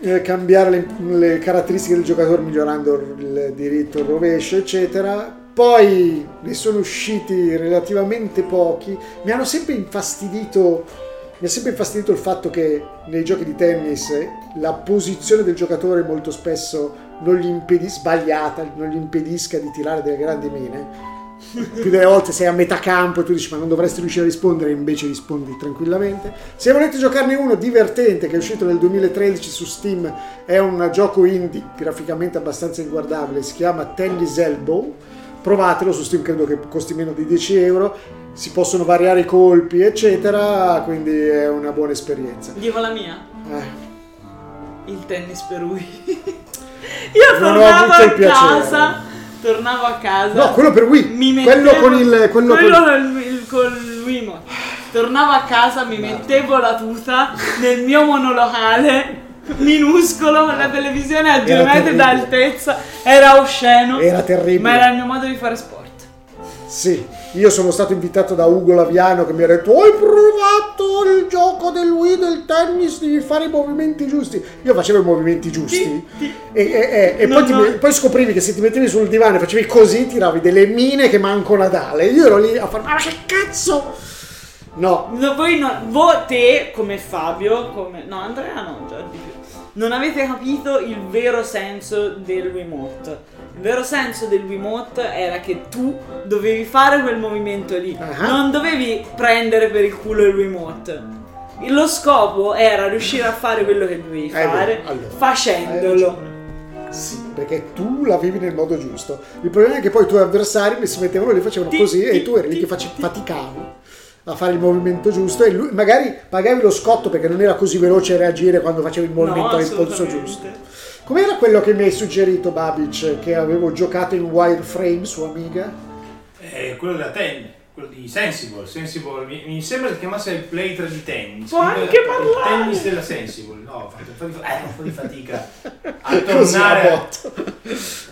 eh, cambiare le, le caratteristiche del giocatore migliorando il diritto, il rovescio, eccetera. Poi ne sono usciti relativamente pochi. Mi hanno sempre infastidito. Mi ha sempre infastidito il fatto che nei giochi di tennis la posizione del giocatore molto spesso non gli impedisca, sbagliata, non gli impedisca di tirare delle grandi mine. Più delle volte sei a metà campo e tu dici ma non dovresti riuscire a rispondere invece rispondi tranquillamente. Se volete giocarne uno divertente che è uscito nel 2013 su Steam, è un gioco indie graficamente abbastanza inguardabile, si chiama Tennis Elbow. Provatelo su Steam, credo che costi meno di 10 euro. Si possono variare i colpi, eccetera, quindi è una buona esperienza. Dico la mia, Eh, il tennis per Wii. Io Non tornavo a casa, tornavo a casa. No, quello per Wii. mi quello mettevo- con il. Quello quello con- il- col Wiimote. Tornavo a casa, mi mettevo la tuta nel mio monolocale minuscolo, la televisione a due metri d'altezza, era osceno. Era terribile. Ma era il mio modo di fare sport. Sì, io sono stato invitato da Ugo Laviano che mi ha detto hai provato il gioco del Wii del tennis, devi fare i movimenti giusti. Io facevo i movimenti giusti e, e- e- e No, poi, ti no. me- poi scoprivi che se ti mettevi sul divano e facevi così tiravi delle mine che manco Nadale. Io ero lì a fare ma che cazzo? No, No, voi, no, voi te, come Fabio, come... No, Andrea no, già di più. Non avete capito il vero senso del Wiimote. Il vero senso del Wiimote era che tu dovevi fare quel movimento lì. Ah. Non dovevi prendere per il culo il Wiimote. Lo scopo era riuscire a fare quello che dovevi Eh, fare allora, hai facendolo. Sì, perché tu la vivi nel modo giusto. Il problema è che poi i tuoi avversari si mettevano lì, facevano Ti- così e ti- tu eri lì ti- che faticavi a fare il movimento giusto e lui, magari pagavi lo scotto perché non era così veloce a reagire quando facevi il movimento No, all'impulso assolutamente. giusto. Com'era quello che mi hai suggerito, Babic, che avevo giocato in wireframe su Amiga? Eh, quello della Ten, quello di Sensible. Sensible mi, mi sembra si chiamasse il Play 3 di tennis. Può anche il parlare. tennis della Sensible. No, eh, un po' di fatica a tornare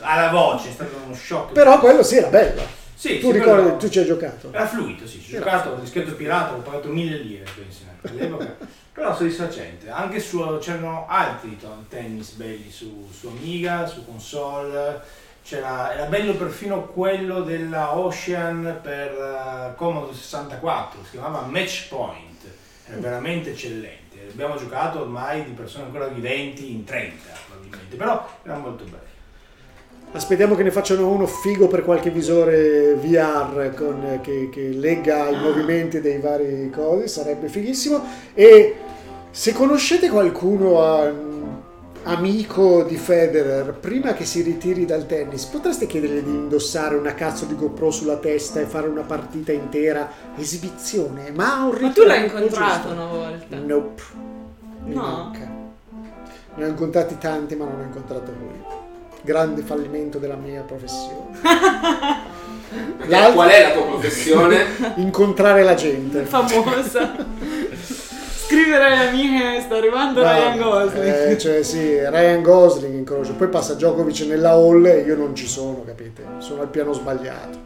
alla voce, è stato uno shock. Però quello sì era bello. Sì, tu ricordi, quello- tu ci hai giocato. Era fluido, sì, ci ho giocato, ho rischiato pirata, ho pagato mille lire, penso, all'epoca. Però soddisfacente. Anche su, c'erano altri tennis belli su, su Amiga, su console. C'era, era bello perfino quello della Ocean per eh, Commodore 64, si chiamava Match Point. Era veramente eccellente. Abbiamo giocato ormai di persone ancora viventi in 30 probabilmente, però era molto bello. Aspettiamo che ne facciano uno figo per qualche visore VR con- che, che legga i movimenti dei vari cosi, sarebbe fighissimo. E se conoscete qualcuno a- amico di Federer, prima che si ritiri dal tennis, potreste chiedergli di indossare una cazzo di GoPro sulla testa e fare una partita intera esibizione? Ma un Ma tu l'hai giusto. incontrato una volta? Nope. Mi No? manca. Ne ho incontrati tanti, ma non ho incontrato lui. Grande fallimento della mia professione. Qual è la tua professione? Incontrare la gente. Famosa. Scrivere alle amiche sta arrivando Ryan Gosling. Eh, cioè sì, Ryan Gosling incrocio. Poi passa Djokovic nella hall e io non ci sono, capite? Sono al piano sbagliato.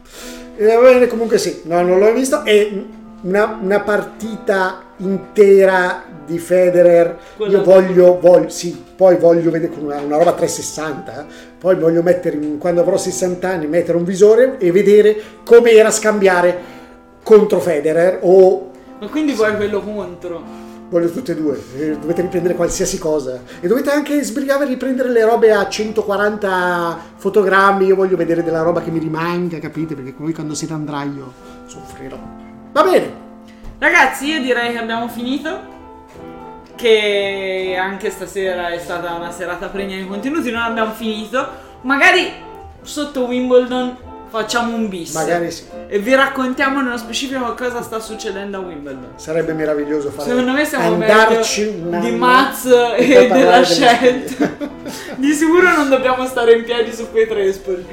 E va bene, comunque sì, no, non l'ho visto. E una, una partita intera di Federer. Quella io voglio, voglio, sì, poi voglio vedere con una, una roba 360. eh. Poi voglio mettere, quando avrò 60 anni, mettere un visore e vedere come era scambiare contro Federer o Ma quindi vuoi quello contro? Voglio tutte e due, eh, dovete riprendere qualsiasi cosa e dovete anche sbrigare a riprendere le robe a 140 fotogrammi, io voglio vedere della roba che mi rimanga, capite? Perché poi quando se ne andrà io soffrirò. Va bene, Ragazzi, io direi che abbiamo finito. Che anche stasera è stata una serata pregna di contenuti. Non abbiamo finito. Magari sotto Wimbledon facciamo un bis. magari sì, E vi raccontiamo nello specifico cosa sta succedendo a Wimbledon. sarebbe meraviglioso fare Secondo me siamo andarci di Maz e della scelta. di sicuro non dobbiamo stare in piedi su quei trespoli.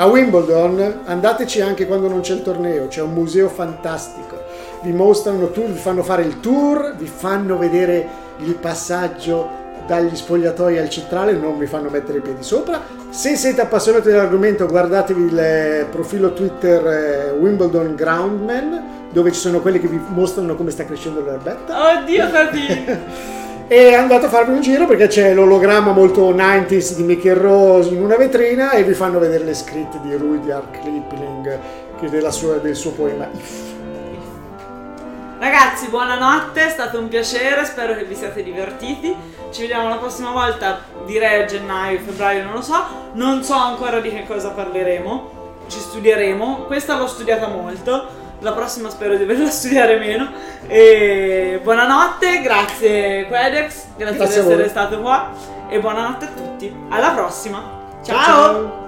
A Wimbledon andateci anche quando non c'è il torneo, c'è un museo fantastico. Vi mostrano tour, vi fanno fare il tour, vi fanno vedere il passaggio dagli spogliatoi al centrale, non vi fanno mettere i piedi sopra. Se siete appassionati dell'argomento, guardatevi il eh, profilo Twitter eh, Wimbledon Groundman, dove ci sono quelli che vi mostrano come sta crescendo l'erbetta. Oddio, Tati. E andate a farvi un giro perché c'è l'ologramma molto 90s di Mickey Rose in una vetrina e vi fanno vedere le scritte di Rudyard Kipling sua- del suo poema If. Ragazzi, buonanotte, è stato un piacere, spero che vi siate divertiti. Ci vediamo la prossima volta, direi a gennaio, febbraio, non lo so. Non so ancora di che cosa parleremo, ci studieremo. Questa l'ho studiata molto, la prossima spero di doverla studiare meno. E buonanotte, grazie Quedex, grazie, Grazie di essere stato qua. E buonanotte a tutti, alla prossima. Ciao, ciao. ciao.